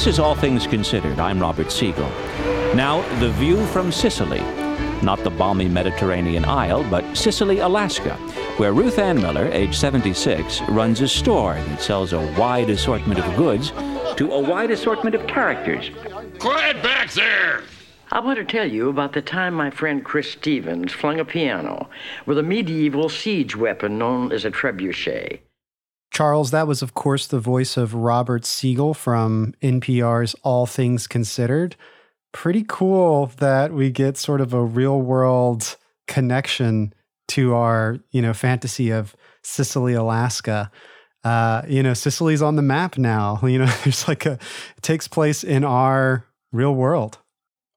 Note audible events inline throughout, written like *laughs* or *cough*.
This is All Things Considered. I'm Robert Siegel. Now, the view from Cicely. Not the balmy Mediterranean Isle, but Cicely, Alaska, where Ruth Ann Miller, age 76, runs a store that sells a wide assortment of goods to a wide assortment of characters. Quiet back there! I want to tell you about the time my friend Chris Stevens flung a piano with a medieval siege weapon known as a trebuchet. Charles, that was, of course, the voice of Robert Siegel from NPR's All Things Considered. Pretty cool that we get sort of a real world connection to our, you know, fantasy of Cicely, Alaska. Uh, you know, Cicely's on the map now. *laughs* You know, there's like a, it takes place in our real world.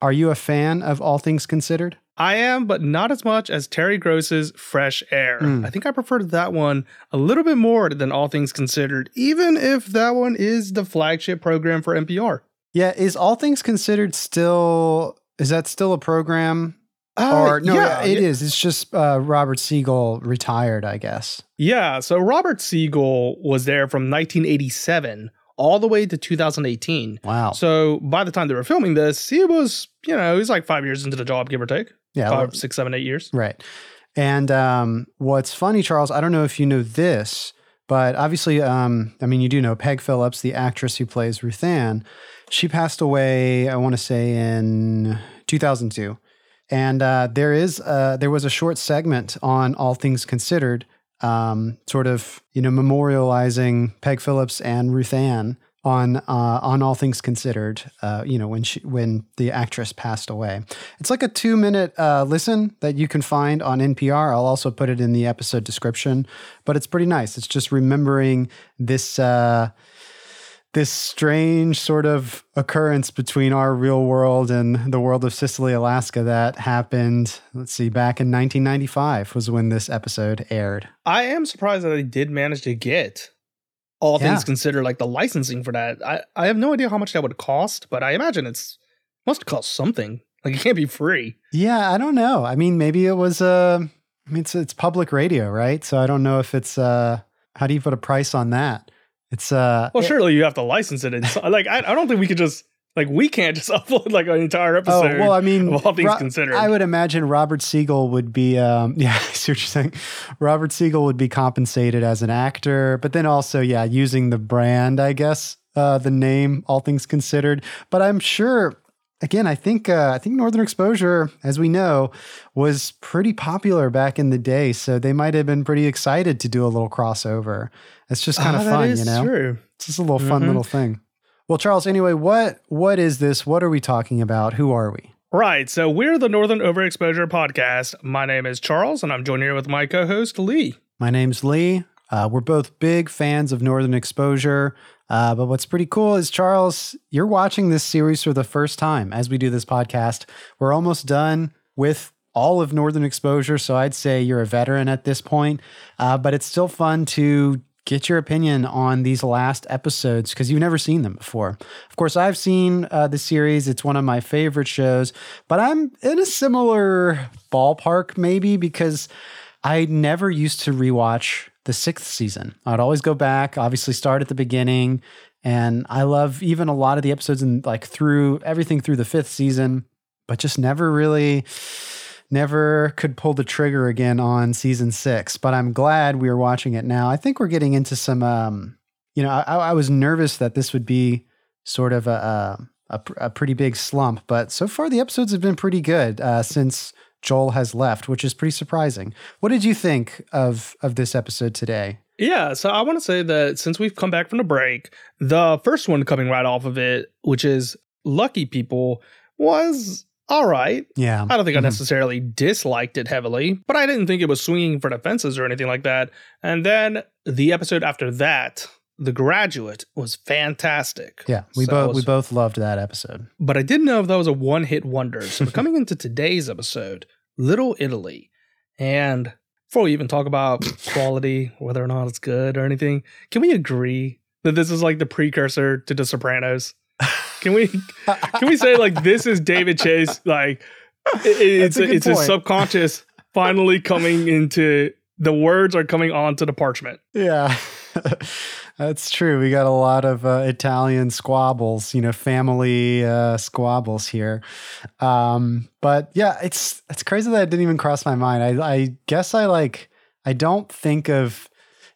Are you a fan of All Things Considered? I am, but not as much as Terry Gross's Fresh Air. Mm. I think I preferred that one a little bit more than All Things Considered, even if that one is the flagship program for NPR. Yeah, is All Things Considered still is that still a program? Uh, or no, yeah, it yeah. is. It's just uh, Robert Siegel retired, I guess. Yeah, so Robert Siegel was there from 1987 all the way to 2018. Wow. So by the time they were filming this, he was, you know, he's like five years into the job, give or take. yeah, Five, six, seven, eight years. right. And um, what's funny, Charles, I don't know if you know this, but obviously, um, I mean, you do know Peg Phillips, the actress who plays Ruth Ann. She passed away, I want to say, in 2002. And uh, there is uh, there was a short segment on All Things Considered, um, sort of you know memorializing Peg Phillips and Ruth Ann on uh, on All Things Considered. Uh, you know when she when the actress passed away. It's like a two minute uh, listen that you can find on NPR. I'll also put it in the episode description, but it's pretty nice. It's just remembering this. This strange sort of occurrence between our real world and the world of Cicely, Alaska that happened, let's see, back in 1995 was when this episode aired. I am surprised that they did manage to get all Yeah. things considered like the licensing for that. I, I have no idea how much that would cost, but I imagine it's must cost something. Like it can't be free. Yeah, I don't know. I mean, maybe it was, uh, I mean, it's, it's public radio, right? So I don't know if it's, uh, how do you put a price on that? It's, uh, Well, surely you have to license it. And *laughs* so, like I, I don't think we could just like we can't just *laughs* upload like an entire episode. Oh well, I mean, all things Ro- considered. I would imagine Robert Siegel would be. Um, *laughs* yeah, I see what you're saying. Robert Siegel would be compensated as an actor, but then also, yeah, using the brand, I guess, uh, the name, all things considered. But I'm sure. Again, I think uh, I think Northern Exposure, as we know, was pretty popular back in the day. So they might have been pretty excited to do a little crossover. It's just kind Ah, of that fun, you know. True. It's just a little fun Mhm. little thing. Well, Charles, anyway, what what is this? What are we talking about? Who are we? Right. So we're the Northern Overexposure podcast. My name is Charles, and I'm joined here with my co-host Lee. My name's Lee. Uh, we're both big fans of Northern Exposure. Uh, but what's pretty cool is, Charles, you're watching this series for the first time as we do this podcast. We're almost done with all of Northern Exposure. So I'd say you're a veteran at this point. Uh, but it's still fun to get your opinion on these last episodes because you've never seen them before. Of course, I've seen uh, the series, it's one of my favorite shows, but I'm in a similar ballpark maybe because I never used to rewatch the sixth season. I'd always go back, obviously start at the beginning. And I love even a lot of the episodes and like through everything through the fifth season, but just never really, never could pull the trigger again on season six. But I'm glad we are watching it now. I think we're getting into some, um, you know, I, I was nervous that this would be sort of a, a, a, pr- a pretty big slump, but so far the episodes have been pretty good uh, since Joel has left, which is pretty surprising. What did you think of of this episode today? Yeah, so I want to say that since we've come back from the break, the first one coming right off of it, which is Lucky People, was all right. Yeah, I don't think I Mhm. necessarily disliked it heavily, but I didn't think it was swinging for the fences or anything like that. And then the episode after that, The Graduate, was fantastic. yeah. We So both we both loved that episode. But I didn't know if that was a one hit wonder. So coming into today's episode, Little Italy, and before we even talk about *laughs* quality, whether or not it's good or anything, can we agree that this is like the precursor to The Sopranos? Can we *laughs* can we say like this is David Chase like it- it's a good it's his point. subconscious finally coming into the words are coming onto the parchment. Yeah. *laughs* That's true. We got a lot of uh, Italian squabbles, you know, family uh, squabbles here. Um, but yeah, it's it's crazy that it didn't even cross my mind. I, I guess I like I don't think of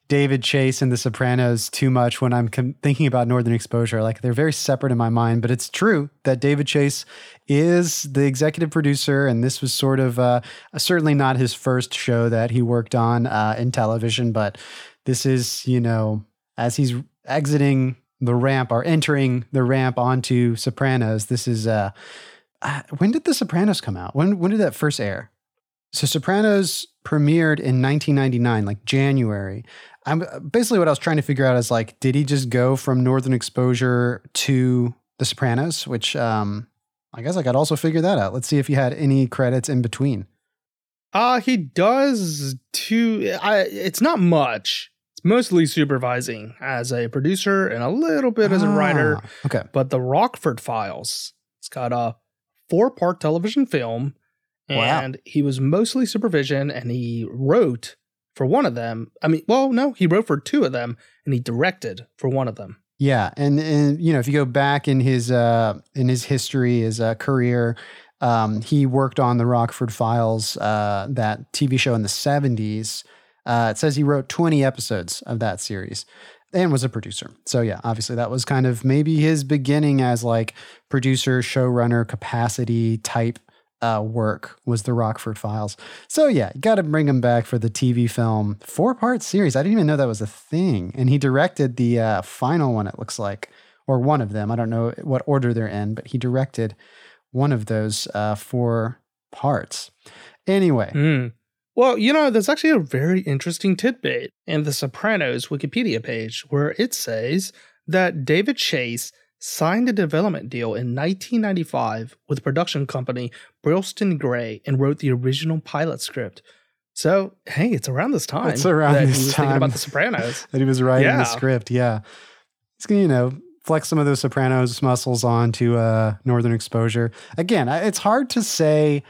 David Chase and The Sopranos too much when I'm com- thinking about Northern Exposure. Like they're very separate in my mind, but it's true that David Chase is the executive producer, and this was sort of uh, certainly not his first show that he worked on uh, in television, but this is, you know, as he's exiting the ramp or entering the ramp onto Sopranos, this is uh, uh when did The Sopranos come out? When when did that first air? So Sopranos premiered in 1999, like January. I'm basically what I was trying to figure out is like, did he just go from Northern Exposure to The Sopranos? Which um, I guess I could also figure that out. Let's see if he had any credits in between. Uh he does too. I, it's not much. Mostly supervising as a producer and a little bit as a writer. Ah, Okay. But the Rockford Files, it's got a four-part television film, Wow. and he was mostly supervision, and he wrote for one of them. I mean, well, no, he wrote for two of them, and he directed for one of them. Yeah, and and you know, if you go back in his uh in his history, his uh, career, um, he worked on the Rockford Files, uh, that TV show in the seventies. Uh, it says he wrote twenty episodes of that series, and was a producer. So yeah, obviously that was kind of maybe his beginning as like producer, showrunner capacity type uh, work was the Rockford Files. So yeah, got to bring him back for the TV film four part series. I didn't even know that was a thing, and he directed the uh, final one. It looks like, or one of them. I don't know what order they're in, but he directed one of those uh, four parts. Anyway, Mm. Well, you know, there's actually a very interesting tidbit in the Sopranos Wikipedia page where it says that David Chase signed a development deal in 1995 with production company Brillstein-Grey and wrote the original pilot script. So, hey, it's around this time It's around that this he was time. about the Sopranos. *laughs* that he was writing Yeah. the script. Yeah. He's going to, you know, flex some of those Sopranos muscles onto uh, Northern Exposure. Again, it's hard to say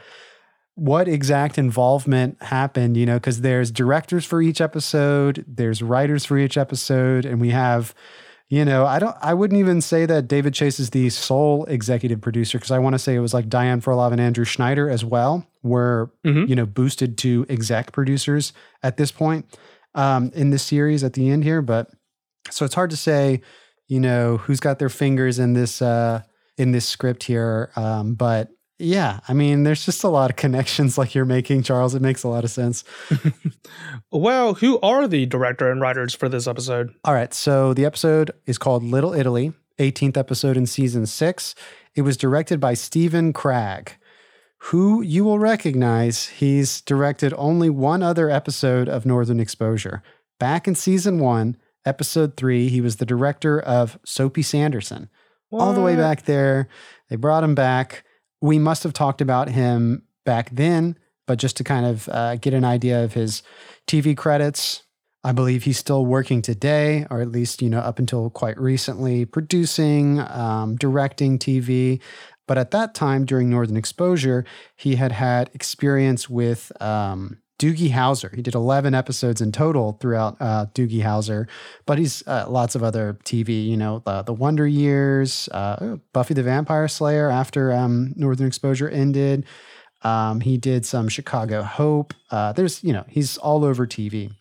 what exact involvement happened, you know, because there's directors for each episode, there's writers for each episode, and we have, you know, I don't, I wouldn't even say that David Chase is the sole executive producer because I want to say it was like Diane Frolov and Andrew Schneider as well, were, Mhm. you know, boosted to exec producers at this point um, in this series at the end here. But so it's hard to say, you know, who's got their fingers in this uh, in this script here. Um, but yeah, I mean, there's just a lot of connections like you're making, Charles. It makes a lot of sense. *laughs* Well, who are the director and writers for this episode? All right, so the episode is called Little Italy, 18th episode in season six. It was directed by Stephen Cragg, who you will recognize. He's directed only one other episode of Northern Exposure. Back in season one, episode three, he was the director of Soapy Sanderson. All the way back there, they brought him back. We must have talked about him back then, but just to kind of uh, get an idea of his TV credits, I believe he's still working today, or at least, you know, up until quite recently, producing, um, directing TV. But at that time, during Northern Exposure, he had had experience with um, Doogie Howser. He did 11 episodes in total throughout uh, Doogie Howser, but he's uh, lots of other TV, you know, the, the Wonder Years, uh, Buffy the Vampire Slayer after um, Northern Exposure ended. Um, he did some Chicago Hope. Uh, there's, you know, he's all over TV.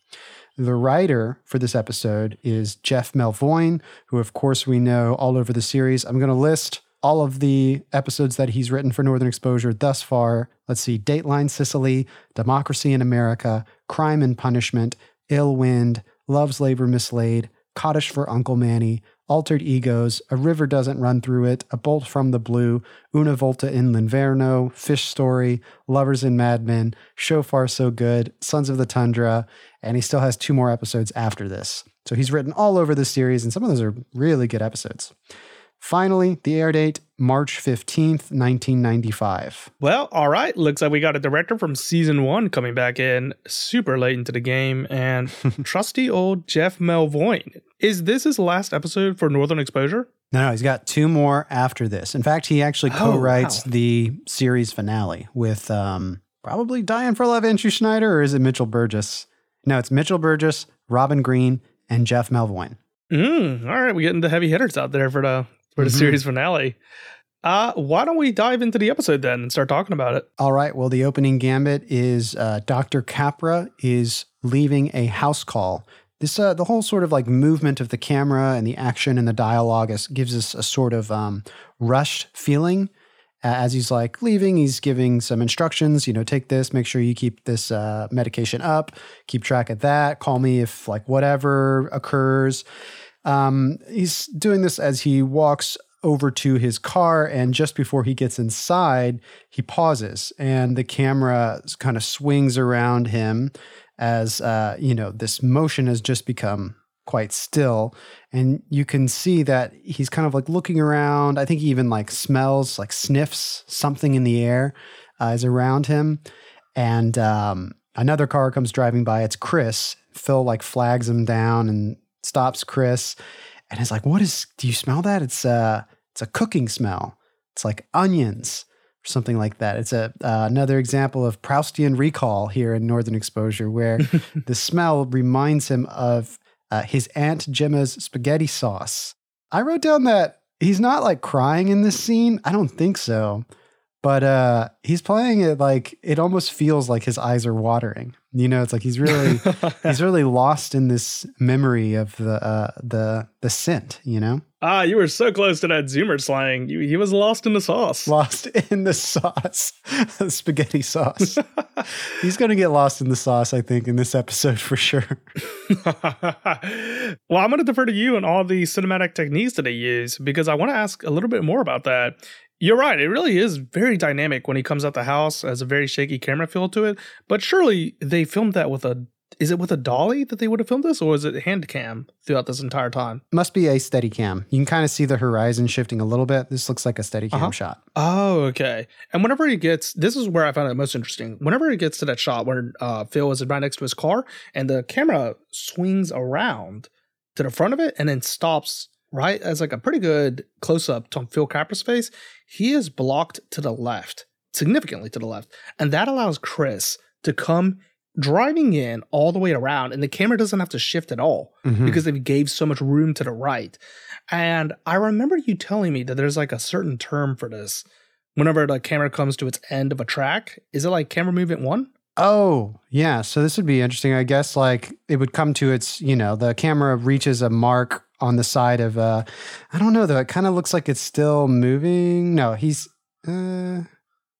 The writer for this episode is Jeff Melvoin, who, of course, we know all over the series. I'm going to list all of the episodes that he's written for Northern Exposure thus far. Let's see Dateline Cicely, Democracy in America, Crime and Punishment, Ill Wind, Love's Labor Mislaid, Cottage for Uncle Manny, Altered Egos, A River Doesn't Run Through It, A Bolt from the Blue, Una Volta in L'inverno, Fish Story, Lovers and Madmen, So Far So Good, Sons of the Tundra, and he still has two more episodes after this. So he's written all over the series, and some of those are really good episodes. Finally, the air date, March 15th, 1995. Well, all right. Looks like we got a director from season one coming back in super late into the game, and *laughs* trusty old Jeff Melvoin. Is this his last episode for Northern Exposure? No, no, he's got two more after this. In fact, he actually Oh, co-writes wow. the series finale with um, probably Diane Frolov, Andrew Schneider, or is it Mitchell Burgess? No, it's Mitchell Burgess, Robin Green, and Jeff Melvoin. Mm, all right, we're getting the heavy hitters out there for the for the Mhm. series finale. Uh, why don't we dive into the episode then and start talking about it? All right. Well, the opening gambit is uh, Dr. Capra is leaving a house call. This uh, the whole sort of like movement of the camera and the action and the dialogue is, gives us a sort of um, rushed feeling. As he's like leaving, he's giving some instructions. You know, take this. Make sure you keep this uh, medication up. Keep track of that. Call me if like whatever occurs. Um, he's doing this as he walks over to his car, and just before he gets inside, he pauses, and the camera kind of swings around him as uh, you know this motion has just become quite still, and you can see that he's kind of like looking around. I think he even like smells, like sniffs something in the air uh, is around him, and um, another car comes driving by. It's Chris. Phil like flags him down and stops Chris and is like, "What is? Do you smell that? It's a it's a cooking smell. It's like onions or something like that. It's a uh, another example of Proustian recall here in Northern Exposure, where *laughs* the smell reminds him of uh, his aunt Gemma's spaghetti sauce. I wrote down that he's not like crying in this scene. I don't think so. But uh, he's playing it like it almost feels like his eyes are watering. You know, it's like he's really *laughs* he's really lost in this memory of the uh, the the scent. You know, ah, you were so close to that Zoomer slang. You, he was lost in the sauce. lost in the sauce, *laughs* the spaghetti sauce. *laughs* he's gonna get lost in the sauce, I think, in this episode for sure. well, I'm going to defer to you and all the cinematic techniques that they use because I want to ask a little bit more about that. You're right. It really is very dynamic when he comes out the house, has a very shaky camera feel to it. But surely they filmed that with a. Is it with a dolly that they would have filmed this, or is it hand cam throughout this entire time? Must be a steady cam. You can kind of see the horizon shifting a little bit. This looks like a steady cam Uh-huh. shot. Oh, okay. And whenever he gets, this is where I found it most interesting. Whenever he gets to that shot where uh, Phil is right next to his car, and the camera swings around to the front of it, and then stops right as like a pretty good close up on Phil Capra's face, he is blocked to the left, significantly to the left, and that allows Chris to come driving in all the way around, and the camera doesn't have to shift at all Mhm. because they gave so much room to the right. And I remember you telling me that there's like a certain term for this. Whenever the camera comes to its end of a track, is it like camera movement one? Oh, yeah. So this would be interesting. I guess like it would come to its, you know, the camera reaches a mark on the side of uh I don't know though. It kind of looks like it's still moving. No, he's uh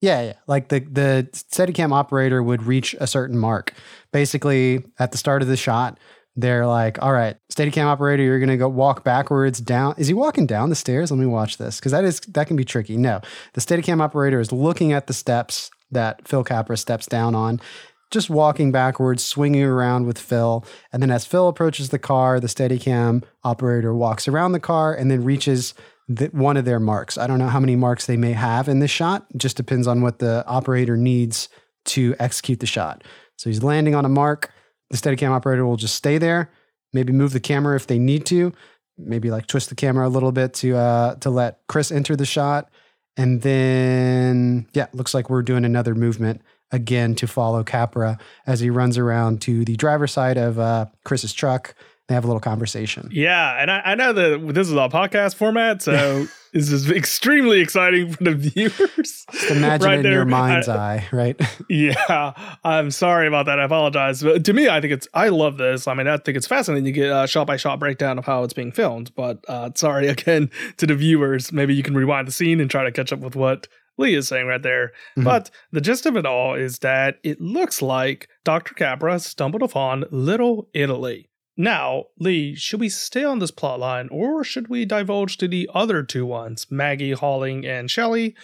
yeah, yeah. Like the the Steadicam operator would reach a certain mark. Basically, at the start of the shot, they're like, "All right, Steadicam operator, you're gonna go walk backwards down." Is he walking down the stairs? Let me watch this because that is that can be tricky. No, the Steadicam operator is looking at the steps that Phil Capra steps down on, just walking backwards, swinging around with Phil. And then as Phil approaches the car, the Steadicam operator walks around the car and then reaches the, one of their marks. I don't know how many marks they may have in this shot. It just depends on what the operator needs to execute the shot. So he's landing on a mark. The Steadicam operator will just stay there, maybe move the camera if they need to, maybe like twist the camera a little bit to uh, to let Chris enter the shot. And then, yeah, looks like we're doing another movement again to follow Capra as he runs around to the driver's side of uh, Chris's truck. They have a little conversation. Yeah, and I, I know that this is a podcast format, so *laughs* this is extremely exciting for the viewers. Just imagine Right it in your mind's I- eye, right? *laughs* Yeah, I'm sorry about that. I apologize. But to me, I think it's I love this. I mean, I think it's fascinating You get a shot by shot breakdown of how it's being filmed. But uh, sorry *laughs* again to the viewers. Maybe you can rewind the scene and try to catch up with what Lee is saying right there. Mhm. But the gist of it all is that it looks like Dr. Capra stumbled upon Little Italy. Now, Lee, should we stay on this plot line or should we divulge to the other two ones, Maggie, Halling, and Shelley,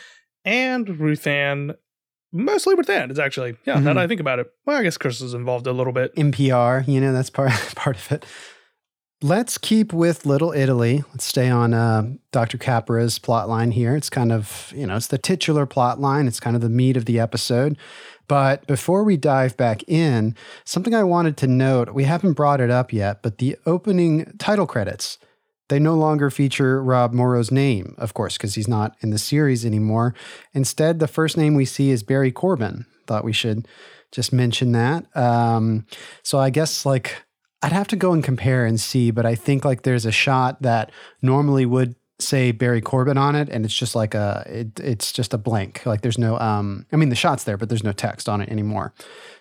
and Ruth Ann Mostly with that. It's actually, yeah, now that I think about it. Well, I guess Chris is involved a little bit. NPR, you know, that's part *laughs* part of it. Let's keep with Little Italy. Let's stay on uh, Dr. Capra's plot line here. It's kind of, you know, it's the titular plot line. It's kind of the meat of the episode. But before we dive back in, something I wanted to note, we haven't brought it up yet, but the opening title credits, they no longer feature Rob Morrow's name, of course, because he's not in the series anymore. Instead, the first name we see is Barry Corbin. Thought we should just mention that. Um, so I guess like I'd have to go and compare and see, but I think like there's a shot that normally would say Barry Corbin on it, and it's just like a it, it's just a blank. Like there's no um I mean the shot's there, but there's no text on it anymore.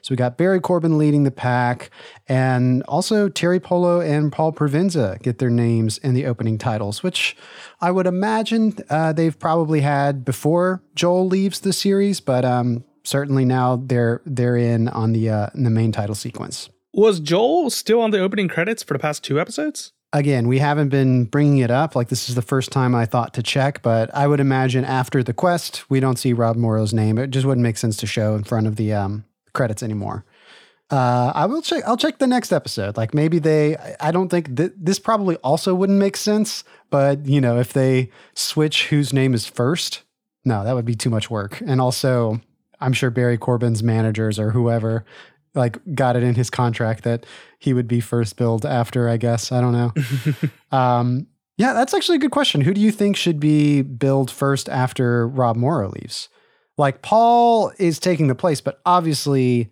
So we got Barry Corbin leading the pack, and also Teri Polo and Paul Provenza get their names in the opening titles, which I would imagine uh, they've probably had before Joel leaves the series, but um certainly now they're they're in on the uh, in the main title sequence. Was Joel still on the opening credits for the past two episodes? again, we haven't been bringing it up. Like this is the first time I thought to check, but I would imagine after the quest, we don't see Rob Morrow's name. It just wouldn't make sense to show in front of the um, credits anymore. Uh, I will check. I'll check the next episode. Like maybe they. I don't think th- this probably also wouldn't make sense. But you know, if they switch whose name is first, no, that would be too much work. And also, I'm sure Barry Corbin's managers or whoever like got it in his contract that he would be first billed after, I guess. I don't know. *laughs* um, yeah, that's actually a good question. Who do you think should be billed first after Rob Morrow leaves? Like Paul is taking the place, but obviously,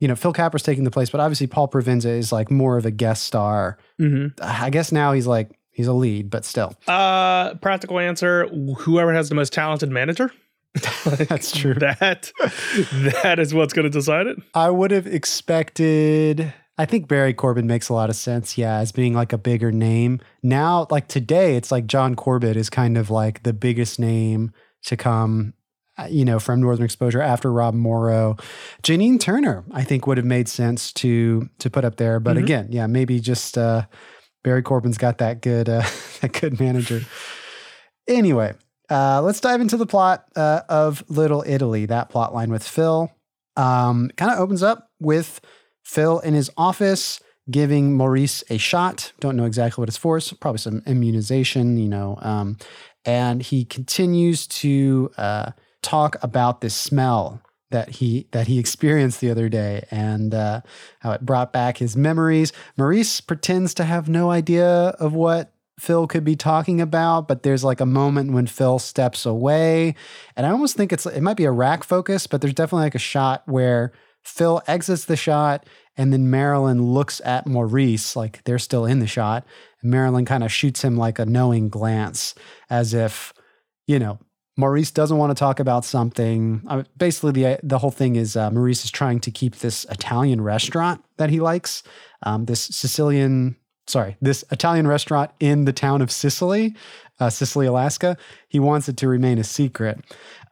you know, Phil Capra's taking the place, but obviously Paul Provenza is like more of a guest star. Mm-hmm. I guess now he's like he's a lead, but still. Uh, practical answer: whoever has the most talented manager. *laughs* That's true. that that is what's going to decide it. I would have expected. I think Barry Corbin makes a lot of sense, yeah, as being like a bigger name. Now, like today, it's like John Corbett is kind of like the biggest name to come, uh, you know, from Northern Exposure after Rob Morrow. Janine Turner, I think, would have made sense to to put up there. But Mhm. again, yeah, maybe just uh, Barry Corbin's got that good uh, *laughs* that good manager. Anyway, uh, let's dive into the plot uh, of Little Italy. That plot line with Phil um, kind of opens up with Phil in his office giving Maurice a shot. Don't know exactly what it's for. So probably some immunization, you know. Um, and he continues to uh, talk about this smell that he that he experienced the other day and uh, how it brought back his memories. Maurice pretends to have no idea of what Phil could be talking about, but there's like a moment when Phil steps away, and I almost think it's it might be a rack focus, but there's definitely like a shot where Phil exits the shot, and then Marilyn looks at Maurice like they're still in the shot, and Marilyn kind of shoots him like a knowing glance, as if you know Maurice doesn't want to talk about something. Basically, the the whole thing is uh, Maurice is trying to keep this Italian restaurant that he likes, um, this Sicilian, sorry, this Italian restaurant in the town of Cicely, uh, Cicely, Alaska. He wants it to remain a secret.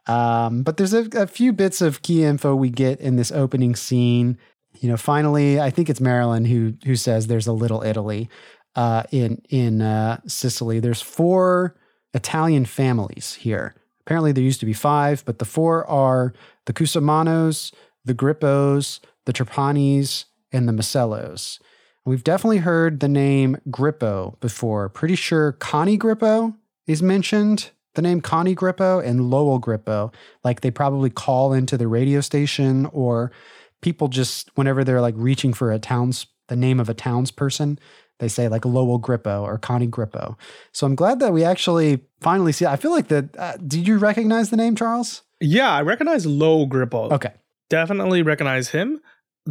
Um, but there's a, a few bits of key info we get in this opening scene. You know, finally, I think it's Marilyn who who says there's a little Italy uh, in in uh, Cicely. There's four Italian families here. Apparently, there used to be five, but the four are the Cusamanos, the Grippos, the Trepanis, and the Macellos. We've definitely heard the name Grippo before. Pretty sure Connie Grippo is mentioned. The name Connie Grippo and Lowell Grippo. Like they probably call into the radio station or people just, whenever they're like reaching for a town's, the name of a townsperson, they say like Lowell Grippo or Connie Grippo. So I'm glad that we actually finally see. I feel like that. Uh, did you recognize the name, Charles? Yeah, I recognize Low Grippo. Okay. Definitely recognize him.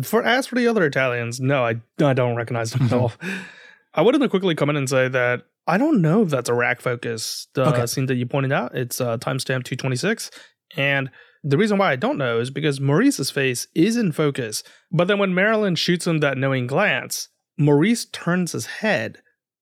For as for the other Italians, no, I, I don't recognize them at all. I wanted to quickly come in and say that I don't know if that's a rack focus. The Okay. scene that you pointed out, it's uh, timestamp 226. And the reason why I don't know is because Maurice's face is in focus. But then when Marilyn shoots him that knowing glance, Maurice turns his head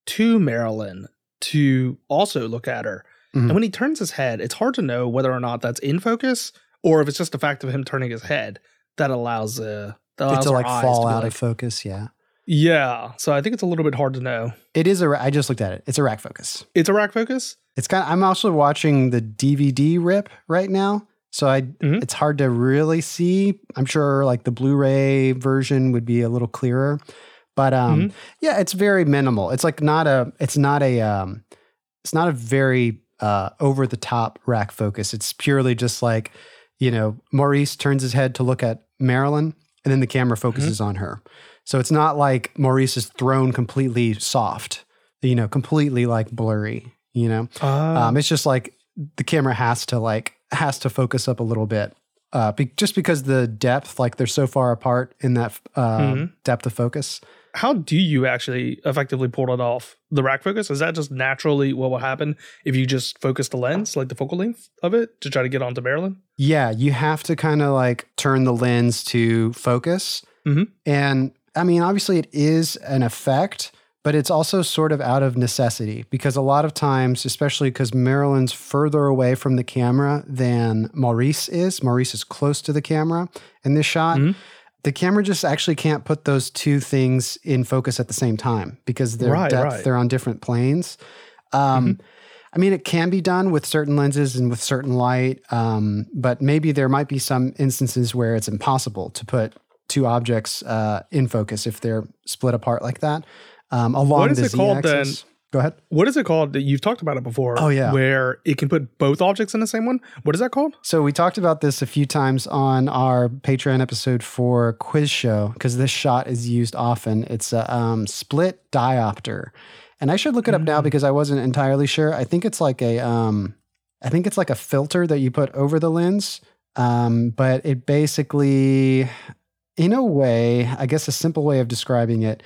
to Marilyn to also look at her. Mhm. And when he turns his head, it's hard to know whether or not that's in focus or if it's just the fact of him turning his head that allows uh It allows to like fall to out like- of focus. Yeah. Yeah, so I think it's a little bit hard to know. It is a. I just looked at it. It's a rack focus. It's a rack focus. It's kind. Of, I'm also watching the DVD rip right now, so I. Mhm. It's hard to really see. I'm sure like the Blu-ray version would be a little clearer, but um, Mhm. yeah, it's very minimal. It's like not a. It's not a. Um, it's not a very uh over the top rack focus. It's purely just like, you know, Maurice turns his head to look at Marilyn, and then the camera focuses on her. So it's not like Maurice is thrown completely soft, you know, completely like blurry, you know. Uh, Um, it's just like the camera has to like has to focus up a little bit, uh, be, just because the depth, like they're so far apart in that uh, Mhm. depth of focus. How do you actually effectively pull it off? The rack focus is that just naturally what will happen if you just focus the lens, like the focal length of it, to try to get onto Marilyn? Yeah, you have to kind of like turn the lens to focus. Mhm. And I mean, obviously, it is an effect, but it's also sort of out of necessity because a lot of times, especially because Marilyn's further away from the camera than Maurice is, Maurice is close to the camera in this shot. Mhm. The camera just actually can't put those two things in focus at the same time because their Right, depth, right. Mm-hmm. they're on different planes. Um, I mean, it can be done with certain lenses and with certain light, um, but maybe there might be some instances where it's impossible to put two objects uh, in focus if they're split apart like that. Um, along What is the it called then? Go ahead. What is it called that you've talked about it before? Oh, yeah. Where it can put both objects in the same one? What is that called? So we talked about this a few times on our Patreon episode for Quiz Show because this shot is used often. It's a um, split diopter, and I should look it up now because I wasn't entirely sure. I think it's like a, um, I think it's like a filter that you put over the lens, um, but it basically, in a way, I guess a simple way of describing it.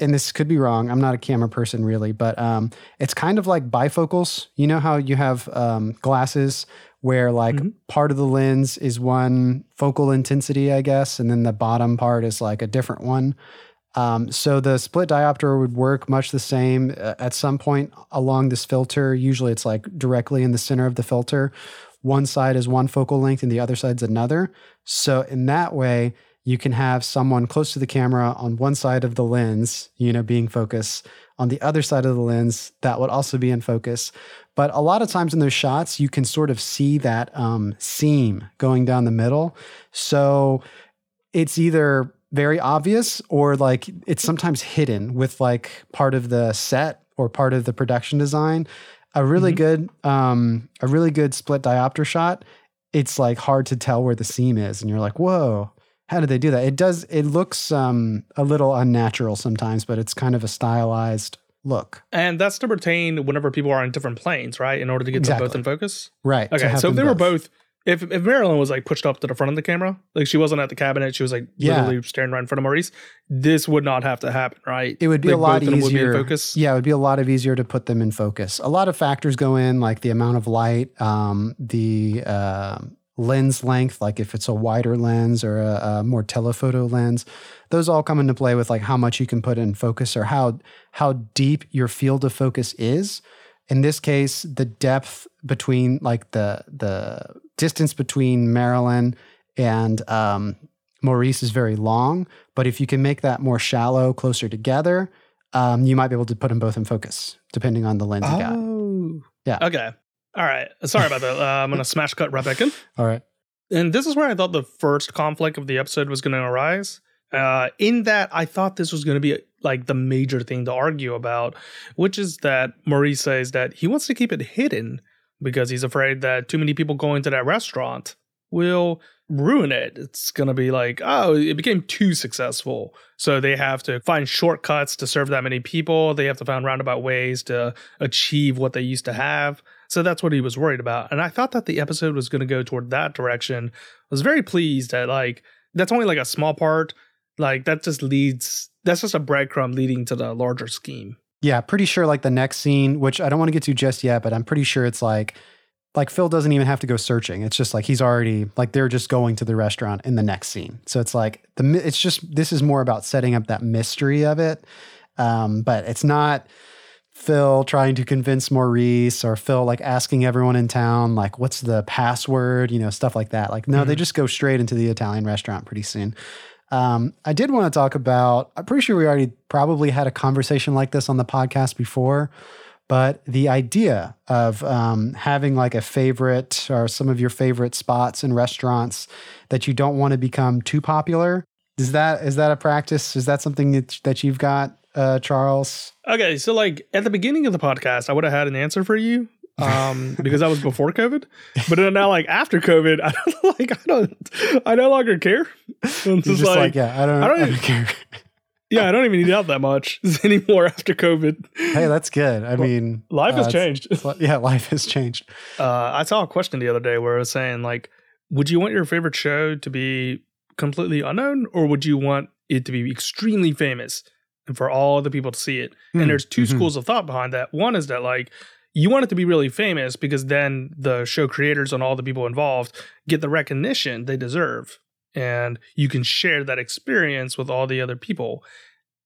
And this could be wrong. I'm not a camera person really, but um, it's kind of like bifocals. You know how you have um, glasses where like Mhm. part of the lens is one focal intensity, I guess, and then the bottom part is like a different one. Um, so the split diopter would work much the same uh, at some point along this filter. Usually it's like directly in the center of the filter. One side is one focal length and the other side's another. So in that way, you can have someone close to the camera on one side of the lens, you know, being focus. On the other side of the lens, that would also be in focus. But a lot of times in those shots, you can sort of see that um, seam going down the middle. So it's either very obvious or like it's sometimes hidden with like part of the set or part of the production design. A really good, um, a really good split diopter shot. It's like hard to tell where the seam is, and you're like, whoa. How did they do that? It does. It looks um, a little unnatural sometimes, but it's kind of a stylized look. And that's to retain whenever people are on different planes, right? In order to get them both in focus. Right. Okay, so if they were both, if if Marilyn was like pushed up to the front of the camera, like she wasn't at the cabinet, she was like Yeah. literally staring right in front of Maurice. This would not have to happen, right? It would be Like, a lot both would be in easier. focus. Yeah, it would be a lot of easier to put them in focus. A lot of factors go in, like the amount of light, um, the uh, lens length, like if it's a wider lens or a, a more telephoto lens. Those all come into play with like how much you can put in focus or how how deep your field of focus is. In this case, the depth between like the the distance between Marilyn and um, Maurice is very long. But if you can make that more shallow, closer together, um, you might be able to put them both in focus, depending on the lens you got. Oh, Yeah. Okay. All right. Sorry about that. Uh, I'm gonna smash cut right back in. *laughs* All right. And this is where I thought the first conflict of the episode was going to arise. Uh, in that, I thought this was going to be like the major thing to argue about, which is that Maurice says that he wants to keep it hidden because he's afraid that too many people going to that restaurant will ruin it. It's going to be like, oh, it became too successful. So they have to find shortcuts to serve that many people. They have to find roundabout ways to achieve what they used to have. So that's what he was worried about. And I thought that the episode was going to go toward that direction. I was very pleased that, like, that's only like a small part. Like, that just leads, that's just a breadcrumb leading to the larger scheme. Yeah, pretty sure like the next scene, which I don't want to get to just yet, but I'm pretty sure it's like like Phil doesn't even have to go searching. It's just like he's already like they're just going to the restaurant in the next scene. So it's like the it's just this is more about setting up that mystery of it. Um, but it's not Phil trying to convince Maurice or Phil like asking everyone in town like what's the password, you know, stuff like that. Like no, they just go straight into the Italian restaurant pretty soon. Um, I did want to talk about, I'm pretty sure we already probably had a conversation like this on the podcast before, but the idea of um, having like a favorite or some of your favorite spots and restaurants that you don't want to become too popular. Is that is that a practice? Is that something that, that you've got, uh, Charles? Okay. So, like, at the beginning of the podcast, I would have had an answer for you um *laughs* because that was before covid but now like after covid i don't *laughs* like i don't i no longer care it's just just like, yeah, I don't, I I don't don't, even- care. yeah i don't even eat out that much *laughs* anymore after covid hey, that's good. I mean, life has uh, changed it's- Yeah, life has changed. uh i saw a question the other day where it was saying like would you want your favorite show to be completely unknown or would you want it to be extremely famous and for all the people to see it. Hmm, And there's 2 mhm. schools of thought behind that. One is that like you want it to be really famous because then the show creators and all the people involved get the recognition they deserve. And you can share that experience with all the other people.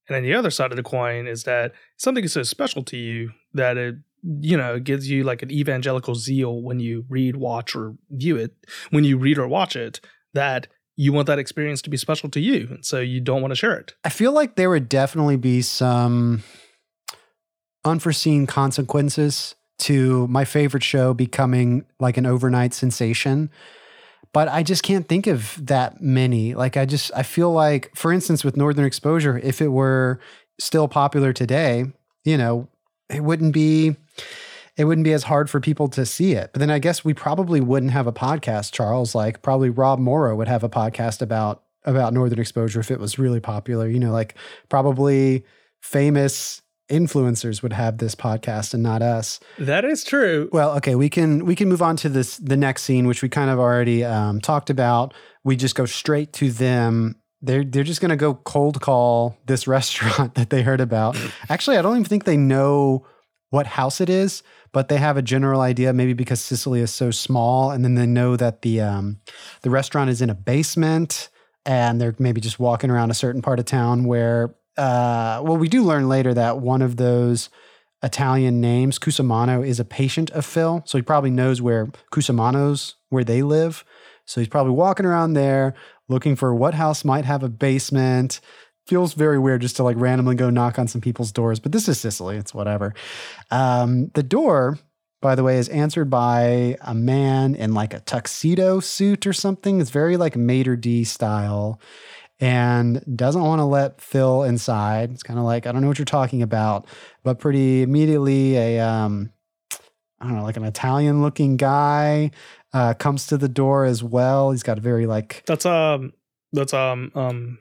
And then the other side of the coin is that something is so special to you that it, you know, gives you like an evangelical zeal when you read, watch, or view it, when you read or watch it, that you want that experience to be special to you. And so you don't want to share it. I feel like there would definitely be some unforeseen consequences to my favorite show becoming like an overnight sensation. But I just can't think of that many. Like, I just, I feel like, for instance, with Northern Exposure, if it were still popular today, you know, it wouldn't be. It wouldn't be as hard for people to see it. But then I guess we probably wouldn't have a podcast, Charles. Like probably Rob Morrow would have a podcast about about Northern Exposure if it was really popular. You know, like probably famous influencers would have this podcast and not us. That is true. Well, okay, we can we can move on to this the next scene, which we kind of already um, talked about. We just go straight to them. They're they're just gonna go cold call this *laughs* restaurant that they heard about. Actually, I don't even think they know what house it is, but they have a general idea. Maybe because Cicely is so small, and then they know that the um, the restaurant is in a basement, and they're maybe just walking around a certain part of town where. Uh, well, we do learn later that one of those Italian names, Cusimano, is a patient of Phil. So he probably knows where Cusimano's, where they live. So he's probably walking around there looking for what house might have a basement. Feels very weird just to like randomly go knock on some people's doors, but this is Cicely. It's whatever. Um, the door, by the way, is answered by a man in like a tuxedo suit or something. It's very like maître d' style and doesn't want to let Phil inside. It's kind of like, I don't know what you're talking about, but pretty immediately a, um, I don't know, like an Italian looking guy uh, comes to the door as well. He's got a very like, That's um that's um um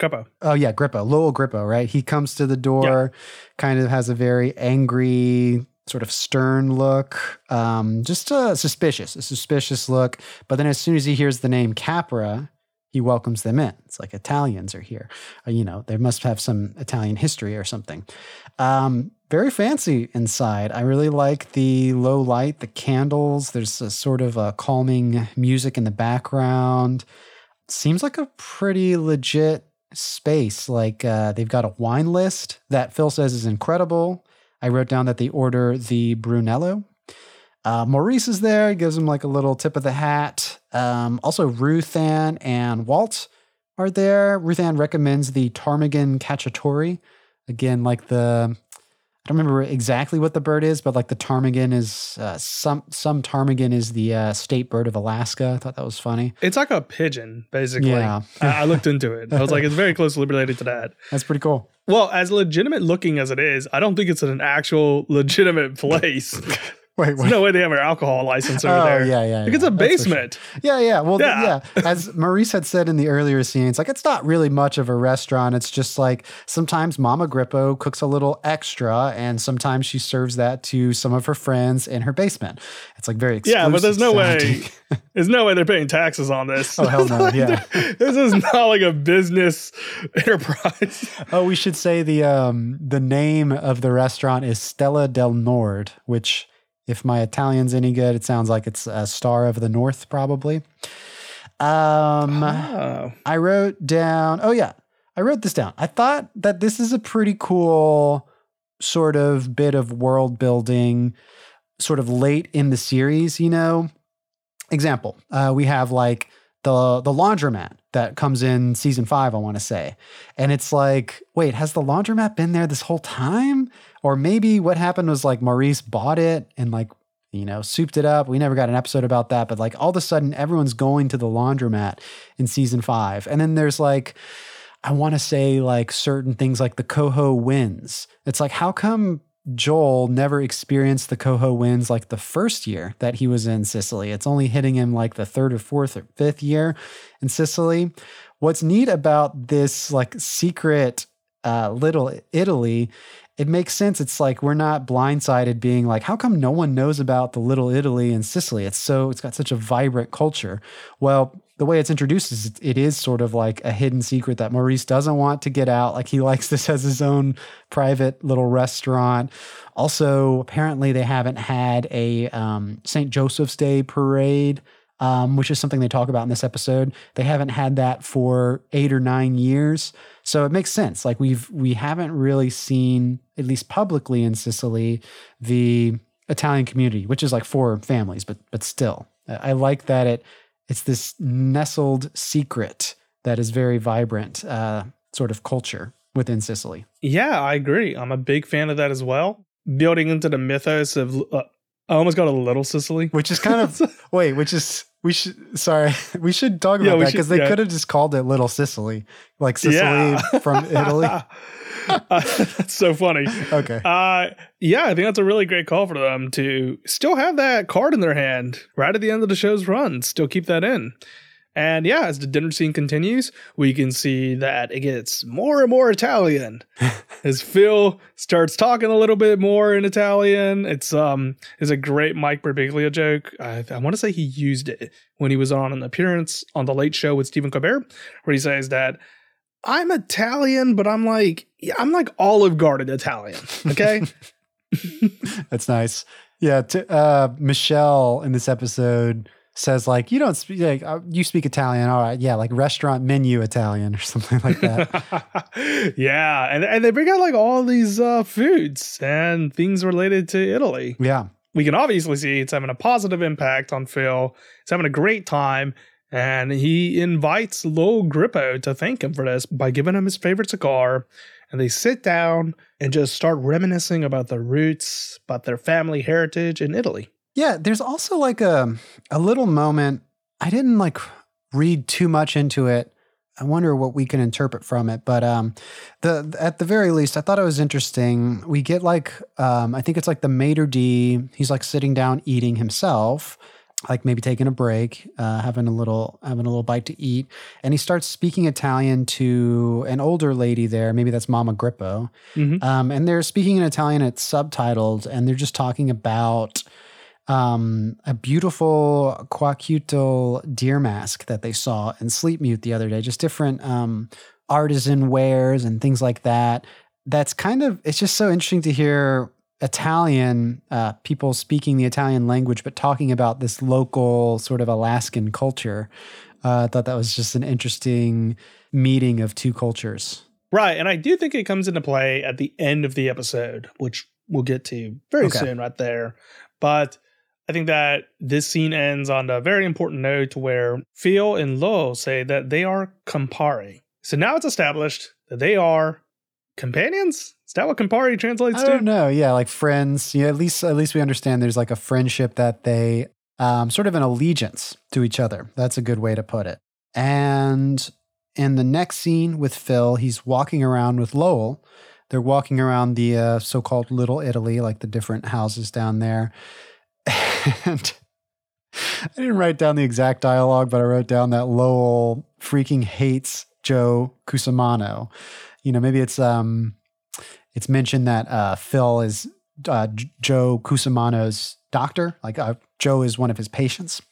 Greppo. oh yeah, Grippo, Lowell Grippo, right? He comes to the door, kind of has a very angry, sort of stern look, um, just uh, suspicious, a suspicious look. But then as soon as he hears the name Capra, he welcomes them in. It's like Italians are here. Uh, you know, they must have some Italian history or something. Um, very fancy inside. I really like the low light, the candles. There's a sort of a calming music in the background. Seems like a pretty legit space. Like uh, they've got a wine list that Phil says is incredible. I wrote down that they order the Brunello. Uh, Maurice is there, gives him like a little tip of the hat. Um, also, Ruth Ann and Walt are there. Ruth Ann recommends the ptarmigan cacciatore. Again, like the don't remember exactly what the bird is, but like the ptarmigan is uh, some some ptarmigan is the uh, state bird of Alaska. I thought that was funny. It's like a pigeon, basically. Yeah. I, I looked into it. I was like, it's very closely related to that. *laughs* That's pretty cool. Well, as legitimate looking as it is, I don't think it's an actual legitimate *laughs* place. Wait, There's no way they have an alcohol license over Oh there. yeah, yeah. Like it's a for sure. basement. Yeah, yeah. Well, Yeah. yeah. As Maurice had said in the earlier scenes, like it's not really much of a restaurant. It's just like sometimes Mama Grippo cooks a little extra, and sometimes she serves that to some of her friends in her basement. It's like very exclusive. Yeah, but there's no way. *laughs* There's no way they're paying taxes on this. Oh, hell no, yeah. this is not like a business *laughs* enterprise. Oh, we should say the um the name of the restaurant is Stella del Nord, which if my Italian's any good, it sounds like it's a Star of the North, probably. Um Oh. I wrote down, oh yeah, I wrote this down. I thought that this is a pretty cool sort of bit of world building, sort of late in the series, you know. Example, uh, we have like the the laundromat that comes in season five, I want to say. And it's like, wait, has the laundromat been there this whole time? Or maybe what happened was like Maurice bought it and like you know, souped it up. We never got an episode about that, but like all of a sudden, everyone's going to the laundromat in season five. And then there's like, I want to say like certain things like the coho winds. It's like, how come Joel never experienced the coho winds like the first year that he was in Cicely? It's only hitting him like the third or fourth or fifth year in Cicely. What's neat about this like secret uh, little Italy it makes sense. It's like we're not blindsided being like, how come no one knows about the little Italy in Cicely? It's so it's got such a vibrant culture. Well, the way it's introduced is it, is sort of like a hidden secret that Maurice doesn't want to get out. Like he *laughs* likes this as his own private little restaurant. Also, apparently they haven't had a um, St. Joseph's Day parade, um, which is something they talk about in this episode. They haven't had that for eight or nine years, so it makes sense. Like we've we haven't really seen, at least publicly in Cicely, the Italian community, which is like four families, but but still, I like that it it's this nestled secret that is very vibrant, uh, sort of culture within Cicely. Yeah, I agree. I'm a big fan of that as well. Building into the mythos of, uh, I almost got a little Sicily, which is kind of *laughs* wait, which is we should sorry *laughs* we should talk about Yeah, that because they yeah. could have just called it Little Sicily, like Sicily Yeah. from *laughs* Italy. Uh, *laughs* that's so funny. Okay, Uh, yeah, I think that's a really great call for them to still have that card in their hand right at the end of the show's run, still keep that in. And yeah, as the dinner scene continues, we can see that it gets more and more Italian *laughs* as Phil starts talking a little bit more in Italian. It's um is a great Mike Birbiglia joke. I, I want to say he used it when he was on an appearance on the Late Show with Stephen Colbert, where he says that I'm Italian, but I'm like I'm like Olive Garden Italian. Okay. *laughs* that's nice. Yeah, t- uh, Michelle in this episode says like you don't speak like uh, you speak Italian, all right? Yeah, like restaurant menu Italian or *laughs* something like that. *laughs* yeah, and and they bring out like all these uh, foods and things related to Italy. yeah, We can obviously see it's having a positive impact on Phil. He's having a great time, and he invites Lowell Grippo to thank him for this by giving him his favorite cigar. And they sit down and just start reminiscing about their roots, about their family heritage in Italy. Yeah, there's also like a a little moment. I didn't like read too much into it. I wonder what we can interpret from it. But um the at the very least, I thought it was interesting. We get like um I think it's like the maître d'. He's like sitting down eating himself, like maybe taking a break, uh, having a little having a little bite to eat, and he starts speaking Italian to an older lady there. Maybe that's Mama Grippo. Mhm. Um, and they're speaking in Italian. It's subtitled, and they're just talking about um, a beautiful Kwakiutl deer mask that they saw in Sleetmute the other day. Just different um, artisan wares and things like that. That's kind of it's just so interesting to hear Italian uh, people speaking the Italian language, but talking about this local sort of Alaskan culture. Uh, I thought that was just an interesting meeting of two cultures. Right. And I do think it comes into play at the end of the episode, which we'll get to very Okay. soon, right there. But I think that this scene ends on a very important note where Phil and Lo say that they are compari. So now it's established that they are companions. Is that what compari translates I to? I don't know. Yeah, like friends. Yeah, at least at least we understand there's like a friendship that they um, sort of an allegiance to each other. That's a good way to put it. And in the next scene with Phil, he's walking around with Lowell. They're walking around the uh, so-called Little Italy, like the different houses down there. *laughs* And I didn't write down the exact dialogue, but I wrote down that Lowell freaking hates Joe Cusimano. You know, maybe it's um it's mentioned that uh, Phil is uh, Joe Cusimano's doctor. Like uh, Joe is one of his patients,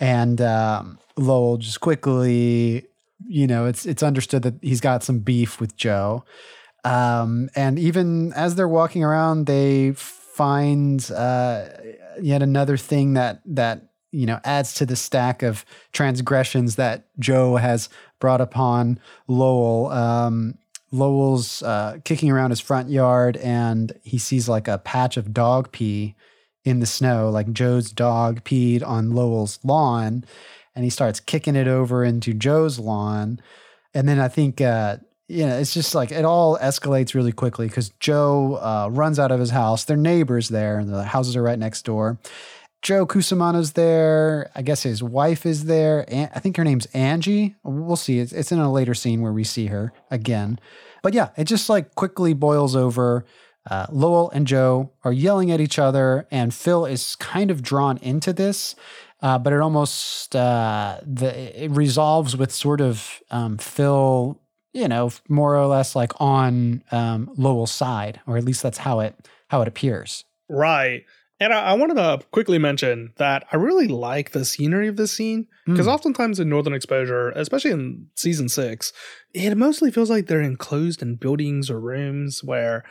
and um, Lowell just quickly, you know, it's it's understood that he's got some beef with Joe. Um, and even as they're walking around, they find uh, yet another thing that that you know adds to the stack of transgressions that Joe has brought upon Lowell. Um, Lowell's uh, kicking around his front yard and he sees like a patch of dog pee in the snow. Like Joe's dog peed on Lowell's lawn and he starts kicking it over into Joe's lawn. And then I think, uh, you know, it's just like it all escalates really quickly because Joe uh, runs out of his house. Their neighbors there, and the houses are right next door. Joe Cusimano's there. I guess his wife is there. I think her name's Angie. We'll see. It's, it's in a later scene where we see her again. But yeah, it just like quickly boils over. Uh, Lowell and Joe are yelling at each other, and Phil is kind of drawn into this. Uh, but it almost uh, the it resolves with sort of um, Phil, you know, more or less like on um, Lowell's side, or at least that's how it how it appears. Right. And I, I wanted to quickly mention that I really like the scenery of this scene because Mm. oftentimes in Northern Exposure, especially in season six, it mostly feels like they're enclosed in buildings or rooms where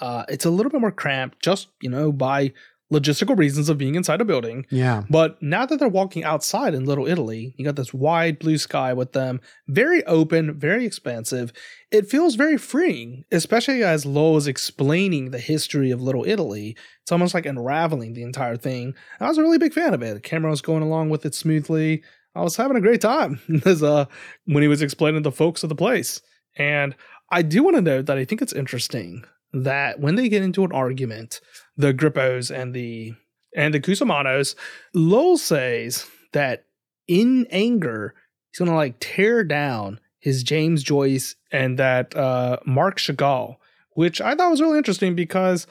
uh, it's a little bit more cramped, just you know by logistical reasons of being inside a building. Yeah. But now that they're walking outside in Little Italy, you got this wide blue sky with them, very open, very expansive. It feels very freeing, especially as Lowell is explaining the history of Little Italy. It's almost like unraveling the entire thing. I was a really big fan of it. The camera was going along with it smoothly. I was having a great time *laughs* as uh, when he was explaining the folks of the place. And I do want to note that I think it's interesting that when they get into an argument, the Grippos and the and the Cusimanos, Lowell says that in anger, he's gonna like tear down his James Joyce and that uh, Marc Chagall, which I thought was really interesting because,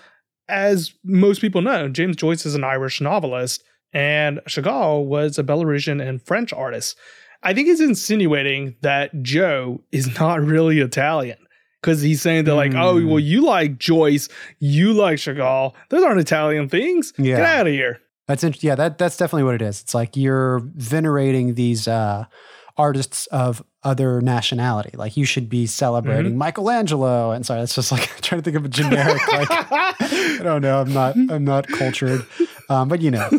as most people know, James Joyce is an Irish novelist and Chagall was a Belarusian and French artist. I think he's insinuating that Joe is not really Italian because he's saying that, like, oh, Hmm. well, you like Joyce, you like Chagall. Those aren't Italian things. Yeah. Get out of here. That's interesting. Yeah, that that's definitely what it is. It's like you're venerating these uh, artists of other nationality. Like you should be celebrating Mm-hmm. Michelangelo. And sorry, that's just like *laughs* trying to think of a generic. like *laughs* I don't know. I'm not. I'm not cultured. Um, but you know,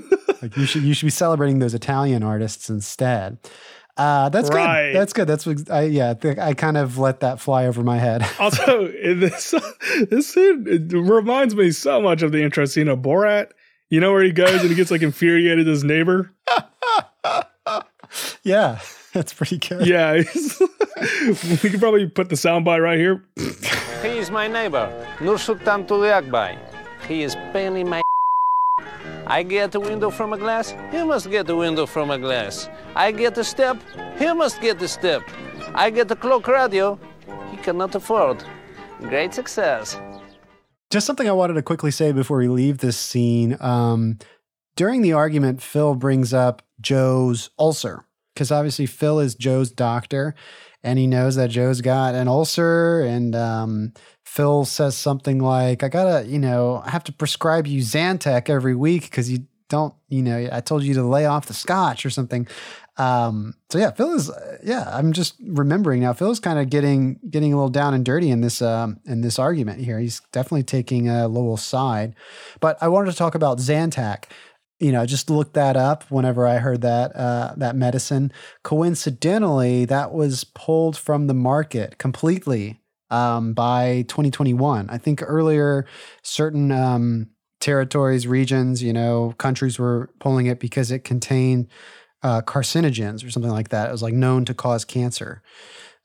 like you should you should be celebrating those Italian artists instead. Uh, that's Right. good. That's good. That's what I yeah. I, think I kind of let that fly over my head. *laughs* also, this *laughs* this scene it reminds me so much of the intro scene of Borat. You know where he goes and he gets like infuriated at his neighbor. *laughs* yeah, that's pretty good. Yeah, he's- we could probably put the soundbite right here. He is my neighbor, Nursultan Tulyakbay. He is paying my I get a window from a glass, he must get a window from a glass. I get a step, he must get a step. I get a clock radio, he cannot afford. Great success. Just something I wanted to quickly say before we leave this scene. Um, during the argument, Phil brings up Joe's ulcer because obviously Phil is Joe's doctor and he knows that Joe's got an ulcer. And um, Phil says something like, I gotta, you know, I have to prescribe you Zantac every week because you don't, you know, I told you to lay off the scotch or something. Um, so yeah, Phil is, uh, yeah, I'm just remembering now. Phil's kind of getting getting a little down and dirty in this um, in this argument here. He's definitely taking uh, Lowell's side. But I wanted to talk about Zantac. You know, just looked that up whenever I heard that uh, that medicine. Coincidentally, that was pulled from the market completely um, by 2021. I think earlier, certain um, territories, regions, you know, countries were pulling it because it contained uh, carcinogens or something like that. It was like known to cause cancer.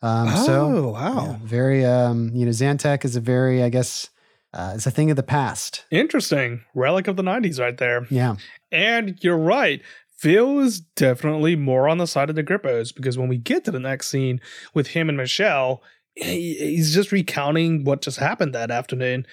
Um, so Oh, wow. yeah, very, um, you know, Zantac is a very, I guess, uh, it's a thing of the past. Interesting. Relic of the 90s right there. Yeah. And you're right. Phil is definitely more on the side of the Grippos because when we get to the next scene with him and Michelle, he, he's just recounting what just happened that afternoon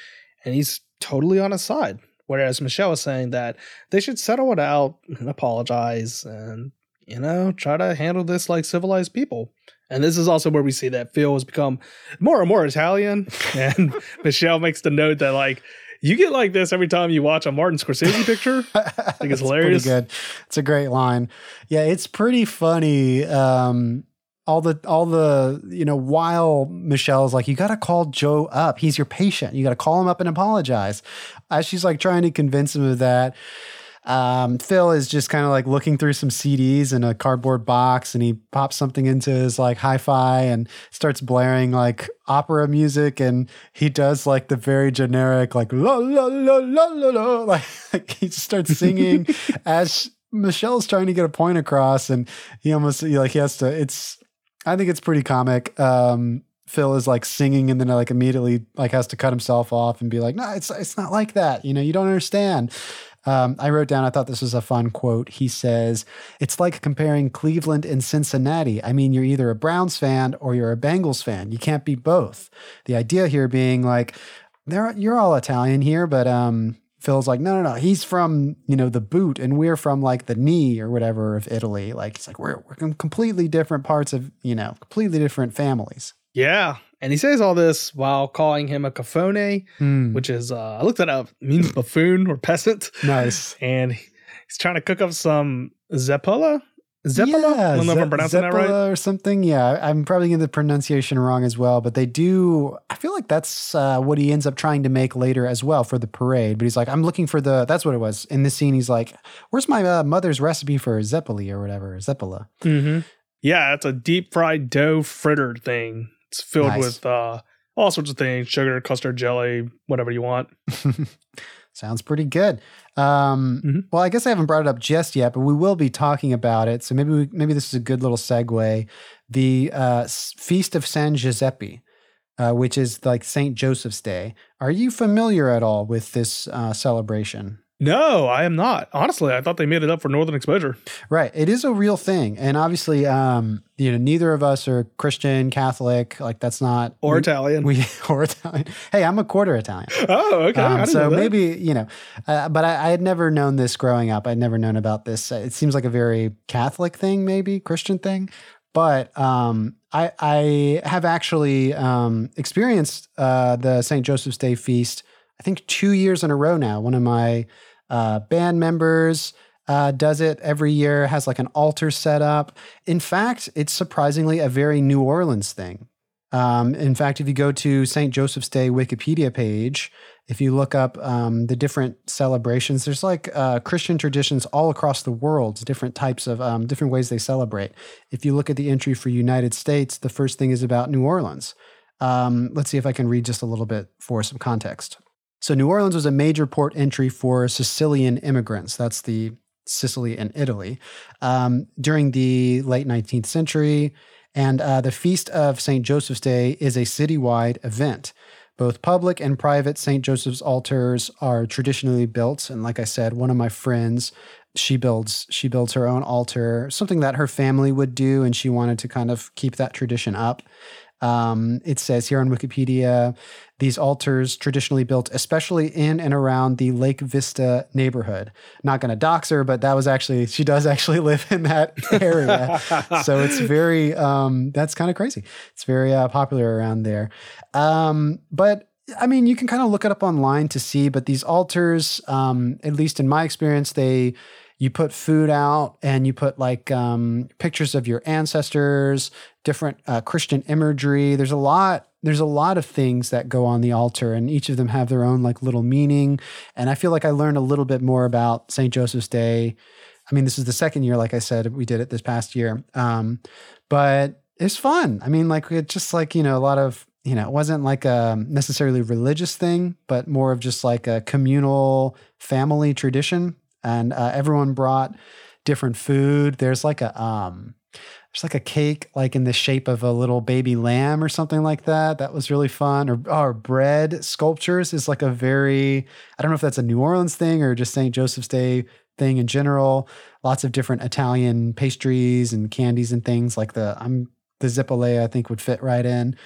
and he's totally on his side. Whereas Michelle is saying that they should settle it out and apologize and, you know, try to handle this like civilized people. And this is also where we see that Phil has become more and more Italian. *laughs* And Michelle makes the note that, like, you get like this every time you watch a Martin Scorsese picture. *laughs* I think it's hilarious. Pretty good. It's a great line. Yeah, it's pretty funny. Um, all the all the you know while Michelle's like, you got to call Joe up. He's your patient. You got to call him up and apologize. As she's like trying to convince him of that. Um, Phil is just kind of like looking through some CDs in a cardboard box and he pops something into his like hi fi and starts blaring like opera music. And he does like the very generic, like la la la la la la. *laughs* Like, like he just starts singing *laughs* as Michelle's trying to get a point across. And he almost like he has to, it's, I think it's pretty comic. Um, Phil is like singing and then like immediately like has to cut himself off and be like, no, it's it's not like that. You know, you don't understand. Um, I wrote down, I thought this was a fun quote. He says, It's like comparing Cleveland and Cincinnati. I mean, you're either a Browns fan or you're a Bengals fan. You can't be both. The idea here being like, you're all Italian here, but um, Phil's like, no, no, no. He's from, you know, the boot and we're from like the knee or whatever of Italy. Like, it's like, we're, we're completely different parts of, you know, completely different families. Yeah. And he says all this while calling him a cafone, Hmm, which is, uh, I looked that up, means buffoon or peasant. nice. *laughs* And he's trying to cook up some Zeppela. Zeppela? Yeah, I don't know if I'm pronouncing that right. Or something. Yeah, I'm probably getting the pronunciation wrong as well, but they do. I feel like that's uh, what he ends up trying to make later as well for the parade. But he's like, I'm looking for the. That's what it was in this scene. He's like, "Where's my uh, mother's recipe for zeppeli or whatever zeppela?" hmm Yeah, it's a deep fried dough fritter thing. It's filled Nice. with uh, all sorts of things sugar, custard, jelly, whatever you want. *laughs* Sounds pretty good. Um, Mhm. Well, I guess I haven't brought it up just yet, but we will be talking about it. So maybe we, maybe this is a good little segue. The uh, Feast of San Giuseppe, uh, which is like Saint Joseph's Day. Are you familiar at all with this uh, celebration? No, I am not. Honestly, I thought they made it up for Northern Exposure. Right. It is a real thing, and obviously, um, you know, neither of us are Christian, Catholic. Like that's not Or we, Italian. We *laughs* or Italian. Hey, I'm a quarter Italian. *laughs* oh, okay. Um, so maybe you know, uh, but I, I had never known this growing up. I'd never known about this. It seems like a very Catholic thing, maybe Christian thing. But um, I, I have actually um, experienced uh, the St. Joseph's Day feast. I think two years in a row now. One of my uh, band members uh, does it every year. Has like an altar set up. In fact, it's surprisingly a very New Orleans thing. Um, in fact, if you go to St. Joseph's Day Wikipedia page, if you look up um, the different celebrations, there's like uh, Christian traditions all across the world, different types of um, different ways they celebrate. If you look at the entry for United States, the first thing is about New Orleans. Um, let's see if I can read just a little bit for some context. So, New Orleans was a major port entry for Sicilian immigrants. That's the Sicily and Italy um, during the late 19th century. And uh, the Feast of St. Joseph's Day is a citywide event. Both public and private St. Joseph's altars are traditionally built. And like I said, one of my friends, she builds she builds her own altar, something that her family would do, and she wanted to kind of keep that tradition up. Um, it says here on Wikipedia, these altars traditionally built, especially in and around the Lake Vista neighborhood. Not going to dox her, but that was actually she does actually *laughs* live in that area, *laughs* so it's very um, that's kind of crazy. It's very uh, popular around there. Um, but I mean, you can kind of look it up online to see. But these altars, um, at least in my experience, they you put food out and you put like um, pictures of your ancestors, different uh, Christian imagery. There's a lot. There's a lot of things that go on the altar, and each of them have their own like little meaning. And I feel like I learned a little bit more about St. Joseph's Day. I mean, this is the second year, like I said, we did it this past year. Um, but it's fun. I mean, like it's just like you know a lot of you know it wasn't like a necessarily religious thing, but more of just like a communal family tradition and uh, everyone brought different food. There's like a um, there's like a cake like in the shape of a little baby lamb or something like that. That was really fun. Or, or bread sculptures is like a very I don't know if that's a New Orleans thing or just St. Joseph's Day thing in general. Lots of different Italian pastries and candies and things like the I'm the Zippole I think would fit right in.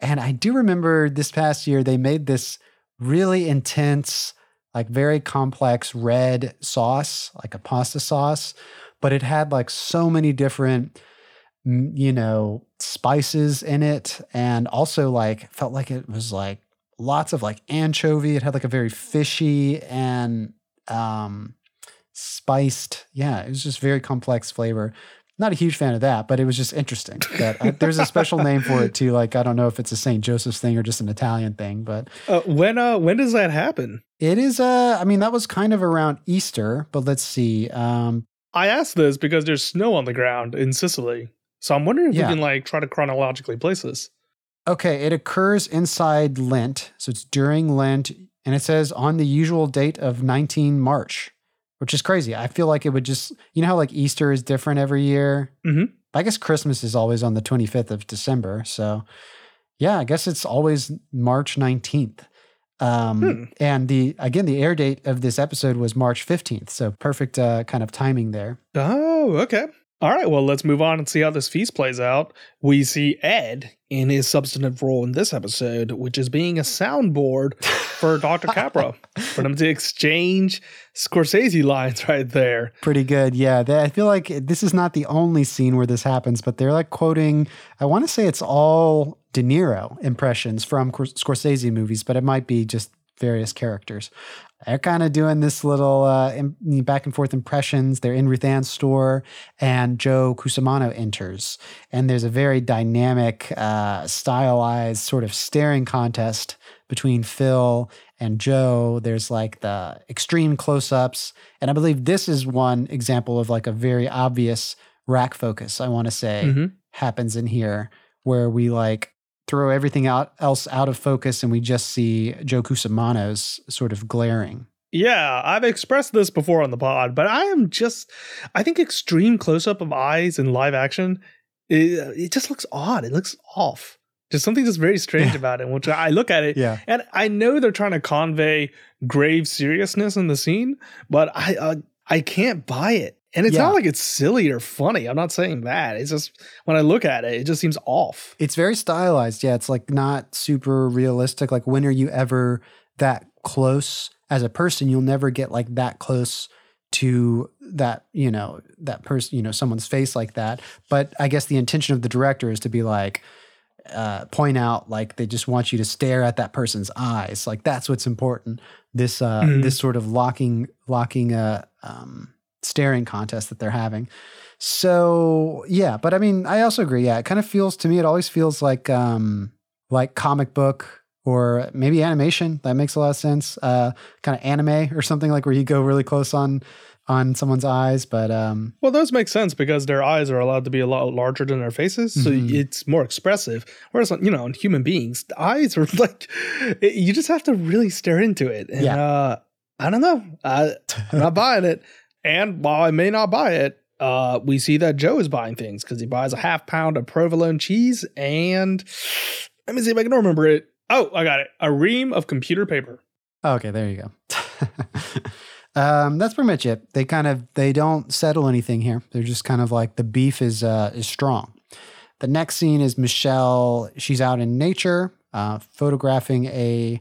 And I do remember this past year they made this really intense like very complex red sauce, like a pasta sauce, but it had like so many different, mm, you know, spices in it. And also like felt like it was like lots of like anchovy. It had like a very fishy and um spiced. Yeah, it was just very complex flavor. Not a huge fan of that, but it was just interesting that uh, there's a special name for it too. Like I don't know if it's a St. Joseph's thing or just an Italian thing, but Uh, when uh when does that happen? it is uh I mean that was kind of around Easter, but let's see. Um I asked this because there's snow on the ground in Cicely. So I'm wondering if Yeah. we can like try to chronologically place this. okay, it occurs inside Lent. So it's during Lent and it says on the usual date of 19 March, which is crazy. I feel like it would just you know how like Easter is different every year? Mhm. I guess Christmas is always on the 25th of December. So yeah, I guess it's always March 19th. Um, Hmm. and the again the air date of this episode was March 15th. So perfect uh, kind of timing there. Oh, okay. All right, well, let's move on and see how this feast plays out. We see Ed in his substantive role in this episode, which is being a soundboard *laughs* for Dr. Capra, for them to exchange Scorsese lines *laughs* right there. Pretty good. Yeah. They, I feel like this is not the only scene where this happens, but they're like quoting, I want to say it's all De Niro impressions from Cor- Scorsese movies, but it might be just various characters. They're kind of doing this little uh, im- back and forth impressions. They're in Ruth Ann's store, and Joe Cusimano enters. And there's a very dynamic, uh, stylized sort of staring contest between Phil and Joe. There's like the extreme close ups. And I believe this is one example of like a very obvious rack focus, I want to say, Mhm. happens in here where we like throw everything out else out of focus and we just see Joe Cusimano's sort of glaring. Yeah, I've expressed this before on the pod, but I am just, I think extreme close up of eyes in live action, it, it just looks odd. It looks off. Just something that's very strange *laughs* about it, which I look at it Yeah. and I know they're trying to convey grave seriousness in the scene, but I uh, I can't buy it. And it's Yeah. not like it's silly or funny. I'm not saying that. It's just when I look at it, it just seems off. It's very stylized. Yeah, it's like not super realistic. Like when are you ever that close as a person? You'll never get like that close to that, you know, that person, you know, someone's face like that. But I guess the intention of the director is to be like uh, point out like they just want you to stare at that person's eyes. Like that's what's important. This uh Mhm. this sort of locking locking uh um staring contest that they're having. So yeah, but I mean, I also agree. Yeah, it kind of feels to me. It always feels like um like comic book or maybe animation. That makes a lot of sense. Uh, kind of anime or something like where you go really close on on someone's eyes. But um, Well, those make sense because their eyes are allowed to be a lot larger than their faces, so Mhm. it's more expressive. Whereas, you know, in human beings, the eyes are *laughs* like it- you just have to really stare into it. And, Yeah. uh, I don't know. I, I'm not buying it. And while I may not buy it, uh, we see that Joe is buying things because he buys a half pound of provolone cheese and let me see if I can remember it. Oh, I got it. A ream of computer paper. okay, there you go. *laughs* um, that's pretty much it. They kind of they don't settle anything here. They're just kind of like the beef is uh, is strong. The next scene is Michelle. She's out in nature, uh, photographing a.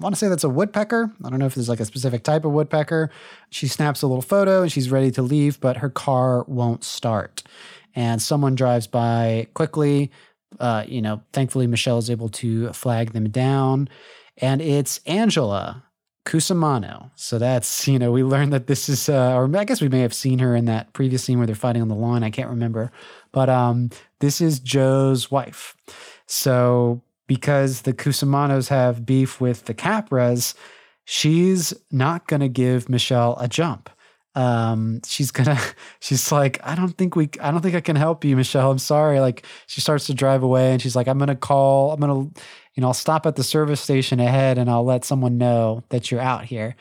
I want to say that's a woodpecker. I don't know if there's like a specific type of woodpecker. She snaps a little photo and she's ready to leave, but her car won't start. And someone drives by quickly. Uh, you know, thankfully Michelle is able to flag them down, and it's Angela Cusimano. So that's you know we learned that this is, uh, or I guess we may have seen her in that previous scene where they're fighting on the lawn. I can't remember, but um, this is Joe's wife. So because the Cusimanos have beef with the Capras, she's not going to give Michelle a jump. Um, she's gonna, *laughs* she's like, I don't think we, I don't think I can help you, Michelle. I'm sorry. Like she starts to drive away and she's like, I'm to call, I'm to, you know, I'll stop at the service station ahead and I'll let someone know that you're out here.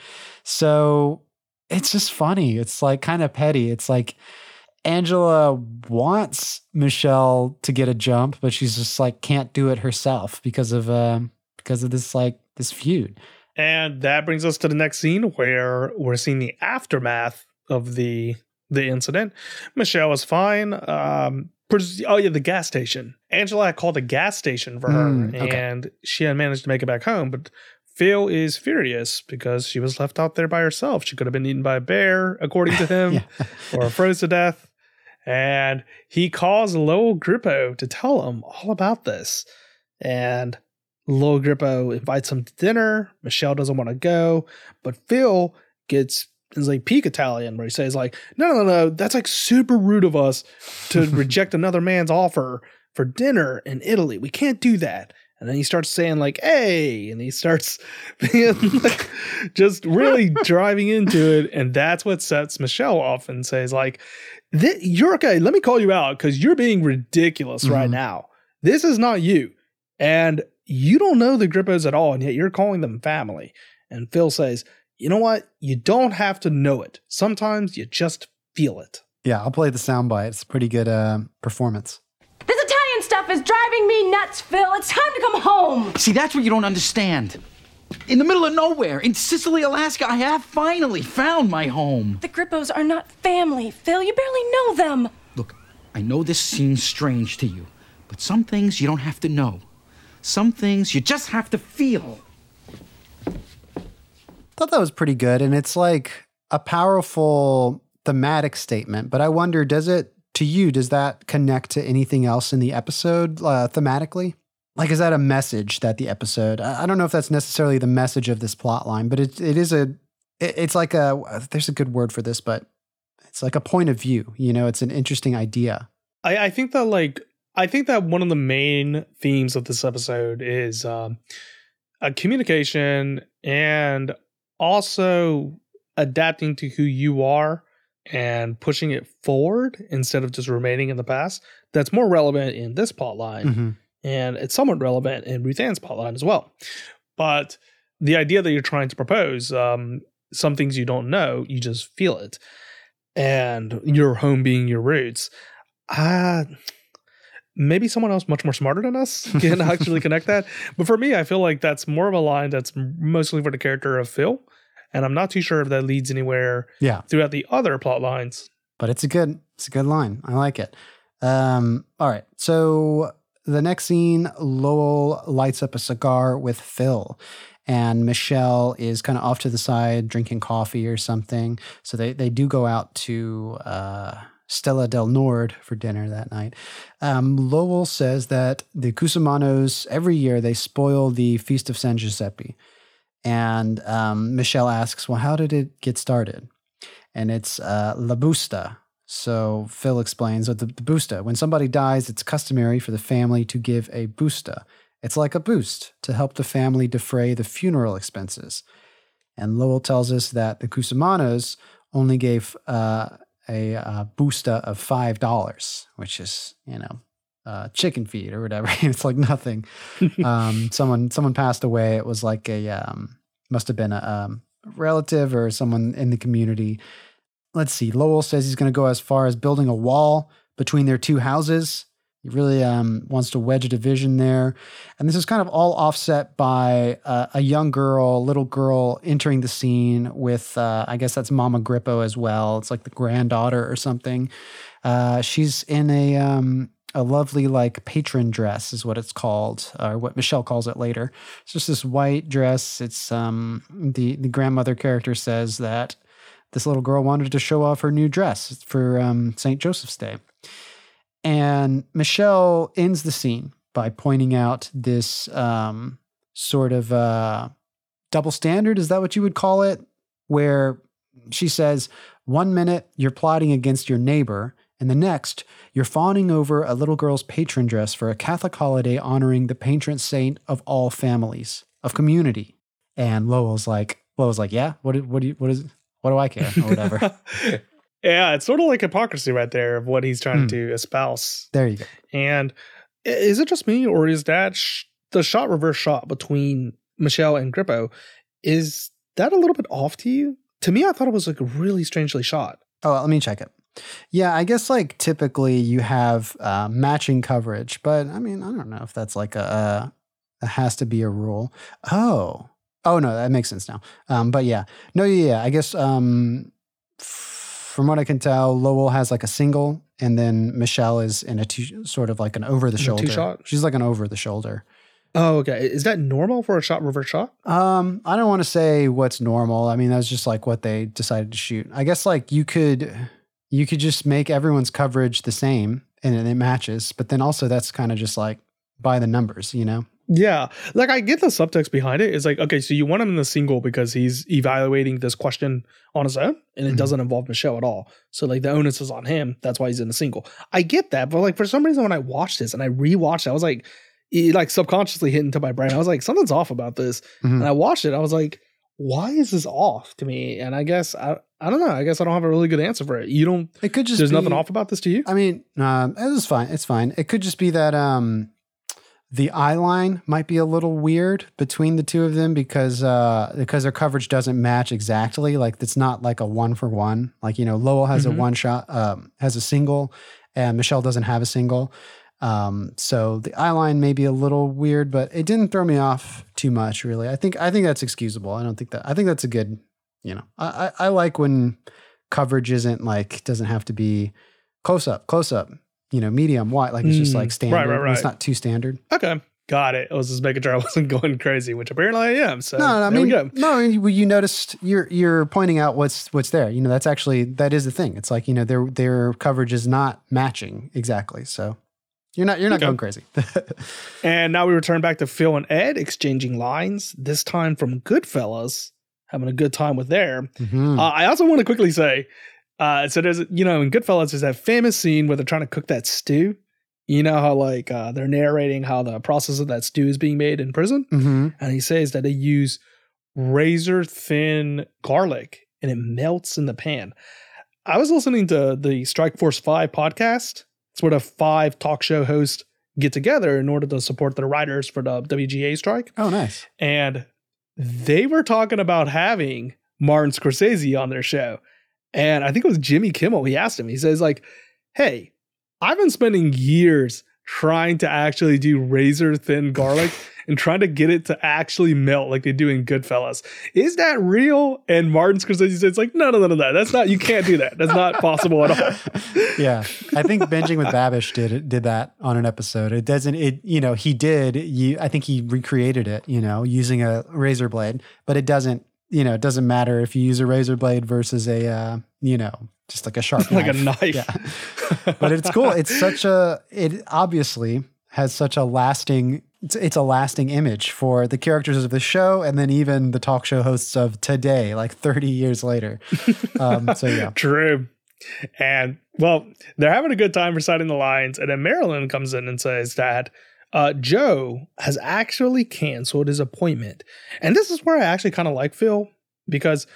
So it's just funny. It's like kind of petty. It's like, Angela wants Michelle to get a jump, but she's just like can't do it herself because of um because of this like this feud. And that brings us to the next scene where we're seeing the aftermath of the the incident. Michelle is fine. Um, oh yeah, the gas station. Angela had called a gas station for her, Mm, okay. and she had managed to make it back home. But Phil is furious because she was left out there by herself. She could have been eaten by a bear, according to *laughs* him, Yeah. or froze to death. And he calls Lowell Grippo to tell him all about this. And Lowell Grippo invites him to dinner. Michelle doesn't want to go, but Phil gets is like peak Italian where he says like, no, no, no, that's like super rude of us to *laughs* reject another man's offer for dinner in Italy. We can't do that. And then he starts saying like, "Hey," and he starts *laughs* being like, just really *laughs* driving into it, and that's what sets Michelle off and says like, "Thi- "You're okay. Let me call you out because you're being ridiculous right Mhm. now. This is not you, and you don't know the Grippos at all, and yet you're calling them family." And Phil says, "You know what? You don't have to know it. Sometimes you just feel it." Yeah, I'll play the soundbite. It's a pretty good uh, performance. This Italian stuff is driving me nuts, Phil. It's time to come home. See, that's what you don't understand. In the middle of nowhere, in Cicely, Alaska, I have finally found my home. The Grippos are not family, Phil. You barely know them. Look, I know this seems strange to you, but some things you don't have to know. Some things you just have to feel. thought that was pretty good. And it's like a powerful thematic statement. But I wonder, does it, to you, does that connect to anything else in the episode uh, thematically? Like, is that a message that the episode, I don't know if that's necessarily the message of this plot line, but it, it is a, it- it's like a, there's a good word for this, but it's like a point of view. You know, it's an interesting idea. I, I think that like I think that one of the main themes of this episode is um, uh, communication and also adapting to who you are and pushing it forward instead of just remaining in the past. That's more relevant in this plot line, Mhm. And it's somewhat relevant in Ruth Ann's plot line as well. But the idea that you're trying to propose, um, some things you don't know, you just feel it, and your home being your roots. Ah, maybe someone else much more smarter than us *laughs* can actually connect that. But for me, I feel like that's more of a line that's mostly for the character of Phil, and I'm not too sure if that leads anywhere Yeah. throughout the other plot lines. but it's a good it's a good line. I like it. Um, all right. So the next scene, Lowell lights up a cigar with Phil, and Michelle is kind of off to the side drinking coffee or something. So they they do go out to uh, Stella del Nord for dinner that night. Um, Lowell says that the Cusimanos every year they spoil the feast of San Giuseppe, and um, Michelle asks, "Well, how did it get started?" and it's uh, La Busta. So Phil explains that the, the busta, when somebody dies, it's customary for the family to give a busta. It's like a boost to help the family defray the funeral expenses. And Lowell tells us that the Cusimanos only gave uh, a uh, busta of $5, which is, you know, uh, chicken feed or whatever. *laughs* it's like nothing. *laughs* um, someone someone passed away. It was like a um, must have been a um, relative or someone in the community. Let's see. Lowell says he's going to go as far as building a wall between their two houses. He really um, wants to wedge a division there. And this is kind of all offset by uh, a young girl, little girl entering the scene with, uh, I guess that's Mama Grippo as well. It's like the granddaughter or something. Uh, she's in a um, a lovely like patron dress is what it's called, or what Michelle calls it later. It's just this white dress. It's um the the grandmother character says that this little girl wanted to show off her new dress for um, St. Joseph's Day. And Michelle ends the scene by pointing out this um, sort of uh, double standard. Is that what you would call it? Where she says, one minute you're plotting against your neighbor, and the next you're fawning over a little girl's patron dress for a Catholic holiday honoring the patron saint of all families, of community. And Lowell's like, Lowell's like, yeah, what, what do you, what is, what do I care or whatever. *laughs* yeah, it's sort of like hypocrisy right there of what he's trying Hmm. to espouse. there you go. And is it just me, or is that sh- the shot reverse shot between Michelle and Grippo? Is that a little bit off to you? To me, I thought it was like really strangely shot. Oh, let me check it. Yeah, I guess like typically you have uh, matching coverage, but I mean, I don't know if that's like a, a, a has to be a rule. Oh, oh no, that makes sense now. Um, but yeah, no, yeah, yeah. I guess um, f- from what I can tell, Lowell has like a single, and then Michelle is in a two, sort of like an over the shoulder. two-shot? She's like an over the shoulder. Oh, okay. Is that normal for a shot reverse shot? Um, I don't want to say what's normal. I mean, that's just like what they decided to shoot. I guess like you could you could just make everyone's coverage the same and it matches, but then also that's kind of just like by the numbers, you know? Yeah. Like I get the subtext behind it. It's like, okay, so you want him in the single because he's evaluating this question on his own and it Mhm. doesn't involve Michelle at all. So like the onus is on him. That's why he's in the single. I get that, but like for some reason when I watched this and I rewatched it, I was like, it like subconsciously hit into my brain. I was like, something's off about this. Mhm. And I watched it. I was like, why is this off to me? And I guess I I don't know. I guess I don't have a really good answer for it. You don't It could just there's be, nothing off about this to you? I mean, um, it is fine. It's fine. It could just be that um, the eye line might be a little weird between the two of them because uh, because their coverage doesn't match exactly. Like it's not like a one for one. Like you know, Lowell has Mhm. a one shot, um, has a single, and Michelle doesn't have a single. Um, so the eye line may be a little weird, but it didn't throw me off too much. Really, I think I think that's excusable. I don't think that. I think that's a good. You know, I I, I like when coverage isn't like doesn't have to be close up, close up. You know medium wide, like it's just Mm, like right, standard. right, It's not too standard. Okay. Got it. I was just making sure I wasn't *laughs* going crazy, which apparently I am. So no, no, I mean, we go. no. You, you noticed you're you're pointing out what's what's there. You know, that's actually that is the thing. It's like you know their their coverage is not matching exactly. So you're not you're not Okay. going crazy. *laughs* And now we return back to Phil and Ed exchanging lines, this time from Goodfellas, having a good time with there. Mhm. Uh, I also want to quickly say, uh, so there's, you know, in Goodfellas, there's that famous scene where they're trying to cook that stew. You know how like uh, they're narrating how the process of that stew is being made in prison, Mhm. and he says that they use razor thin garlic and it melts in the pan. I was listening to the Strike Force Five podcast. It's where the five talk show hosts get together in order to support the writers for the WGA strike Oh, nice. and they were talking about having Martin Scorsese on their show. And I think it was Jimmy Kimmel. He asked him, he says, like, hey, I've been spending years trying to actually do razor thin garlic *laughs* and trying to get it to actually melt like they do in Goodfellas. Is that real? And Martin Scorsese says, like, no, no, no, no, no. That's not, you can't do that. That's not possible at all. *laughs* yeah, I think binging with Babish did did that on an episode. It doesn't. It you know he did. You I think he recreated it. You know using a razor blade, but it doesn't. You know it doesn't matter if you use a razor blade versus a uh, you know just like a sharp *laughs* like a knife. knife. Yeah. but it's cool. It's such a. It obviously has such a lasting. It's, it's a lasting image for the characters of the show, and then even the talk show hosts of today, like thirty years later. *laughs* Um, so yeah, True. And well, they're having a good time reciting the lines, and then Marilyn comes in and says that uh, Joe has actually canceled his appointment. And this is where I actually kind of like Phil because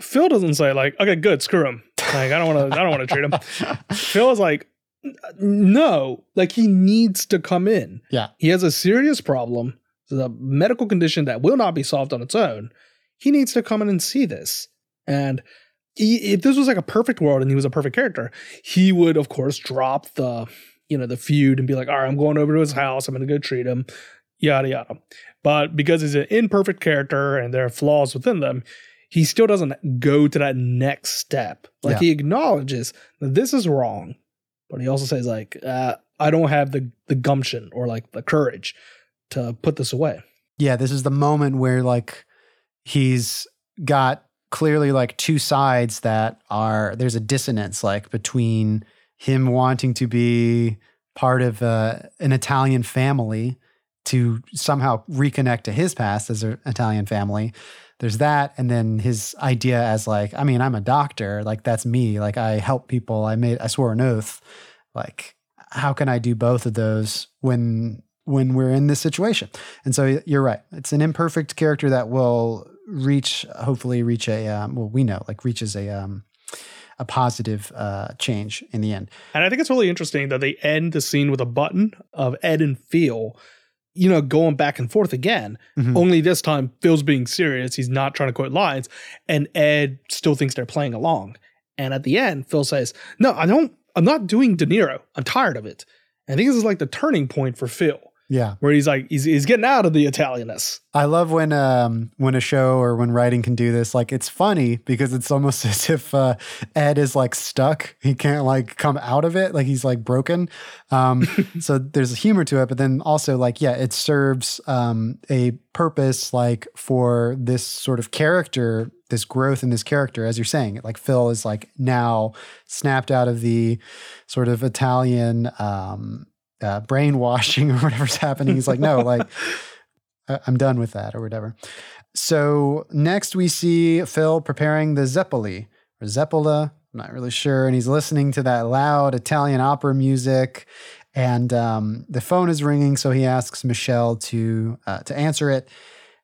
Phil doesn't say like, "Okay, good, screw him." Like I don't want to, I don't want to treat him. *laughs* Phil is like, "No, like he needs to come in. yeah. He has a serious problem, it's a medical condition that will not be solved on its own. He needs to come in and see this. And he, if this was like a perfect world and he was a perfect character, he would, of course, drop the, you know, the feud and be like, all right, I'm going over to his house. I'm going to go treat him, yada, yada. But because he's an imperfect character and there are flaws within them, he still doesn't go to that next step. Like Yeah. he acknowledges that this is wrong, but he also says like, uh, I don't have the the gumption or like the courage to put this away. yeah, this is the moment where like he's got clearly like two sides that are there's a dissonance like between him wanting to be part of uh, an Italian family to somehow reconnect to his past as an Italian family. There's that, and then his idea as like, I mean, I'm a doctor, like that's me, like I help people. I made, I swore an oath. Like, how can I do both of those when when we're in this situation? And so you're right. It's an imperfect character that will reach, hopefully, reach a um, well, we know, like reaches a um, a positive uh, change in the end. And I think it's really interesting that they end the scene with a button of Ed and Phil, you know, going back and forth again. Mhm. Only this time, Phil's being serious. He's not trying to quote lines. And Ed still thinks they're playing along. And at the end, Phil says, No, I don't, I'm not doing De Niro. I'm tired of it. And I think this is like the turning point for Phil, Yeah, where he's like, he's, he's getting out of the Italianness. I love when um, when a show or when writing can do this. Like it's funny because it's almost *laughs* as if uh, Ed is like stuck. He can't like come out of it. Like he's like broken. Um, *laughs* so there's a humor to it, but then also like yeah, it serves um, a purpose like for this sort of character, this growth in this character, as you're saying. Like Phil is like now snapped out of the sort of Italian. Um, uh, brainwashing *laughs* or whatever's happening. He's like, no, *laughs* like I'm done with that or whatever. So next we see Phil preparing the Zeppeli or Zeppola. I'm not really sure. And he's listening to that loud Italian opera music. And um, the phone is ringing. So he asks Michelle to uh, to answer it.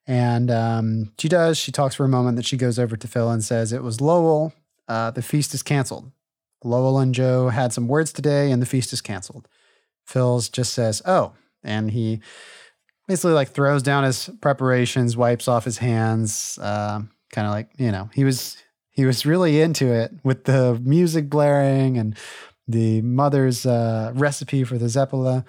And um, she does. She talks for a moment. That she goes over to Phil and says, It was Lowell. Uh, the feast is canceled. Lowell and Joe had some words today, and the feast is canceled. Phil's just says, "Oh," and he basically like throws down his preparations, wipes off his hands, uh, kind of like you know he was he was really into it with the music blaring and the mother's uh, recipe for the zeppola,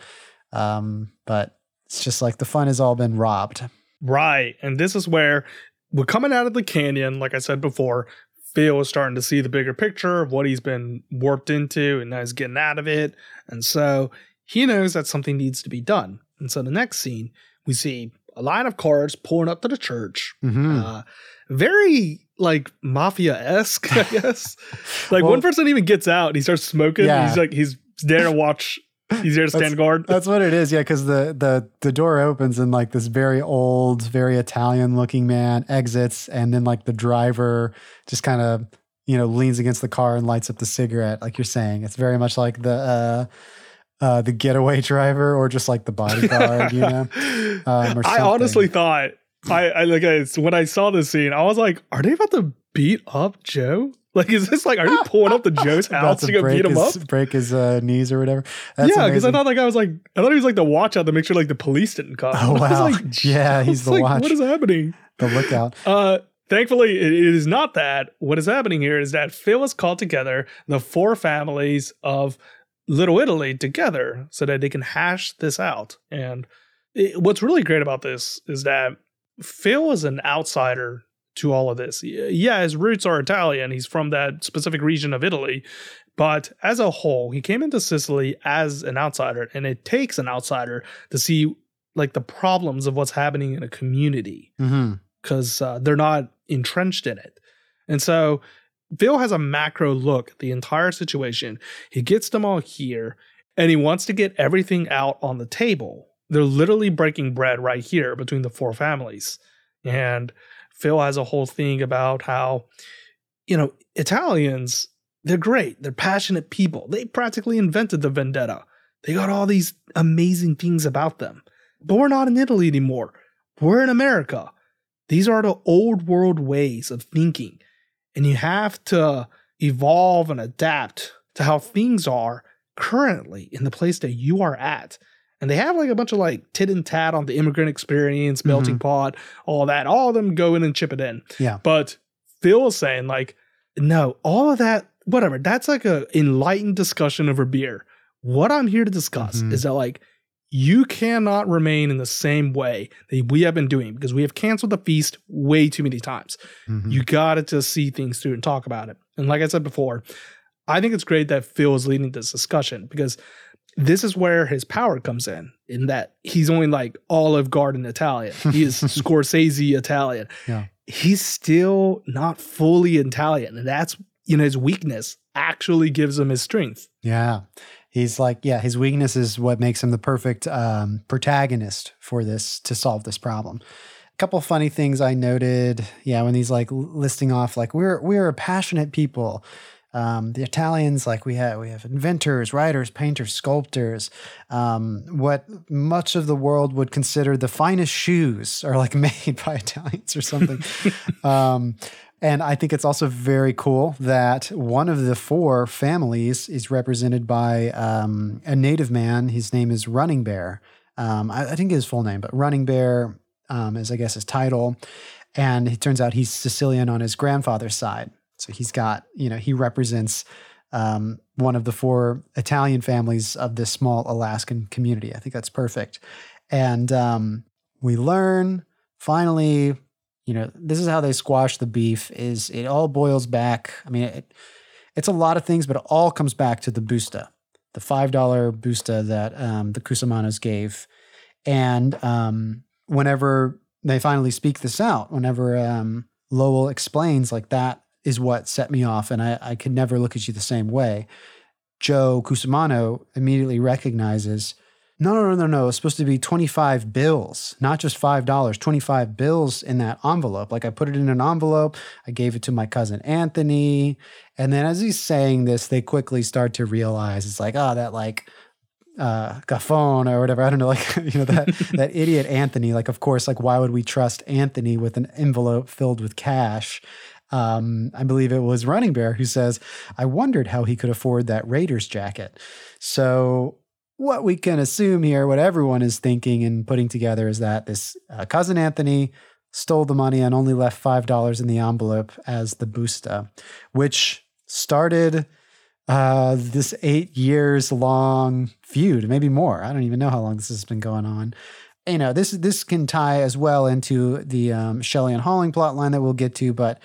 um, but it's just like the fun has all been robbed. Right. And this is where we're coming out of the canyon, like I said before. Phil is starting to see the bigger picture of what he's been warped into and now he's getting out of it. And so he knows that something needs to be done. And so the next scene, we see a line of cars pulling up to the church. Mhm. Uh, very like mafia esque, I *laughs* guess. like Well- one person even gets out and he starts smoking. Yeah. He's like, he's there to watch, he's there to *laughs* stand guard. That's what it is, yeah. Because the the the door opens and like this very old, very Italian looking man exits, and then like the driver just kind of you know leans against the car and lights up the cigarette, like you're saying. It's very much like the uh, uh, the getaway driver or just like the bodyguard, you know. *laughs* Um, I honestly thought I, I like I, when I saw this scene, I was like, are they about to beat up Joe? Like, is this like, are you pulling up to Joe's *laughs* house to, go break beat him his, up? break his uh, knees or whatever. That's yeah, because I thought like I was like I thought he was like the watch out to make sure like the police didn't come. Oh, *laughs* wow. like, Yeah, he's the like, watch. What is happening? the lookout. Uh, thankfully, it it is not that. What is happening here is that Phil has called together the four families of Little Italy together so that they can hash this out. And it, what's really great about this is that Phil is an outsider to all of this. Yeah, his roots are Italian. He's from that specific region of Italy. But as a whole, he came into Cicely as an outsider, and it takes an outsider to see like the problems of what's happening in a community because uh, they're not entrenched in it. And so Phil has a macro look at the entire situation. He gets them all here and he wants to get everything out on the table. They're literally breaking bread right here between the four families. And Phil has a whole thing about how, you know, Italians, they're great. They're passionate people. They practically invented the vendetta. They got all these amazing things about them. But we're not in Italy anymore. We're in America. These are the old world ways of thinking. And you have to evolve and adapt to how things are currently in the place that you are at. And they have like a bunch of like tit and tat on the immigrant experience, melting pot, all that. All of them go in and chip it in. Yeah. But Phil is saying, like, no, all of that, whatever, that's like a enlightened discussion over beer. What I'm here to discuss Mhm. is that like you cannot remain in the same way that we have been doing because we have canceled the feast way too many times. Mhm. You gotta just see things through and talk about it. And like I said before, I think it's great that Phil is leading this discussion because this is where his power comes in, in that he's only like Olive Garden Italian. He is *laughs* Scorsese Italian. Yeah. He's still not fully Italian. And that's, you know, his weakness actually gives him his strength. Yeah. He's like, yeah, his weakness is what makes him the perfect um, protagonist for this to solve this problem. A couple funny things I noted. Yeah, when he's like listing off, like we're we're a passionate people. Um, the Italians, like we have we have inventors, writers, painters, sculptors. Um, what much of the world would consider the finest shoes are like *laughs* made by Italians or something. *laughs* um, and I think it's also very cool that one of the four families is represented by um, a native man. His name is Running Bear. Um, I, I think his full name, but Running Bear um, is, I guess, his title. And it turns out he's Sicilian on his grandfather's side. So he's got, you know, he represents um, one of the four Italian families of this small Alaskan community. I think that's perfect. And um, we learn finally you know this is how they squash the beef is it all boils back. I mean it, it's a lot of things but it all comes back to the busta the five dollar busta that um, the Cusimanos gave. And um, whenever they finally speak this out whenever um, lowell explains like that is what set me off and I, I could never look at you the same way joe Cusimano immediately recognizes no, no, no, no, no. It's supposed to be 25 bills, not just $5, 25 bills in that envelope. Like I put it in an envelope, I gave it to my cousin Anthony. And then as he's saying this, they quickly start to realize it's like, oh, that like uh cafone or whatever. I don't know, *laughs* like, you know, that *laughs* that idiot Anthony. Like, of course, like why would we trust Anthony with an envelope filled with cash? Um, I believe it was Running Bear who says, I wondered how he could afford that Raiders jacket. So what we can assume here, what everyone is thinking and putting together is that this uh, cousin Anthony stole the money and only left $5 in the envelope as the busta, which started uh, this eight years long feud, maybe more. I don't even know how long this has been going on. You know, this this can tie as well into the um, Shelley and Holling plot line that we'll get to, but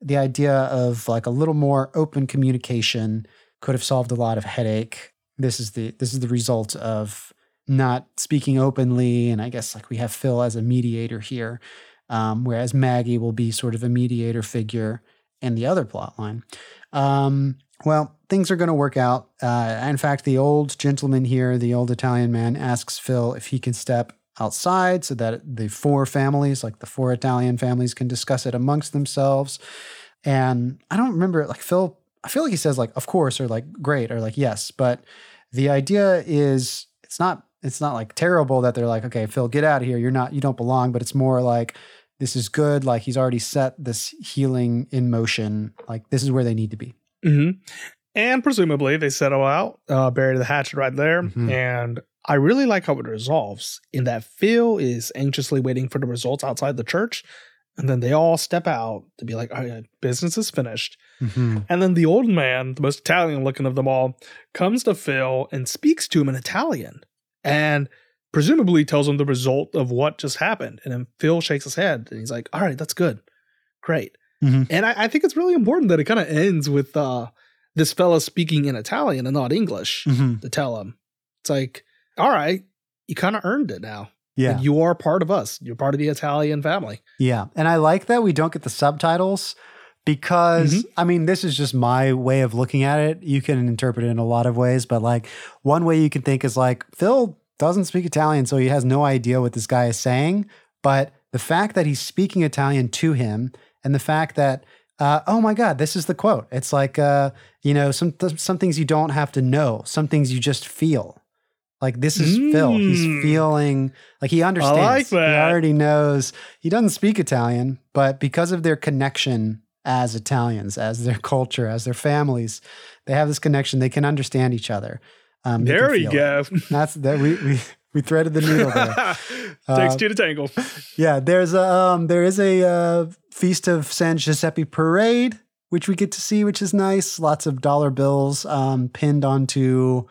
the idea of like a little more open communication could have solved a lot of headache. This is the this is the result of not speaking openly, and I guess like we have Phil as a mediator here, um, whereas Maggie will be sort of a mediator figure in the other plot line. Um, well, things are going to work out. Uh, in fact, the old gentleman here, the old Italian man, asks Phil if he can step outside so that the four families, like the four Italian families, can discuss it amongst themselves. And I don't remember, like Phil, I feel like he says like, of course, or like great, or like yes. But the idea is it's not it's not like terrible that they're like, okay, Phil, get out of here. You're not, you don't belong. But it's more like this is good. Like he's already set this healing in motion. Like this is where they need to be. hmm And presumably they settle out, uh, bury the hatchet right there. Mhm. And I really like how it resolves in that Phil is anxiously waiting for the results outside the church. And then they all step out to be like, all right, business is finished. Mhm. And then the old man, the most Italian looking of them all, comes to Phil and speaks to him in Italian and presumably tells him the result of what just happened. And then Phil shakes his head and he's like, all right, that's good. Great. Mhm. And I, I think it's really important that it kind of ends with uh, this fella speaking in Italian and not English Mhm. to tell him. It's like, all right, you kind of earned it now. Yeah. Like, you are part of us. You're part of the Italian family. Yeah. And I like that we don't get the subtitles because, I mean, this is just my way of looking at it. You can interpret it in a lot of ways, but like one way you can think is like Phil doesn't speak Italian, so he has no idea what this guy is saying. But the fact that he's speaking Italian to him and the fact that, uh, oh my God, this is the quote. It's like, uh, you know, some, some things you don't have to know, some things you just feel. Like this is Phil. He's Mm. feeling like he understands. like He already knows. He doesn't speak Italian, but because of their connection as Italians, as their *laughs* culture, as their families, they have this connection. They can understand each other. Um, there we go. it. That's that we we we threaded the needle there. *laughs* Takes Uh, two to tangle. Yeah, there's a um, there is a uh, feast of San Giuseppe parade, which we get to see, which is nice. Lots of dollar bills um, pinned onto.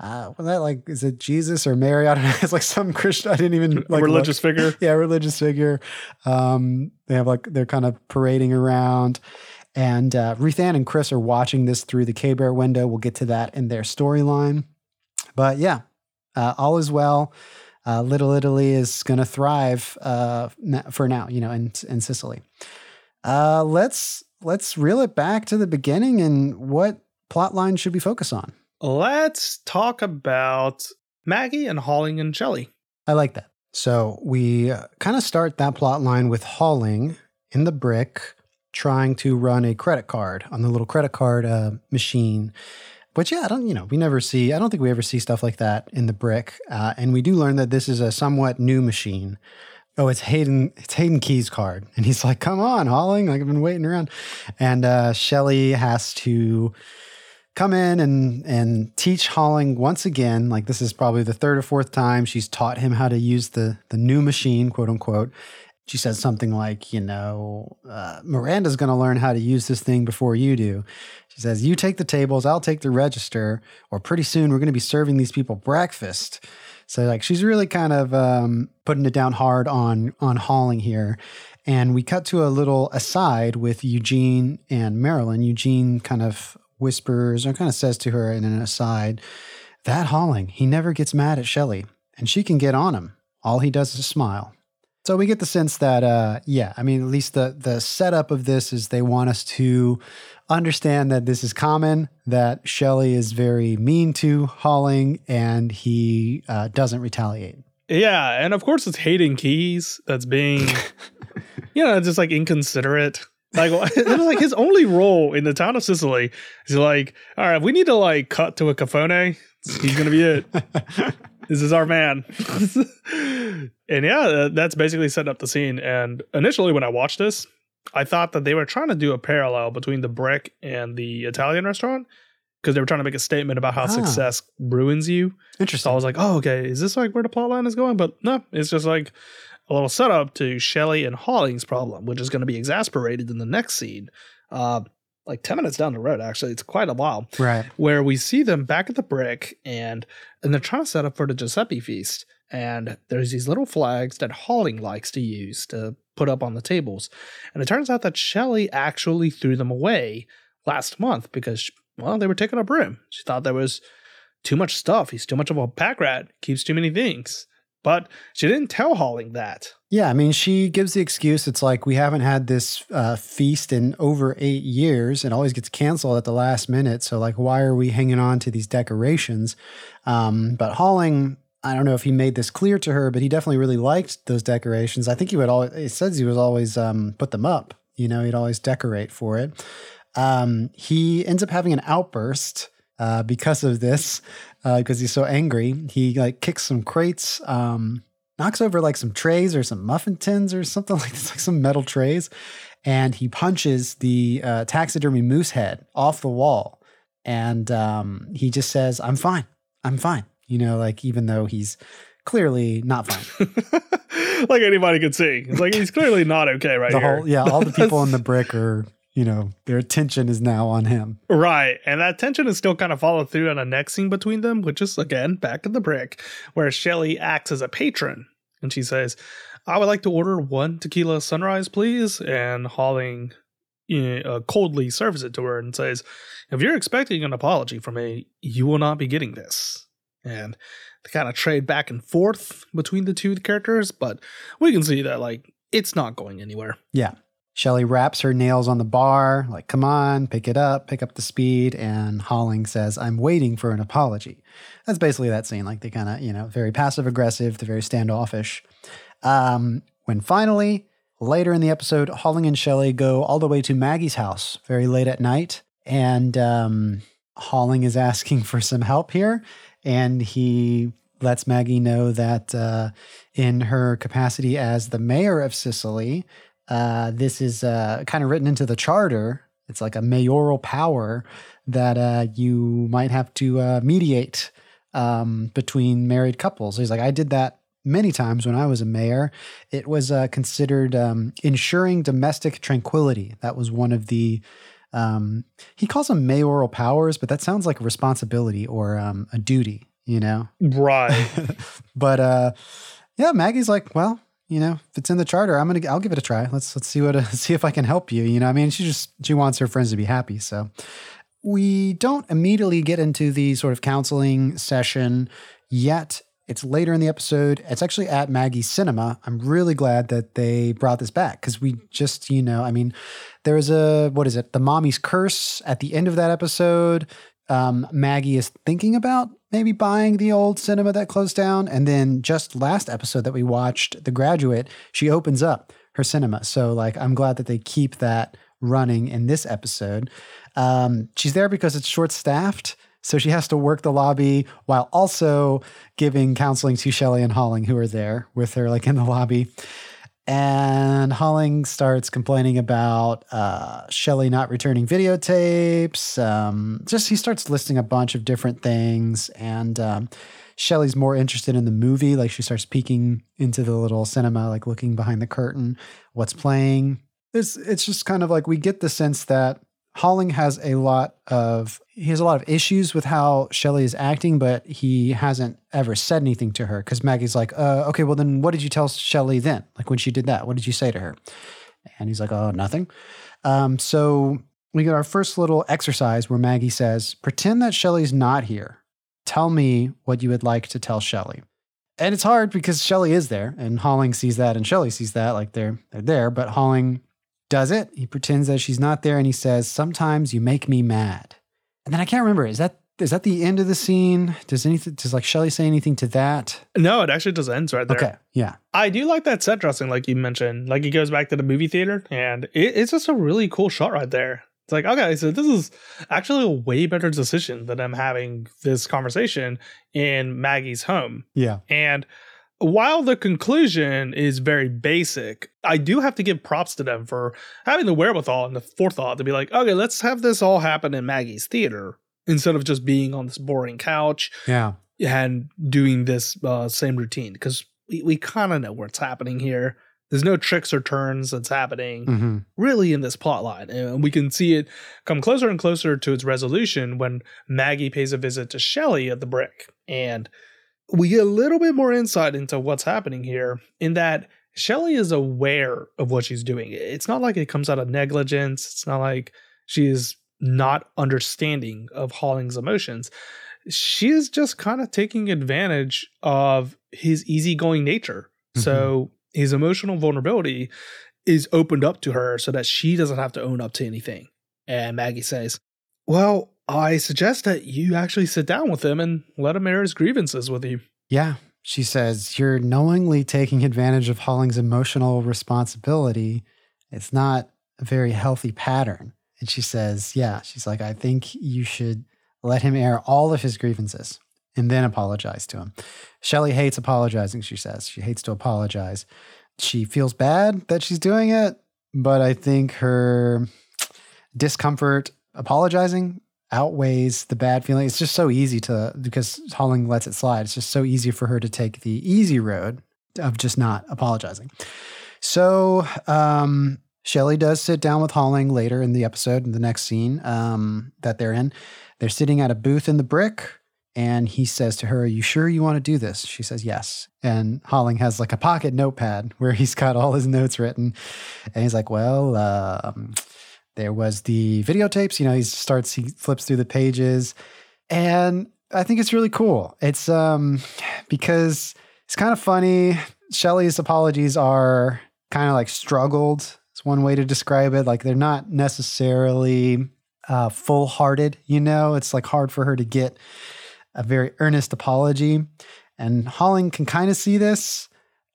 Uh, was that like is it Jesus or Mary? *laughs* I don't know. It's like some Christian. I didn't even like religious look. figure. *laughs* Yeah, religious figure. Um, they have like they're kind of parading around. And uh, Ruth Ann and Chris are watching this through the K Bear window. We'll get to that in their storyline. But yeah, uh, all is well. Uh, Little Italy is going to thrive uh, for now, you know, in, in Cicely. Uh, let's let's reel it back to the beginning and what plot line should we focus on? Let's talk about Maggie and Holling and Shelley. I like that. So we kind of start that plot line with Holling in the brick trying to run a credit card on the little credit card uh, machine. But yeah, I don't, you know, we never see, I don't think we ever see stuff like that in the brick. Uh, and we do learn that this is a somewhat new machine. Oh, it's Hayden, it's Hayden Key's card. And he's like, come on, Holling, like I've been waiting around. And uh, Shelly has to come in and and teach Holling once again. Like this is probably the third or fourth time she's taught him how to use the the new machine, quote unquote. She says something like, you know, uh, Miranda's going to learn how to use this thing before you do. She says, you take the tables, I'll take the register, or pretty soon we're going to be serving these people breakfast. So like she's really kind of um, putting it down hard on on Holling here. And we cut to a little aside with Eugene and Marilyn. Eugene kind of whispers or kind of says to her in an aside, that Holling, he never gets mad at Shelley, and she can get on him. All he does is smile. So we get the sense that, uh, yeah, I mean, at least the the setup of this is they want us to understand that this is common, that Shelley is very mean to Holling, and he uh, doesn't retaliate. Yeah, and of course it's Hayden Keys that's being, *laughs* you know, just like inconsiderate. Like *laughs* it was like his only role in the town of Cicely is like, all right, we need to like cut to a cafone. He's gonna be it. *laughs* this is our man. *laughs* and yeah, that's basically setting up the scene. And initially, when I watched this, I thought that they were trying to do a parallel between the brick and the Italian restaurant because they were trying to make a statement about how Ah. success ruins you. So I was like, oh, okay, is this like where the plot line is going? But no, it's just like a little setup to Shelley and Holling's problem, which is going to be exasperated in the next scene. Uh, like 10 minutes down the road, actually. It's quite a while. Right. Where we see them back at the brick and and they're trying to set up for the Giuseppe feast. And there's these little flags that Holling likes to use to put up on the tables. And it turns out that Shelley actually threw them away last month because, well, they were taking up room. She thought there was too much stuff. He's too much of a pack rat, keeps too many things. But she didn't tell Holling that. Yeah, I mean, she gives the excuse. It's like we haven't had this uh, feast in over eight years, and always gets canceled at the last minute. So, like, why are we hanging on to these decorations? Um, but Holling, I don't know if he made this clear to her, but he definitely really liked those decorations. I think he would always. It says he was always um, put them up. You know, he'd always decorate for it. Um, he ends up having an outburst uh, because of this, because uh, he's so angry. He like kicks some crates, um, knocks over like some trays or some muffin tins or something *laughs* like this, like some metal trays, and he punches the uh, taxidermy moose head off the wall. And um, he just says, "I'm fine. I'm fine." You know, like even though he's clearly not fine. *laughs* like anybody could see. It's like he's clearly not okay *laughs* right the here. Whole, yeah, all the people in the brick are you know, their attention is now on him. Right. And that tension is still kind of followed through on a next scene between them, which is again back to the brick, where Shelly acts as a patron. And she says, I would like to order one tequila sunrise, please. And Holling uh, coldly serves it to her and says, If you're expecting an apology from me, you will not be getting this. And they kind of trade back and forth between the two characters, but we can see that, like, it's not going anywhere. Yeah. Shelly wraps her nails on the bar, like, come on, pick it up, pick up the speed. And Holling says, I'm waiting for an apology. That's basically that scene. Like, they kind of, you know, very passive aggressive, they're very standoffish. Um, when finally, later in the episode, Holling and Shelly go all the way to Maggie's house very late at night. And um, Holling is *laughs* asking for some help here. And he lets Maggie know that uh, in her capacity as the mayor of Cicely, uh, this is uh, kind of written into the charter. It's like a mayoral power that uh, you might have to uh, mediate um, between married couples. He's like, I did that many times when I was a mayor. It was uh, considered um, ensuring domestic tranquility. That was one of the um, he calls them mayoral powers, but that sounds like a responsibility or um, a duty, you know? Right. *laughs* but uh, yeah, Maggie's like, well, you know, if it's in the charter, I'm gonna, I'll give it a try. Let's let's see what, uh, *laughs* see if I can help you. You know, I mean, she just she wants her friends to be happy. So we don't immediately get into the sort of counseling session yet. It's later in the episode. It's actually at Maggie's cinema. I'm really glad that they brought this back because we just, you know, I mean, there's a what is it? The mommy's curse at the end of that episode. Um, Maggie is thinking about maybe buying the old cinema that closed down. And then just last episode that we watched, The Graduate, she opens up her cinema. So like I'm glad that they keep that running in this episode. Um, she's there because it's short staffed. So she has to work the lobby while also giving counseling to Shelley and Holling, who are there with her, like in the lobby. And Holling starts complaining about uh, Shelly not returning videotapes. Um, just he starts listing a bunch of different things, and um, Shelly's more interested in the movie. Like she starts peeking into the little cinema, like looking behind the curtain, what's playing. It's it's just kind of like we get the sense that Holling has a lot of he has a lot of issues with how Shelly is acting, but he hasn't ever said anything to her because Maggie's like, uh, okay, well then what did you tell Shelly then? Like when she did that, what did you say to her? And he's like, oh, nothing. Um, so we get our first little exercise where Maggie says, pretend that Shelly's not here. Tell me what you would like to tell Shelly. And it's hard because Shelly is there, and Holling sees that, and Shelly sees that, like they're they're there, but Holling does it. He pretends that she's not there and he says, Sometimes you make me mad. And then I can't remember, is that is that the end of the scene? Does anything does like Shelly say anything to that? No, it actually just ends right there. Okay. Yeah. I do like that set dressing, like you mentioned. Like he goes back to the movie theater and it, it's just a really cool shot right there. It's like, okay, so this is actually a way better decision than I'm having this conversation in Maggie's home. Yeah. And while the conclusion is very basic, I do have to give props to them for having the wherewithal and the forethought to be like, okay, let's have this all happen in Maggie's theater instead of just being on this boring couch. Yeah. And doing this uh, same routine because we, we kind of know what's happening here. There's no tricks or turns that's happening mm-hmm. really in this plot line. And we can see it come closer and closer to its resolution when Maggie pays a visit to Shelly at the brick. And we get a little bit more insight into what's happening here in that Shelley is aware of what she's doing. It's not like it comes out of negligence. It's not like she is not understanding of Holling's emotions. She is just kind of taking advantage of his easygoing nature. Mm-hmm. So his emotional vulnerability is opened up to her so that she doesn't have to own up to anything. And Maggie says, Well, I suggest that you actually sit down with him and let him air his grievances with you. Yeah. She says, You're knowingly taking advantage of Holling's emotional responsibility. It's not a very healthy pattern. And she says, Yeah, she's like, I think you should let him air all of his grievances and then apologize to him. Shelley hates apologizing, she says. She hates to apologize. She feels bad that she's doing it, but I think her discomfort apologizing outweighs the bad feeling. It's just so easy to, because Holling lets it slide, it's just so easy for her to take the easy road of just not apologizing. So, um, Shelley does sit down with Holling later in the episode, in the next scene um, that they're in. They're sitting at a booth in the brick, and he says to her, Are you sure you want to do this? She says, Yes. And Holling has like a pocket notepad where he's got all his notes written. And he's like, Well, um, there was the videotapes. You know, he starts, he flips through the pages. And I think it's really cool. It's um because it's kind of funny. Shelley's apologies are kind of like struggled. It's one way to describe it. Like they're not necessarily uh, full hearted, you know, it's like hard for her to get a very earnest apology. And Holling can kind of see this.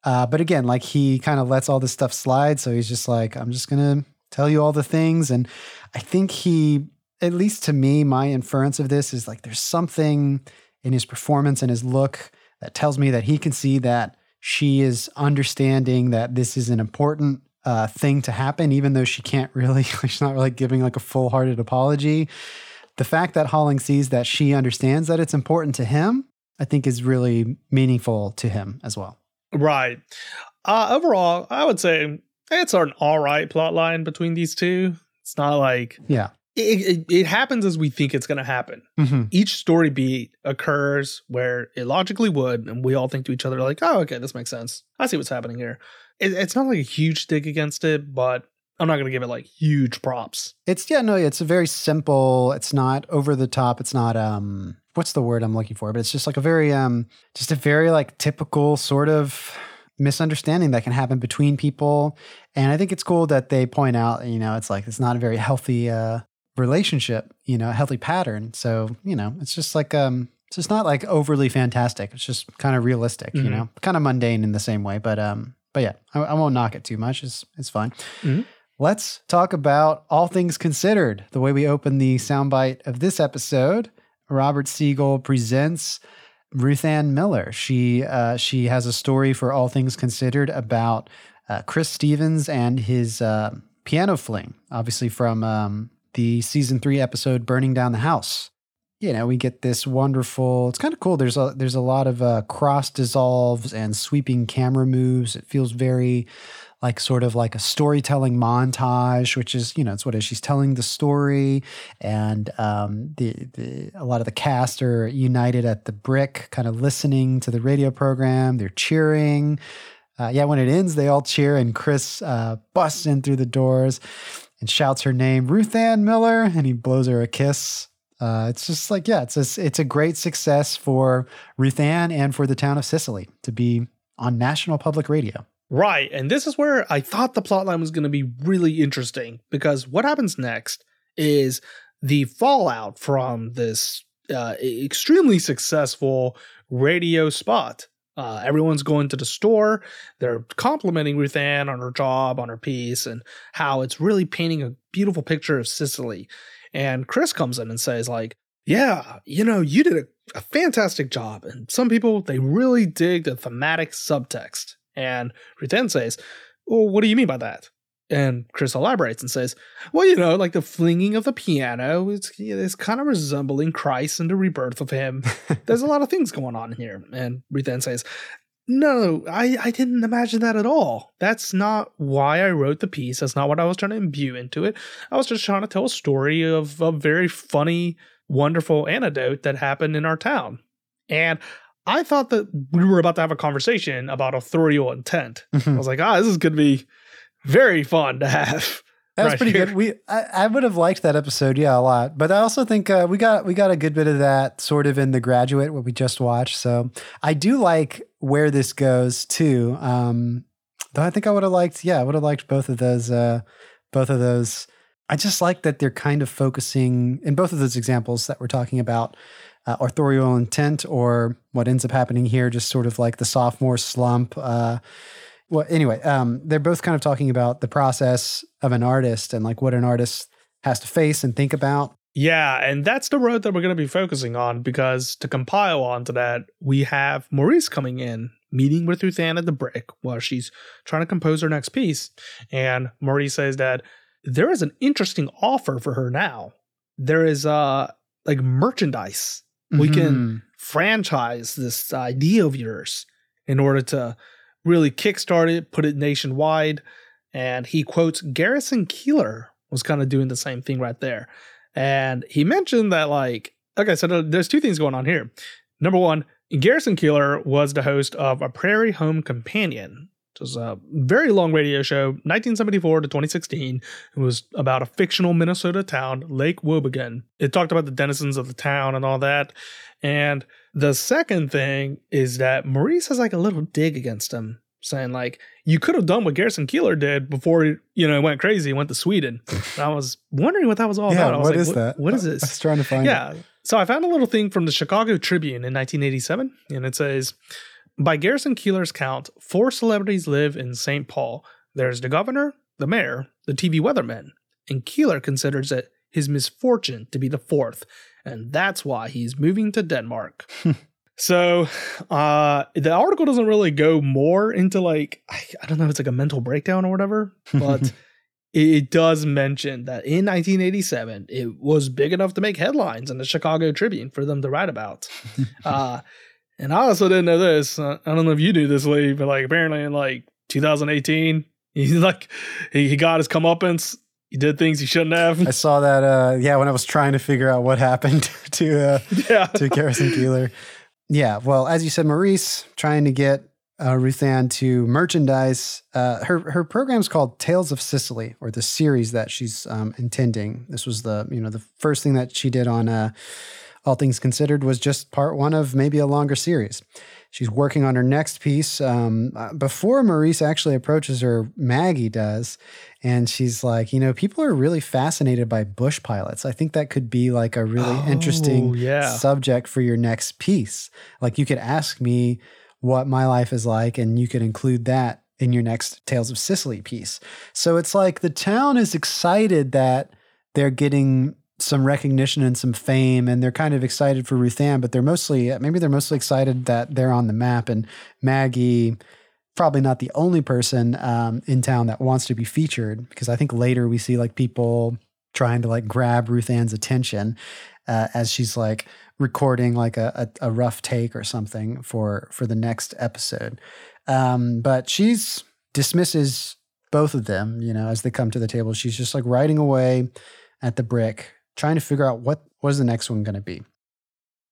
Uh, but again, like he kind of lets all this stuff slide. So he's just like, I'm just to tell you all the things. And I think he, at least to me, my inference of this is like there's something in his performance and his look that tells me that he can see that she is understanding that this is an important uh, thing to happen, even though she can't really, *laughs* she's not really giving like a full hearted apology. The fact that Holling sees that she understands that it's important to him, I think is really meaningful to him as well. Right. Uh, overall, I would say it's an all right plot line between these two. It's not like Yeah. it, it, it happens as we think it's going to happen. Mm-hmm. Each story beat occurs where it logically would, and we all think to each other like, "Oh, okay, this makes sense. I see what's happening here." It, it's not like a huge dig against it, but I'm not going to give it like huge props. It's yeah, no, it's a very simple. It's not over the top. It's not um what's the word I'm looking for? But it's just like a very um just a very like typical sort of misunderstanding that can happen between people. And I think it's cool that they point out, you know, it's like it's not a very healthy uh relationship, you know, a healthy pattern. So, you know, it's just like um it's just not like overly fantastic. It's just kind of realistic, you Mhm. know, kind of mundane in the same way. But um, but yeah, I, I won't knock it too much. It's it's fine. Mhm. Let's talk about all things considered. The way we open the soundbite of this episode, Robert Siegel presents Ruth Ann Miller. She uh, she has a story for all things considered about uh, Chris Stevens and his uh, piano fling, obviously from um, the season three episode "Burning Down the House." You know, we get this wonderful. It's kind of cool. There's a there's a lot of uh, cross dissolves and sweeping camera moves. It feels very like sort of like a storytelling montage, which is you know it's what. She's telling the story, and um, the the a lot of the cast are united at the brick, kind of listening to the radio program. They're cheering. Uh, yeah, when it ends, they all cheer, and Chris uh, busts in through the doors and shouts her name, Ruth Ann Miller, and he blows her a kiss. Uh, it's just like, yeah, it's a, it's a great success for Ruth Ann and for the town of Cicely to be on national public radio. Right. And this is where I thought the plotline was going to be really interesting because what happens next is the fallout from this uh, extremely successful radio spot. Uh, everyone's going to the store. They're complimenting Ruth Ann on her job, on her piece, and how it's really painting a beautiful picture of Cicely. And Chris comes in and says, like, yeah, you know, you did a, a fantastic job. And some people, they really dig the thematic subtext. And Ann says, well, what do you mean by that? And Chris elaborates and says, well, you know, like the flinging of the piano is, is kind of resembling Christ and the rebirth of him. *laughs* There's a lot of things going on here. And Ann says, no, I, I didn't imagine that at all. That's not why I wrote the piece. That's not what I was trying to imbue into it. I was just trying to tell a story of a very funny, wonderful anecdote that happened in our town. And I thought that we were about to have a conversation about authorial intent. I Mhm. was like, ah, this is going to be very fun to have. That was right pretty here. good. We I, I would have liked that episode, yeah, a lot. But I also think uh, we got we got a good bit of that sort of in the graduate what we just watched. So I do like where this goes too. Um, though I think I would have liked, yeah, I would have liked both of those. Uh, both of those. I just like that they're kind of focusing in both of those examples that we're talking about. Uh, authorial intent, or what ends up happening here, just sort of like the sophomore slump. Uh, well, anyway, um, they're both kind of talking about the process of an artist and like what an artist has to face and think about. Yeah, and that's the road that we're going to be focusing on because to compile onto that, we have Maurice coming in, meeting with Ruthann at the brick while she's trying to compose her next piece. And Maurice says that there is an interesting offer for her now. There is uh like merchandise. We can Mhm. franchise this idea of yours in order to really kickstart it, put it nationwide. And he quotes Garrison Keillor was kind of doing the same thing right there. And he mentioned that, like, okay, so there's two things going on here. Number one, Garrison Keillor was the host of A Prairie Home Companion, was a very long radio show, 1974 to 2016. It was about a fictional Minnesota town, Lake Wobegon. It talked about the denizens of the town and all that. And the second thing is that Maurice has like a little dig against him, saying like, "You could have done what Garrison Keillor did before he, you know, went crazy, went to Sweden." And *laughs* I was wondering what that was all yeah, about. I was what like, is that? What is I was this? trying to find. Yeah. So I found a little thing from the Chicago Tribune in 1987, and it says, by Garrison Keillor's count, four celebrities live in St. Paul. There's the governor, the mayor, the TV weatherman, and Keillor considers it his misfortune to be the fourth, and that's why he's moving to Denmark. *laughs* so uh the article doesn't really go more into like I, I don't know if it's like a mental breakdown or whatever, *laughs* but it does mention that in 1987 it was big enough to make headlines in the Chicago Tribune for them to write about. *laughs* uh, and I also didn't know this. I don't know if you knew this, Lee, but like apparently in like 2018, *laughs* he like he, he got his comeuppance. He did things he shouldn't have. I saw that. Uh, yeah, when I was trying to figure out what happened *laughs* to uh, *laughs* yeah, to Garrison Keillor. Yeah, well, as you said, Maurice trying to get uh, Ruthann to merchandise. Uh, her her program's called Tales of Cicely, or the series that she's um, intending. This was the you know the first thing that she did on uh, All Things Considered was just part one of maybe a longer series. She's working on her next piece. Um, uh, before Maurice actually approaches her, Maggie does. And she's like, you know, people are really fascinated by bush pilots. I think that could be like a really Oh, interesting yeah. subject for your next piece. Like you could ask me what my life is like, and you could include that in your next Tales of Cicely piece. So it's like the town is excited that they're getting some recognition and some fame, and they're kind of excited for Ruthann, but they're mostly maybe they're mostly excited that they're on the map. And Maggie, probably not the only person um, in town that wants to be featured, because I think later we see like people trying to like grab Ruthann's attention uh, as she's like recording like a, a, a rough take or something for for the next episode. Um, but she's dismisses both of them, you know, as they come to the table. She's just like writing away at the brick, trying to figure out what was the next one going to be.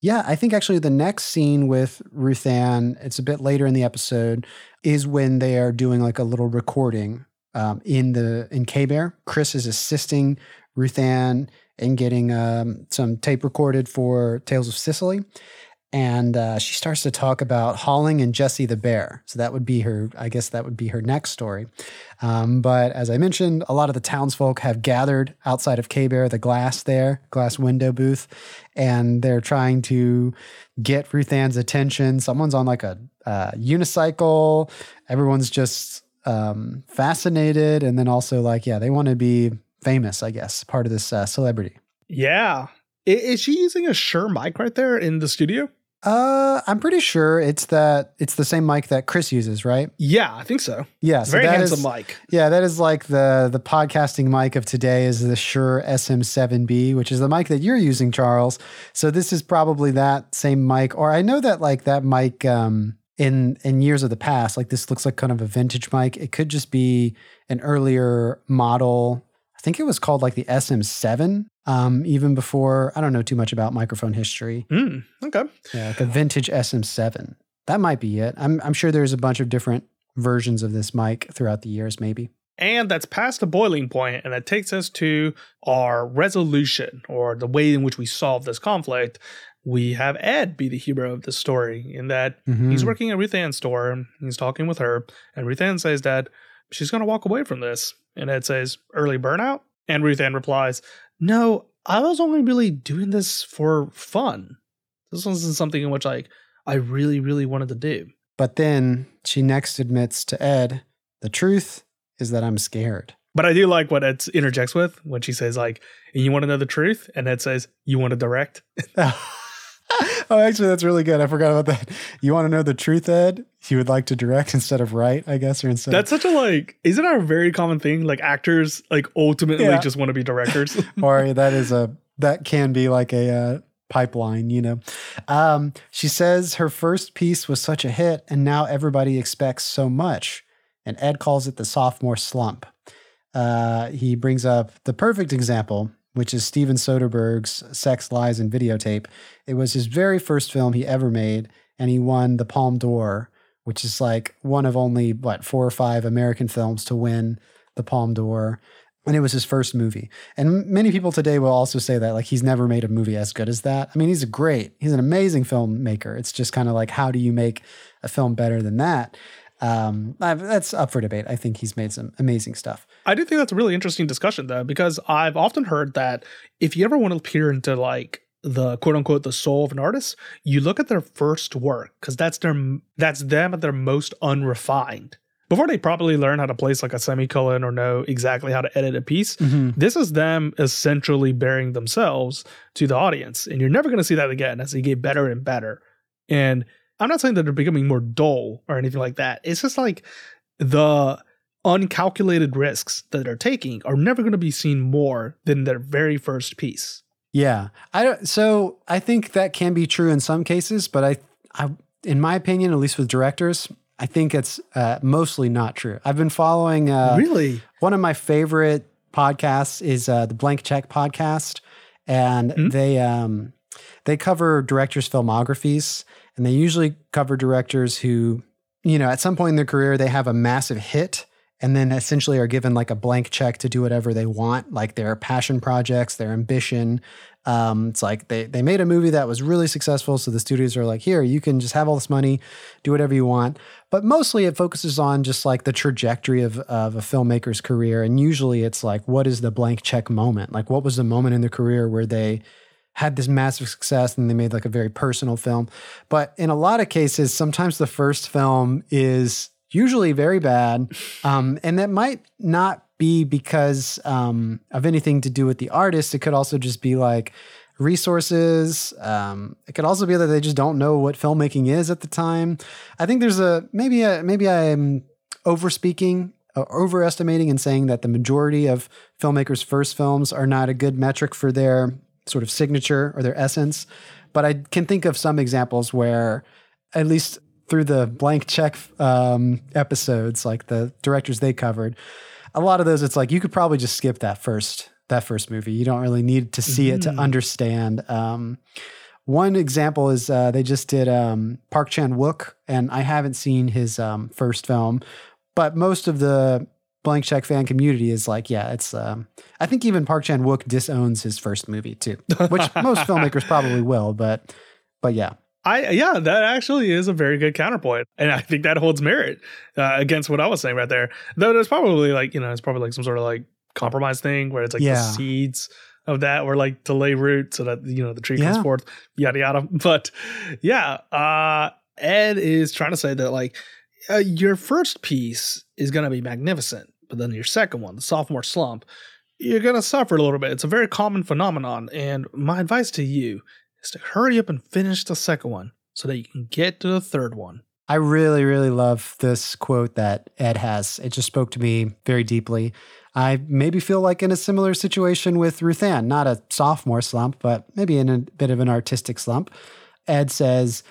Yeah, I think actually the next scene with Ruthann, it's a bit later in the episode, is when they are doing like a little recording um, in the in K Bear. Chris is assisting Ruthann in getting um, some tape recorded for Tales of Cicely. And uh, she starts to talk about Holling and Jesse the Bear. So that would be her, I guess that would be her next story. Um, but as I mentioned, a lot of the townsfolk have gathered outside of K Bear, the glass there, glass window booth, and they're trying to get Ruthann's attention. Someone's on like a uh, unicycle. Everyone's just um, fascinated. And then also, like, yeah, they want to be famous, I guess, part of this uh, celebrity. yeah. Is she using a Shure mic right there in the studio? Uh, I'm pretty sure it's that it's the same mic that Chris uses, right? Yeah, I think so. Yeah, Very that handsome is- mic. Yeah, that is like the the podcasting mic of today is the Shure SM7B, which is the mic that you're using, Charles. So this is probably that same mic, or I know that like that mic um, in in years of the past, like this looks like kind of a vintage mic. It could just be an earlier model. I think it was called like the SM7 um, even before I don't know too much about microphone history. Mm, okay. Yeah, like a vintage SM7. That might be it. I'm I'm sure there's a bunch of different versions of this mic throughout the years, maybe. And that's past the boiling point, and that takes us to our resolution or the way in which we solve this conflict. We have Ed be the hero of the story in that Mhm. he's working at Ruth Ann's store he's talking with her, and Ruth Ann says that she's going to walk away from this. And Ed says, early burnout? And Ruth Ann replies, No, I was only really doing this for fun. This wasn't something in which like I really, really wanted to do. But then she next admits to Ed, the truth is that I'm scared. But I do like what Ed interjects with when she says, like, and you want to know the truth? And Ed says, You want to direct? *laughs* oh, actually, that's really good. I forgot about that. You want to know the truth, Ed? You would like to direct *laughs* instead of write, I guess, or instead. That's such a like, isn't that a very common thing? Like actors like ultimately Yeah. just want to be directors. *laughs* or that is a that can be like a uh, pipeline, you know. Um, she says her first piece was such a hit, and now everybody expects so much. And Ed calls it the sophomore slump. Uh, he brings up the perfect example, which is Steven Soderbergh's Sex, Lies, and Videotape. It was his very first film he ever made, and he won the Palme d'Or, which is like one of only, what, four or five American films to win the Palme d'Or. And it was his first movie. And many people today will also say that, like, he's never made a movie as good as that. I mean, he's a great, he's an amazing filmmaker. It's just kind of like, how do you make a film better than that? Um, that's up for debate. I think he's made some amazing stuff. I do think that's a really interesting discussion though, because I've often heard that if you ever want to peer into like the quote unquote the soul of an artist, you look at their first work because that's their that's them at their most unrefined. Before they properly learn how to place like a semicolon or know exactly how to edit a piece, mm-hmm. this is them essentially bearing themselves to the audience. And you're never going to see that again as they get better and better. And I'm not saying that they're becoming more dull or anything like that. It's just like the uncalculated risks that they're taking are never going to be seen more than their very first piece. Yeah. I don't, so I think that can be true in some cases, but I, I, in my opinion, at least with directors, I think it's uh, mostly not true. I've been following uh, really? one of my favorite podcasts is uh, the Blank Check podcast, and they um, they cover directors' filmographies, and they usually cover directors who, you know, at some point in their career they have a massive hit, and then essentially are given like a blank check to do whatever they want, like their passion projects, their ambition. Um, it's like they they made a movie that was really successful, so the studios are like, here, you can just have all this money, do whatever you want. But mostly it focuses on just like the trajectory of of a filmmaker's career, and usually it's like, what is the blank check moment? Like, what was the moment in their career where they had this massive success and they made like a very personal film. But in a lot of cases, sometimes the first film is usually very bad. Um, and that might not be because um, of anything to do with the artist. It could also just be like resources. Um, it could also be that they just don't know what filmmaking is at the time. I think there's a maybe a, maybe I'm overspeaking uh, overestimating and saying that the majority of filmmakers' first films are not a good metric for their sort of signature or their essence. But I can think of some examples where, at least through the blank check um, episodes, like the directors they covered, a lot of those it's like you could probably just skip that first that first movie. You don't really need to see it to Mhm. understand. Um, one example is uh, they just did um, Park Chan Wook, and I haven't seen his um, first film, but most of the blank check fan community is like, yeah, it's. Um, I think even Park Chan Wook disowns his first movie too, which most *laughs* filmmakers probably will, but but yeah, I yeah, that actually is a very good counterpoint, and I think that holds merit uh, against what I was saying right there. Though there's probably like you know it's probably like some sort of like compromise thing where it's like Yeah. the seeds of that were like to lay root so that you know the tree comes forth, yada yada. *laughs* But yeah, uh, Ed is trying to say that like uh, your first piece is going to be magnificent, but then your second one, the sophomore slump, you're going to suffer a little bit. It's a very common phenomenon, and my advice to you is to hurry up and finish the second one so that you can get to the third one. I really, really love this quote that Ed has. It just spoke to me very deeply. I maybe feel like in a similar situation with Ruth Ann, not a sophomore slump, but maybe in a bit of an artistic slump. Ed says,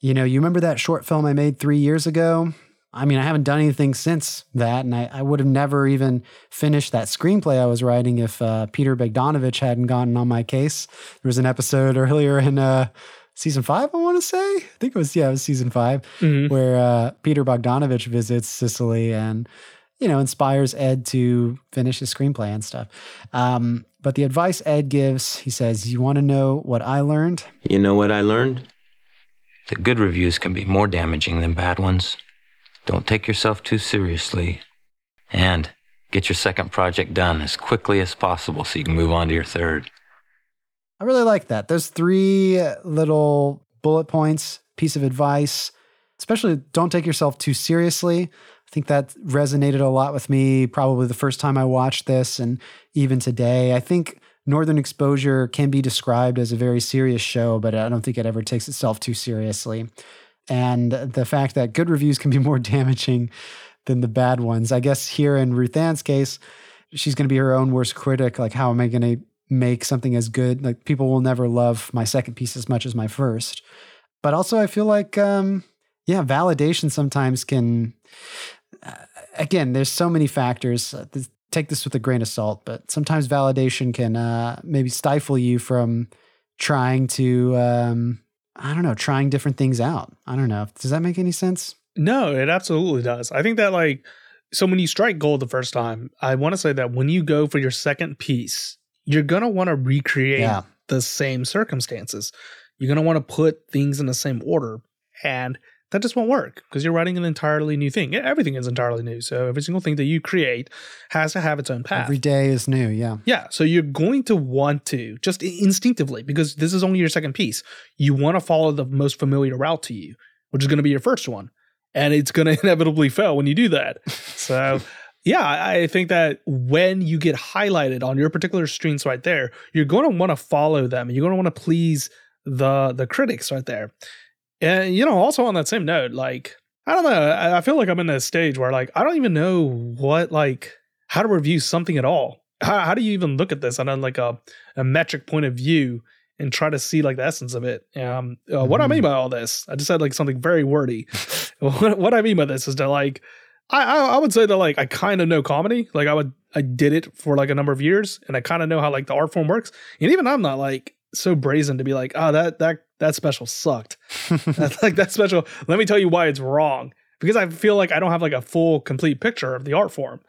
You know, you remember that short film I made three years ago? I mean, I haven't done anything since that, and I, I would have never even finished that screenplay I was writing if uh, Peter Bogdanovich hadn't gotten on my case. There was an episode *laughs* earlier in uh, season five, I want to say. I think it was, yeah, it was season 5 Mhm. where uh, Peter Bogdanovich visits Cicely and, you know, inspires Ed to finish his screenplay and stuff. Um, but the advice Ed gives, he says, You want to know what I learned? You know what I learned? That good reviews can be more damaging than bad ones. Don't take yourself too seriously. And get your second project done as quickly as possible so you can move on to your third. I really like that. Those three little bullet points, piece of advice, especially don't take yourself too seriously. I think that resonated a lot with me probably the first time I watched this and even today. I think Northern Exposure can be described as a very serious show, but I don't think it ever takes itself too seriously. And the fact that good reviews can be more *laughs* damaging than the bad ones. I guess here in Ruth Ann's case, she's going to be her own worst critic. Like, how am I going to make something as good? Like, people will never love my second piece as much as my first. But also, I feel like, um, yeah, validation sometimes can. Uh, again, there's so many factors. Uh, take this with a grain of salt, but sometimes validation can uh, maybe stifle you from trying to. Um, I don't know, trying different things out. I don't know. Does that make any sense? No, it absolutely does. I think that like so when you strike gold the first time, I want to say that when you go for your second piece, you're gonna want to recreate Yeah. the same circumstances. You're gonna want to put things in the same order, and that just won't work because you're writing an entirely new thing. Everything is entirely new, so every single thing that you create has to have its own path. Every day is new. Yeah. Yeah, so you're going to want to just instinctively because this is only your second piece. You want to follow the most familiar route to you, which is going to be your first one, and it's going *laughs* to inevitably fail when you do that. So, *laughs* yeah, I think that when you get highlighted on your particular streams right there, you're going to want to follow them. You're going to want to please the the critics right there. And you know, also on that same note, like I don't know, I, I feel like I'm in that stage where like I don't even know what like how to review something at all. How, how do you even look at this on like a, a metric point of view and try to see like the essence of it? Um, uh, what I mean by all this, I just said like something very wordy. *laughs* what, what I mean by this is that like I, I I would say that like I kind of know comedy. Like I would I did it for like a number of years, and I kind of know how like the art form works. And even I'm not like so brazen to be like, oh that that that special sucked. Like that special. Let me tell you why it's wrong. Because I feel like I don't have like a full complete picture of the art form.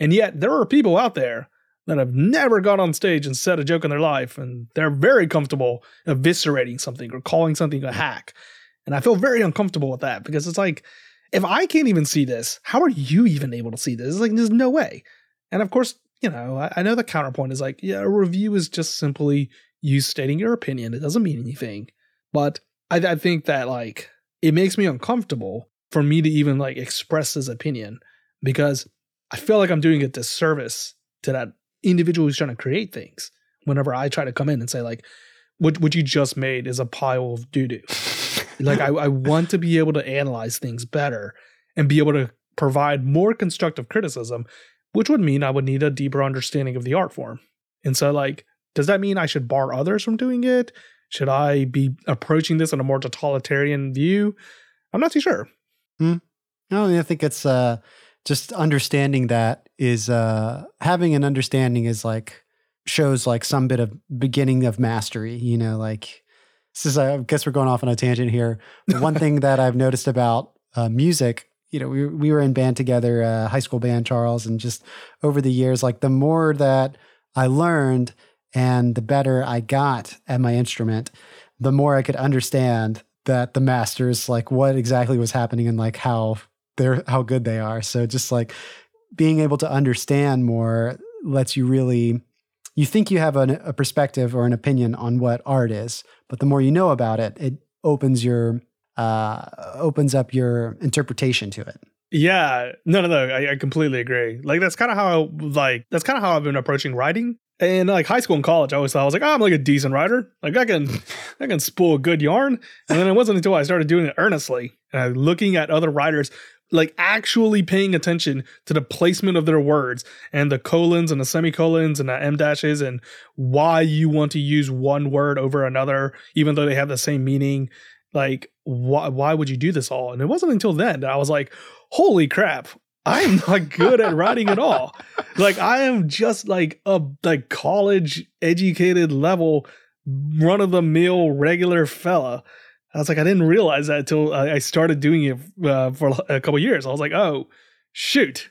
And yet there are people out there that have never gone on stage and said a joke in their life and they're very comfortable eviscerating something or calling something a hack. And I feel very uncomfortable with that because it's like if I can't even see this, how are you even able to see this? It's like there's no way. And of course, you know, I, I know the counterpoint is like, yeah, a review is just simply you stating your opinion. It doesn't mean anything. But I, I think that like it makes me uncomfortable for me to even like express this opinion because I feel like I'm doing a disservice to that individual who's trying to create things. Whenever I try to come in and say like, what what you just made is a pile of doo doo. *laughs* like I, I want to be able to analyze things better and be able to provide more constructive criticism, which would mean I would need a deeper understanding of the art form. And so like, does that mean I should bar others from doing it? Should I be approaching this in a more totalitarian view? I'm not too sure. No, I think it's uh, just understanding that is uh, having an understanding is like shows like some bit of beginning of mastery. You know, like this is I guess we're going off on a tangent here. One thing *laughs* that I've noticed about uh, music, you know, we we were in band together, uh, high school band, Charles, and just over the years, like the more that I learned and the better I got at my instrument, the more I could understand that the masters like what exactly was happening and like how they're how good they are. So just like being able to understand more lets you really you think you have an, a perspective or an opinion on what art is, but the more you know about it, it opens your uh, opens up your interpretation to it. Yeah, no, no, no. I, I completely agree. Like that's kind of how like that's kind of how I've been approaching writing. And like high school and college, I always thought I was like, oh, I'm like a decent writer. Like I can, I can spool a good yarn. And then it wasn't until I started doing it earnestly, uh, looking at other writers, like actually paying attention to the placement of their words and the colons and the semicolons and the em dashes and why you want to use one word over another, even though they have the same meaning. Like, why, why would you do this all? And it wasn't until then that I was like, holy crap, I'm not good at writing at all. Like I am just like a like college educated level, run of the mill regular fella. I was like, I didn't realize that until I I started doing it uh, for a couple years. I was like, oh shoot,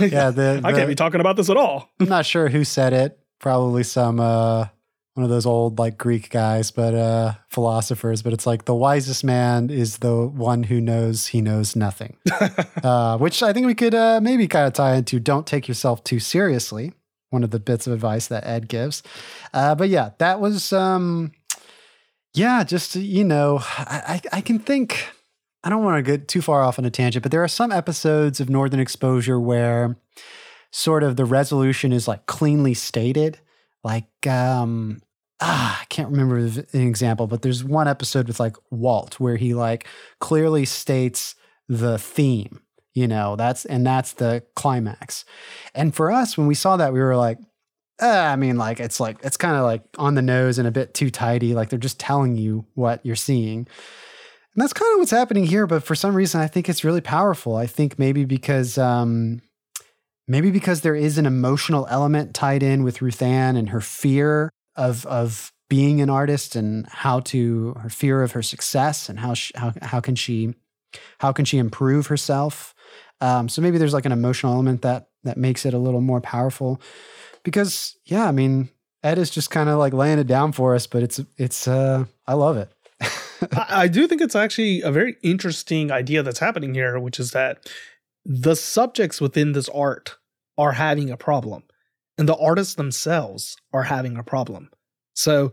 Yeah, *laughs* the, I can't be talking about this at all. I'm not sure who said it. Probably some uh one of those old like Greek guys, but uh philosophers. But it's like the wisest man is the one who knows he knows nothing. *laughs* uh, which I think we could uh, maybe kind of tie into don't take yourself too seriously. One of the bits of advice that Ed gives. Uh, but yeah, that was um yeah, just you know, I, I I can think I don't want to get too far off on a tangent, but there are some episodes of Northern Exposure where sort of the resolution is like cleanly stated. Like, um, ah, I can't remember an example, but there's one episode with like Walt where he like clearly states the theme, you know, that's and that's the climax. And for us, when we saw that, we were like, uh, I mean, like it's like it's kind of like on the nose and a bit too tidy. Like they're just telling you what you're seeing. And that's kind of what's happening here. But for some reason, I think it's really powerful. I think maybe because um, maybe because there is an emotional element tied in with Ruth Ann and her fear of of being an artist and how to her fear of her success and how she, how how can she how can she improve herself. Um, so maybe there's like an emotional element that that makes it a little more powerful. Because yeah, I mean, Ed is just kind of like laying it down for us, but it's it's uh, I love it. *laughs* I, I do think it's actually a very interesting idea that's happening here, which is that the subjects within this art are having a problem, and the artists themselves are having a problem. So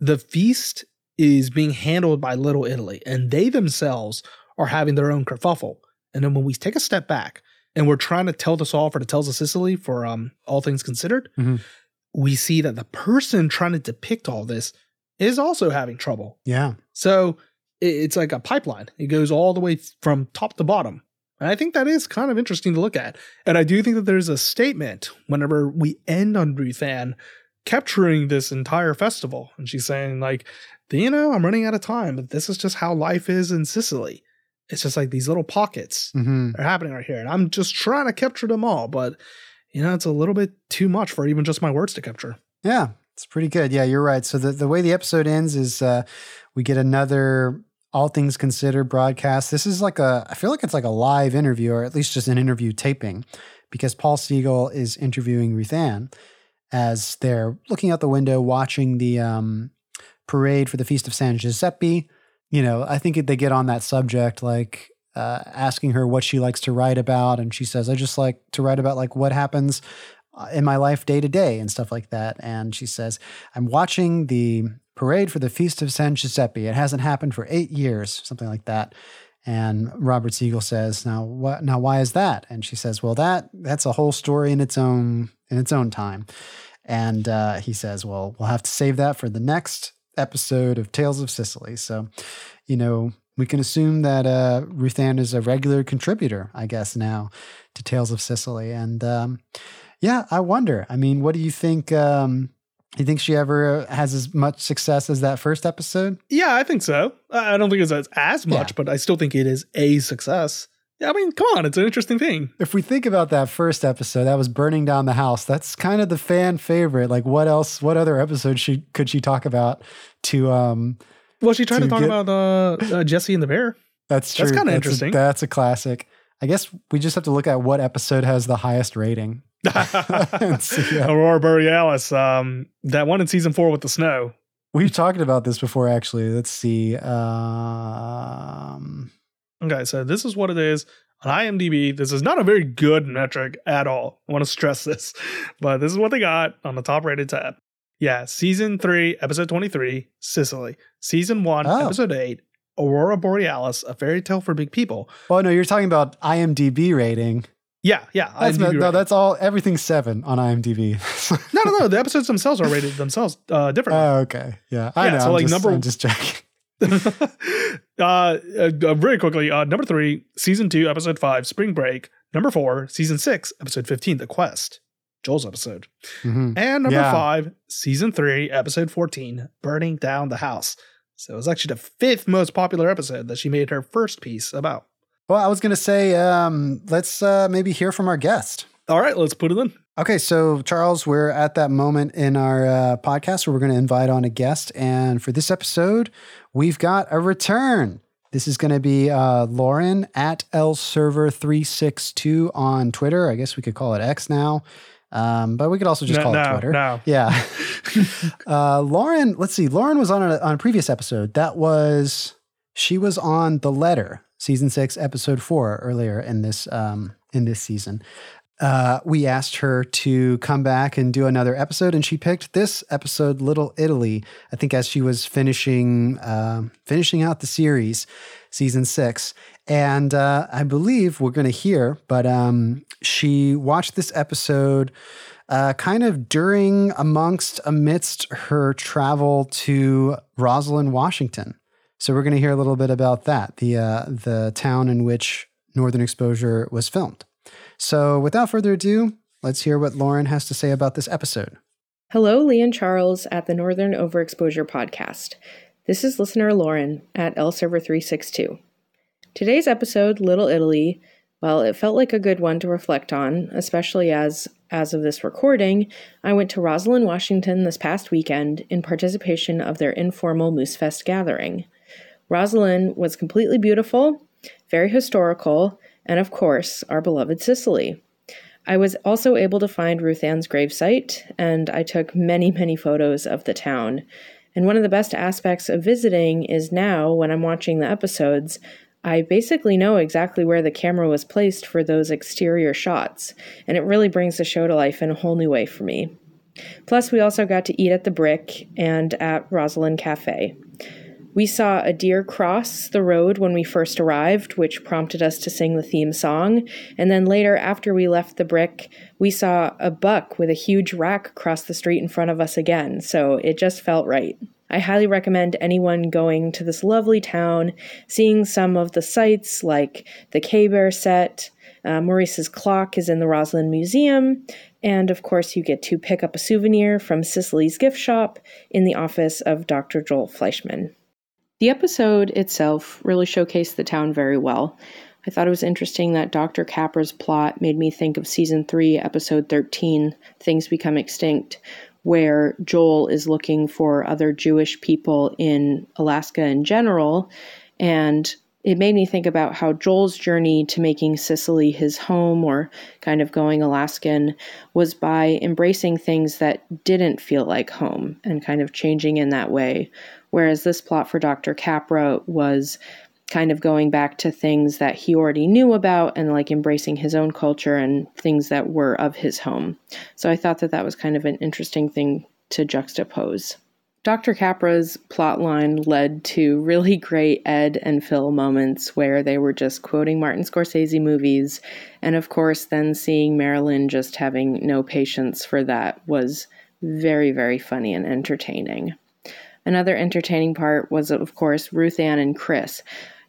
the feast is being handled by Little Italy, and they themselves are having their own kerfuffle. And then when we take a step back and we're trying to tell this all for the Tales of Cicely for um, all things considered, Mhm. we see that the person trying to depict all this is also having trouble. Yeah. So it's like a pipeline. It goes all the way from top to bottom. And I think that is kind of interesting to look at. And I do think that there's a statement whenever we end on Ruth Ann capturing this entire festival. And she's saying, like, you know, I'm running out of time, but this is just how life is in Cicely. It's just like these little pockets hmm are happening right here. And I'm just trying to capture them all, but you know, it's a little bit too much for even just my words to capture. Yeah, it's pretty good. Yeah, you're right. So the, the way the episode ends is uh, we get another all things considered broadcast. This is like a, I feel like it's like a live interview or at least just an interview taping because Paul Siegel is interviewing Ruth Ann as they're looking out the window watching the um, parade for the Feast of San Giuseppe. You know, I think they get on that subject, like uh, asking her what she likes to write about. And she says, I just like to write about like what happens uh, in my life day to day and stuff like that. And she says, I'm watching the parade for the Feast of San Giuseppe. It hasn't happened for eight years, something like that. And Robert Siegel says, "Now, what? Now, why is that?" And she says, "Well, that that's a whole story in its own in its own time." And uh, he says, "Well, we'll have to save that for the next episode of Tales of Cicely." So, you know, we can assume that uh, Ruth Ann is a regular contributor, I guess, now to Tales of Cicely. And um, yeah, I wonder. I mean, what do you think? Um, you think she ever has as much success as that first episode? Yeah, I think so. I don't think it's as, as much, Yeah. but I still think it is a success. Yeah, I mean, come on, it's an interesting thing. If we think about that first episode, that was burning down the house. That's kind of the fan favorite. Like, what else? What other episode she could she talk about? To um, Well, she tried to, To talk get- about uh, uh, Jesse and the Bear. that's true. That's kinda a- interesting. that's a classic. I guess we just have to look at what episode has the highest rating. *laughs* *laughs* See, uh, Aurora Borealis, um, that one in season four with the snow. We've talked about this before, actually. Let's see. Um, Okay, so this is what it is on IMDb. This is not a very good metric at all. I want to stress this, *laughs* but this is what they got on the top rated tab. Yeah, season three, episode 23, Cicely. Season one, Oh. episode eight, Aurora Borealis, a fairy tale for big people. oh no, you're talking about IMDb rating. Yeah, yeah. That's IMDb no, that's all. Everything's seven on IMDb. *laughs* no, no, no. The episodes themselves are rated themselves uh, differently. oh, okay. Yeah, I Yeah, know. so, I'm like, just, number- I'm just checking. *laughs* *laughs* uh, uh, uh, very quickly, uh, number three, season two, episode five, Spring Break. Number four, season six, episode 15, The Quest, Joel's episode. Mhm. And number Yeah. five, season three, episode 14, Burning Down the House. So it was actually the fifth most popular episode that she made her first piece about. Well, I was going to say, um, let's uh, maybe hear from our guest. All right, let's put it in. Okay, so Charles, we're at that moment in our uh, podcast where we're going to invite on a guest. And for this episode, we've got a return. This is going to be uh, Lauren at lserver362 on Twitter. I guess we could call it X now. Um, but we could also just No, call it Twitter. no. Yeah. *laughs* uh, Lauren, let's see. Lauren was on a, on a previous episode. That was she was on the letter, season six, episode four, earlier in this um, in this season. Uh, we asked her to come back and do another episode, and she picked this episode, Little Italy. I think as she was finishing um finishing out the series, season six, and uh, I believe we're going to hear, but um, she watched this episode uh, kind of during, amongst, amidst her travel to Roslyn, Washington. So we're going to hear a little bit about that, the uh, the town in which Northern Exposure was filmed. So without further ado, let's hear what Lauren has to say about this episode. Hello, Lee and Charles at the Northern Overexposure Podcast. This is listener Lauren at LServer362. Today's episode, Little Italy, well, it felt like a good one to reflect on, especially as, as of this recording, I went to Roslyn, Washington this past weekend in participation of their informal Moose Fest gathering. Roslyn was completely beautiful, very historical, and of course, our beloved Cicely. I was also able to find Ruth Ann's gravesite, and I took many, many photos of the town. And one of the best aspects of visiting is now, when I'm watching the episodes, I basically know exactly where the camera was placed for those exterior shots, and it really brings the show to life in a whole new way for me. Plus, we also got to eat at the Brick and at Roslyn Cafe. We saw a deer cross the road when we first arrived, which prompted us to sing the theme song. And then later, after we left the brick, we saw a buck with a huge rack cross the street in front of us again. So it just felt right. I highly recommend anyone going to this lovely town, seeing some of the sights like the K Bear set. Uh, Maurice's clock is in the Roslyn Museum. And of course, you get to pick up a souvenir from Cicely's gift shop in the office of Dr. Joel Fleischman. The episode itself really showcased the town very well. I thought it was interesting that Dr. Capra's plot made me think of season 3, episode 13, Things Become Extinct, where Joel is looking for other Jewish people in Alaska in general. And it made me think about how Joel's journey to making Cicely his home or kind of going Alaskan was by embracing things that didn't feel like home and kind of changing in that way. Whereas this plot for Dr. Capra was kind of going back to things that he already knew about and like embracing his own culture and things that were of his home. So I thought that that was kind of an interesting thing to juxtapose. Dr. Capra's plotline led to really *laughs* great Ed and Phil moments where they were just quoting Martin Scorsese movies. And of course, then seeing Marilyn just having no patience for that was very, very funny and entertaining. Another entertaining part was, of course, Ruth Ann and Chris.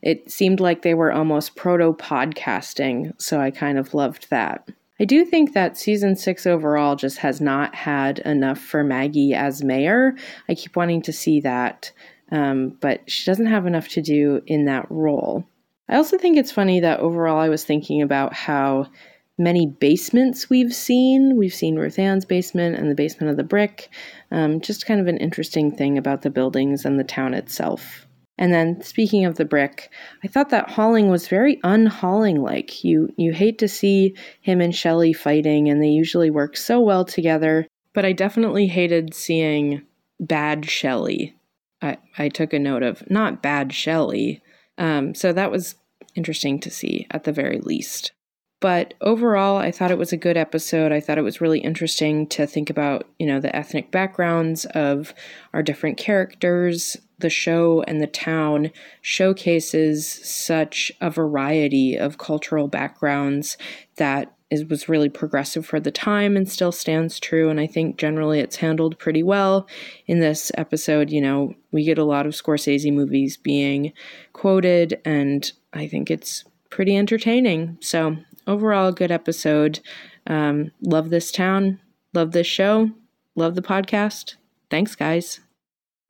It seemed like they were almost proto podcasting, so I kind of loved that. I do think that season six overall just has not had enough for Maggie as mayor. I keep wanting to see that, um, but she doesn't have enough to do in that role. I also think it's funny that overall I was thinking about how many basements we've seen. We've seen Ruth Ann's basement and the basement of the brick. Um, just kind of an interesting thing about the buildings and the town itself. And then speaking of the brick, I thought that Holling was very unHolling like. You you hate to see him and Shelley fighting and they usually work so well together, but I definitely hated seeing bad Shelley. I, I took a note of not bad Shelley. Um, so that was interesting to see at the very least. But overall, I thought it was a good episode. I thought it was really interesting to think about, you know, the ethnic backgrounds of our different characters. The show and the town showcases such a variety of cultural backgrounds that is, was really progressive for the time and still stands true. And I think generally it's handled pretty well. In this episode, you know, we get a lot of Scorsese movies being quoted, and I think it's pretty entertaining. So overall, good episode. Um, love this town. Love this show. Love the podcast. Thanks, guys.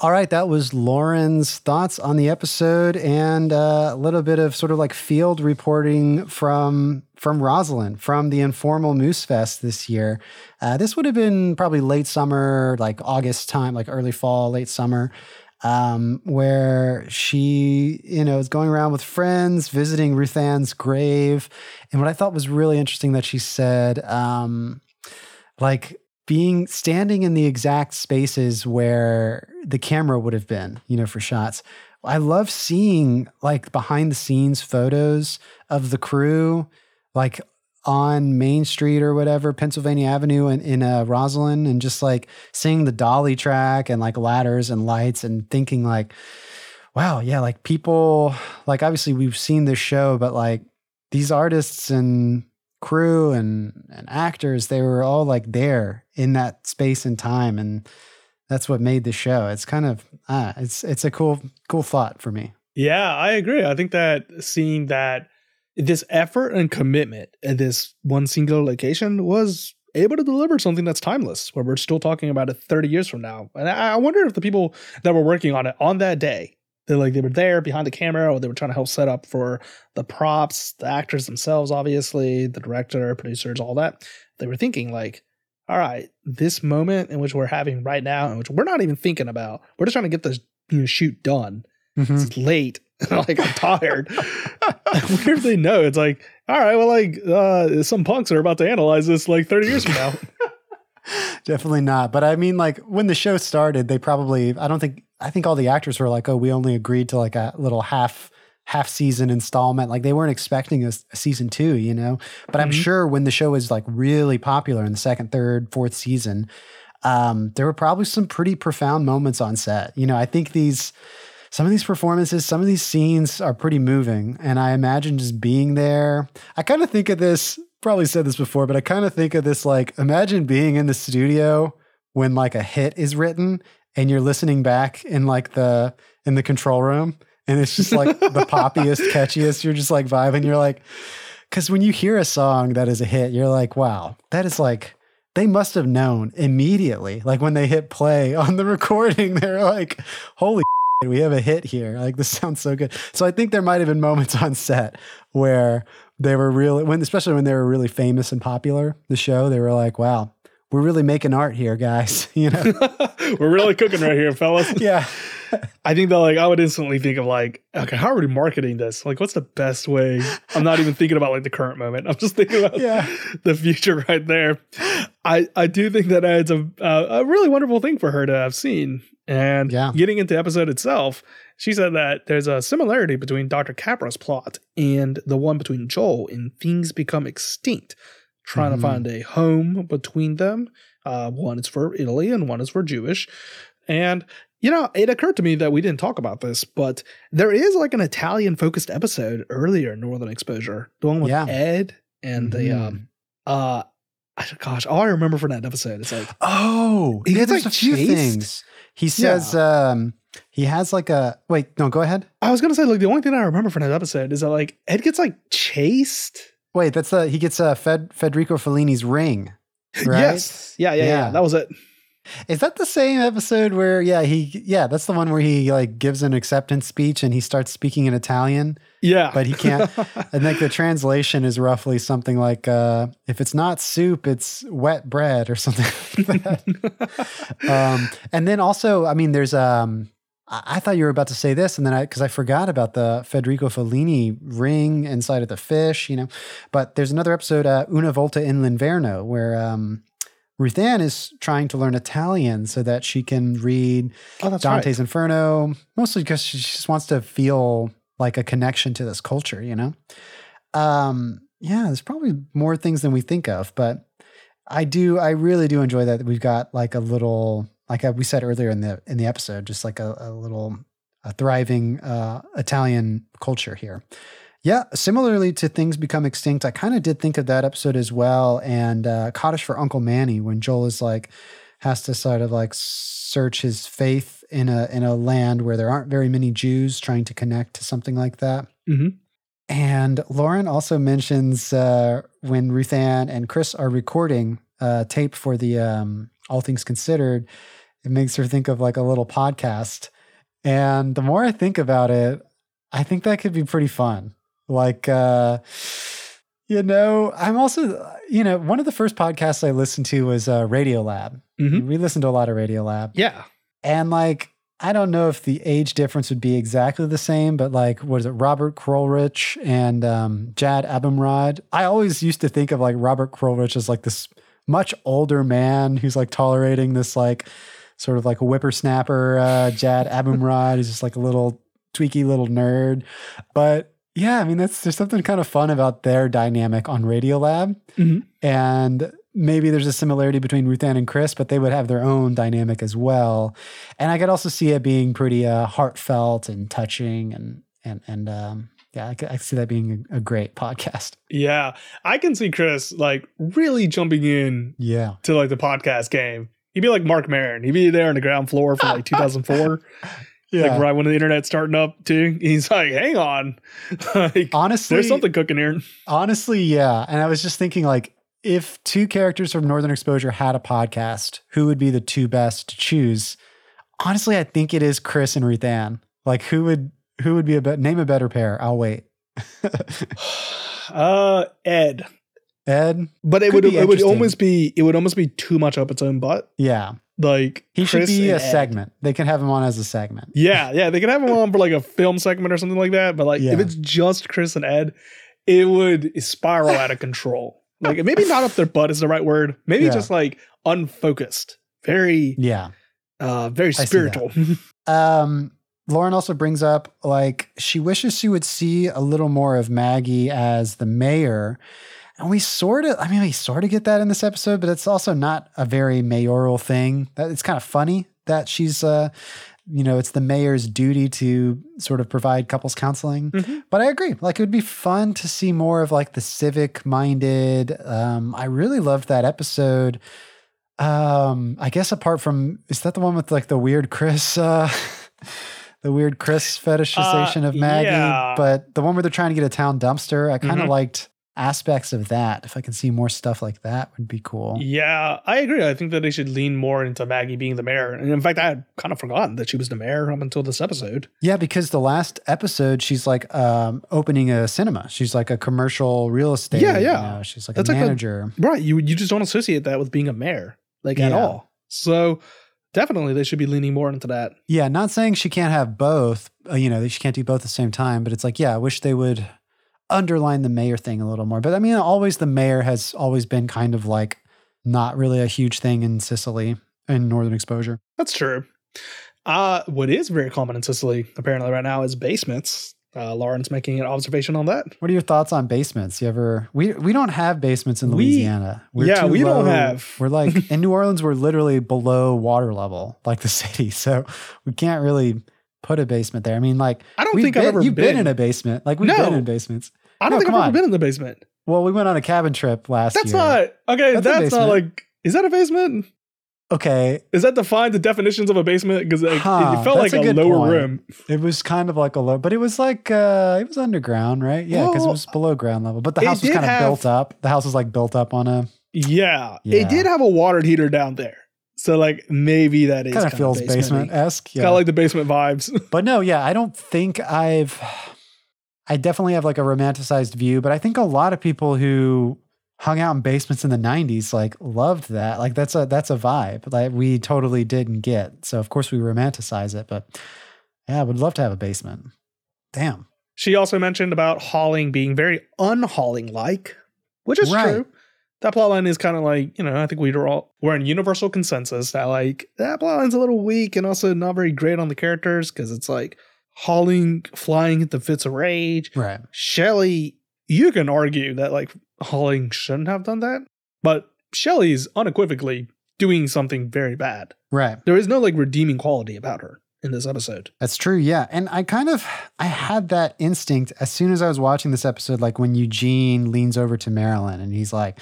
All right, that was Lauren's thoughts on the episode and uh, a little bit of sort of like field reporting from from Roslyn from the informal Moose Fest this year. Uh, this would have been probably late summer, like August time, like early fall, late summer, um, where she, you know, is going around with friends, visiting Ruth Ann's grave. And what I thought was really interesting that she said, um, like being standing in the exact spaces where the camera would have been, you know, for shots. I love seeing like behind the scenes photos of the crew, like on Main Street or whatever, Pennsylvania Avenue in, in uh, Roslyn, and just like seeing the dolly track and like ladders and lights and thinking like, wow, yeah, like people, like obviously we've seen this show, but like these artists and crew and, and actors, they were all like there in that space and time. And that's what made the show. It's kind of, ah, it's, it's a cool, cool thought for me. Yeah, I agree. I think that seeing that this effort and commitment at this one singular location was able to deliver something that's timeless, where we're still talking about it 30 years from now. And I wonder if the people that were working on it on that day, they like they were there behind the camera, or they were trying to help set up for the props, the actors themselves, obviously, the director, producers, all that. They were thinking like, all right, this moment in which we're having right now, in which we're not even thinking about, we're just trying to get this you know, shoot done. Mm-hmm. It's late. *laughs* like I'm tired. *laughs* Where do they know? It's like, all right, well, like uh, some punks are about to analyze this like 30 years from now. *laughs* Definitely not. But I mean, like when the show started, they probably I don't think I think all the actors were like, oh, we only agreed to like a little half half season installment. Like they weren't expecting a, a season two, you know. But I'm mm-hmm. sure when the show was like really popular in the second, third, fourth season, um, there were probably some pretty profound moments on set. You know, I think these some of these performances, some of these scenes are pretty moving. And I imagine just being there. I kind of think of this, probably said this before, but I kind of think of this like imagine being in the studio when like a hit is written and you're listening back in like the in the control room and it's just like the *laughs* poppiest, catchiest. You're just like vibing. You're like, because when you hear a song that is a hit, you're like, wow, that is like they must have known immediately. Like when they hit play *laughs* on the recording, they're like, holy we have a hit here. *laughs* Like this sounds so good. So I think there might have been moments on set where they were really when especially when they were really famous and popular, the show, they were like, wow, we're really making art here, guys. *laughs* You know, *laughs* we're really cooking right here, fellas. yeah. I think that like I would instantly think of like, okay, how are we marketing this? Like, what's the best way? I'm not even thinking about like the current moment. I'm just thinking about yeah. the future right there. I I do think that it's a uh, a really wonderful thing for her to have seen and yeah. getting into the episode itself, she said that there's a similarity between Dr. Capra's plot and the one between Joel in Things Become Extinct, trying mm-hmm. to find a home between them. Uh, one is for Italy and one is for Jewish. And, you know, it occurred to me that we didn't talk about this, but there is like an Italian focused episode earlier in Northern Exposure, the one with yeah. Ed and mm-hmm. the, um, uh, gosh, all I remember from that episode is like, oh, he gets like a things. He says yeah. um, he has like a wait. No, go ahead. I was gonna say like the only thing I remember from that episode is that like Ed gets like chased. Wait, that's the he gets uh, Fed, Federico Fellini's ring. Right? yes. Yeah, yeah, yeah, yeah. That was it. Is that the same episode where yeah, he yeah, that's the one where he like gives an acceptance speech and he starts speaking in Italian? Yeah. But he can't *laughs* and like the translation is roughly something like uh if it's not soup, it's wet bread or something *laughs* like *laughs* um and then also, I mean there's um I thought you were about to say this, and then I because I forgot about the Federico Fellini ring inside of the fish, you know. But there's another episode, uh, Una Volta in L'Inverno, where um, Ruth Ann is trying to learn Italian so that she can read oh, Dante's right. Inferno, mostly because she just wants to feel like a connection to this culture, you know? Um, yeah, there's probably more things than we think of, but I do, I really do enjoy that we've got like a little, like we said earlier in the in the episode, just like a, a little a thriving uh, Italian culture here. Yeah, similarly to Things Become Extinct, I kind of did think of that episode as well. And uh, Kaddish for Uncle Manny, when Joel is like, has to sort of like search his faith in a in a land where there aren't very many Jews trying to connect to something like that. Mm-hmm. And Lauren also mentions uh, when Ruthann and Chris are recording uh, tape for the um, All Things Considered, it makes her think of like a little podcast. And the more I think about it, I think that could be pretty fun. Like, uh, you know, I'm also, you know, one of the first podcasts I listened to was uh, Radiolab. Mhm. We listened to a lot of Radiolab. Yeah. And like, I don't know if the age difference would be exactly the same, but like, what is it, Robert Krulwich and um, Jad Abumrad? I always used to think of like Robert Krulwich as like this much older man who's like tolerating this like sort of like a whippersnapper uh, Jad Abumrad. He's just like a little tweaky little nerd. But yeah, I mean, that's there's something kind of fun about their dynamic on Radiolab. Mhm. And maybe there's a similarity between Ruth Ann and Chris, but they would have their own dynamic as well. And I could also see it being pretty uh, heartfelt and touching and and and um, yeah, I could, I could see that being a, a great podcast. Yeah. I can see Chris like really jumping in Yeah. to like the podcast game. He'd be like Marc Maron. He'd be there on the ground floor from like *laughs* 2004. Yeah. Like right when the internet's starting up too. He's like, hang on. *laughs* like Honestly, there's something cooking here. Honestly, yeah. And I was just thinking, like, if two characters from Northern Exposure had a podcast, who would be the two best to choose? Honestly, I think it is Chris and Ruth Ann. Like, who would who would be a bet? Name a better pair. I'll wait. Uh Ed. Ed, But it Could would it would almost be it would almost be too much up its own butt. yeah, Like he should be a Ed. segment. They can have him on as a segment. Yeah, yeah, they can have him on for like a film segment or something like that. But like Yeah. if it's just Chris and Ed, it would spiral out of control. Like maybe not up their butt is the right word. Maybe Yeah. just like unfocused. Very Yeah. uh very spiritual. *laughs* Um, Lauren also brings up like she wishes she would see a little more of Maggie as the mayor. And we sort of, I mean, we sort of get that in this episode, but it's also not a very mayoral thing. It's kind of funny that she's, uh, you know, it's the mayor's duty to sort of provide couples counseling. Mhm. But I agree. Like, it would be fun to see more of like the civic minded. Um, I really loved that episode. Um, I guess apart from is that the one with like the weird Chris uh *laughs* the weird Chris fetishization Uh, of Maggie, yeah. but the one where they're trying to get a town dumpster, I kind of Mhm. liked aspects of that. If I can see more stuff like that would be cool. yeah, I agree. I think that they should lean more into Maggie being the mayor. And in fact, I had kind of forgotten that she was the mayor up until this episode. Yeah, because the last episode she's like um opening a cinema. She's like a commercial real estate. Yeah, you yeah. know, She's like That's a like a- manager. Right. You you just don't associate that with being a mayor, like at all. So definitely they should be leaning more into that. Yeah, not saying she can't have both. Uh, you know, she can't do both at the same time. But it's like, yeah, I wish they would underline the mayor thing a little more. But I mean, always the mayor has always been kind of like not really a huge thing in Cicely and Northern Exposure. That's true. Uh, what is very common in Cicely apparently right now is basements. Uh, Lauren's making an observation on that. What are your thoughts on basements? You ever we we don't have basements in We- Louisiana. yeah, too we don't have. We're like in New Orleans. We're literally below water level, like the *laughs* city. So we can't really put a basement there. I mean, like I don't think I've ever you've been. been. in a basement. Like we've No. been in basements. I don't No, think I've ever been in the basement. Well, we went on a cabin trip last That's year. not okay. That's That's, not like. Is that a basement? okay. Is that define the definitions of a basement? Because like, Huh, it felt like a a, lower point. room. It was kind of like a low, but it was like uh it was underground, right? Yeah, because it was below ground level. But the house was kind of have- built up. The house was like built up on a Yeah, Yeah. it did have a water heater down there. So like maybe that is kind of feels basement esque. Kind of like the basement vibes. *laughs* But no, yeah, I don't think I've. I definitely have like a romanticized view, but I think a lot of people who hung out in basements in the '90s like loved that. Like that's a that's a vibe like we totally didn't get. So of course we romanticize it, but yeah, I would love to have a basement. Damn. She also mentioned about Holling being very unHolling like, which is Right. true. That plotline is kind of like, you know, I think we were all we're in universal consensus that like that plotline's a little weak and also not very great on the characters because it's like Holling flying into fits of rage. Right. Shelley, you can argue that like Holling shouldn't have done that, but Shelley's unequivocally doing something very bad. Right. There is no like redeeming quality about her in this episode. That's true. Yeah. And I kind of I had that instinct as soon as I was watching this episode, like when Eugene leans over to Marilyn and he's like,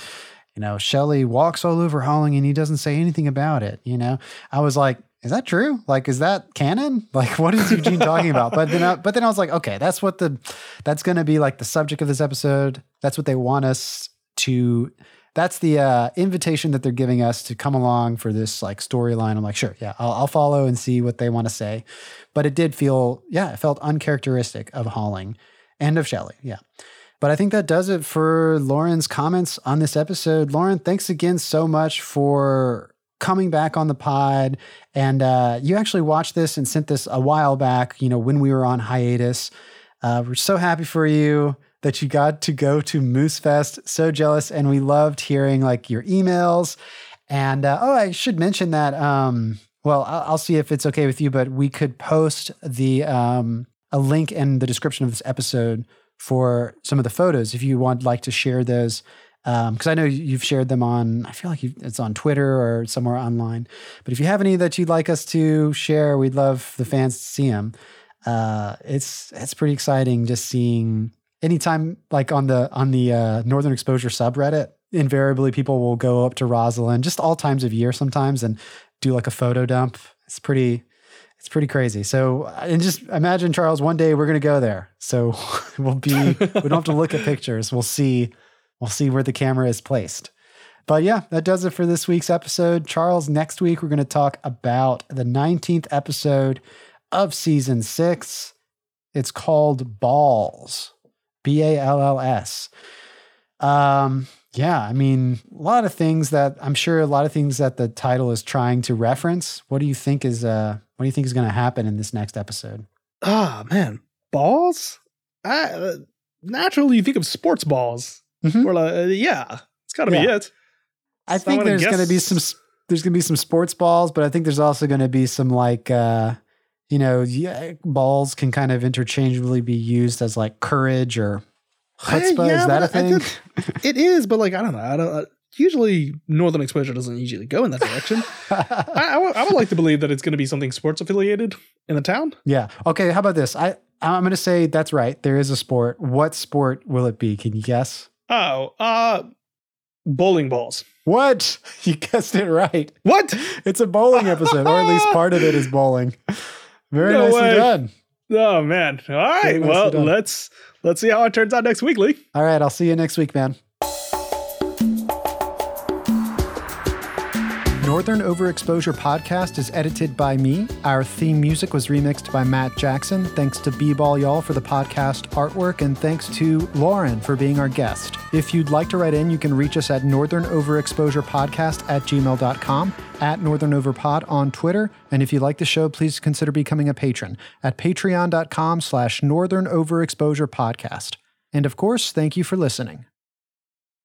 you know, Shelley walks all over Holling and he doesn't say anything about it. You know, I was like, is that true? Like, is that canon? *laughs* Like, what is Eugene talking about? But then, I, but then I was like, okay, that's what the, that's going to be like the subject of this episode. That's what they want us to that's the uh, invitation that they're giving us to come along for this like storyline. I'm like, sure, yeah, I'll, I'll follow and see what they want to say. But it did feel, yeah, it felt uncharacteristic of Holling and of Shelley. Yeah. But I think that does it for Lauren's comments on this episode. Lauren, thanks again so much for coming back on the pod. And uh, you actually watched this and sent this a while back, you know, when we were on hiatus. Uh, we're so happy for you that you got to go to Moose Fest. So jealous. And we loved hearing like your emails. And uh, oh, I should mention that. Um, well, I'll, I'll, see if it's okay with you, but we could post the um, a link in the description of this episode for some of the photos if you want like to share those because um, I know you've shared them on. I feel like it's on Twitter or somewhere online. But if you have any that you'd like us to share, we'd love the fans to see them. Uh, it's it's pretty exciting just seeing anytime like on the on the uh, Northern Exposure subreddit. Invariably, people will go up to Roslyn just all times of year sometimes and do like a photo dump. It's pretty it's pretty crazy. So, and just imagine, Charles, one day we're going to go there. So *laughs* we'll be, we don't have to look at pictures. We'll see, we'll see where the camera is placed. But yeah, that does it for this week's episode. Charles, next week we're going to talk about the 19th episode of season six. It's called Balls, B A L L S. Um, yeah, I mean, a lot of things that I'm sure a lot of things that the title is trying to reference. What do you think is uh what do you think is going to happen in this next episode? Ah, oh, man, balls. I, uh, naturally, you think of sports balls. Mm-hmm. Or like, uh, yeah, it's got to yeah. be it. I so think there's going to be some. There's going to be some sports balls, but I think there's also going to be some like, uh, you know, yeah, balls can kind of interchangeably be used as like courage or chutzpah. yeah, is that a thing? it is, but like I don't know. I don't. Uh, usually northern exposure doesn't usually go in that direction. *laughs* I, I, w- I would like to believe that it's going to be something sports affiliated in the town. Yeah. Okay how about this? I i'm going to say that's right. There is a sport. What sport will it be? Can you guess? Oh uh bowling balls. What? *laughs* You guessed it right. What? It's a bowling episode or at least part of it is bowling *laughs* very no nicely way. done. Oh man. All right. Well let's let's see how it turns out next week lee. All right. I'll see you next week man Northern Overexposure podcast is edited by me. Our theme music was remixed by Matt Jackson. Thanks to B-Ball Y'all for the podcast artwork, and thanks to Lauren for being our guest. If you'd like to write in, you can reach us at Northern Overexposure Podcast at gmail.com, at Northern Overpod on Twitter, and if you like the show, please consider becoming a patron at patreon.com slash Northern Overexposure Podcast. And of course, thank you for listening.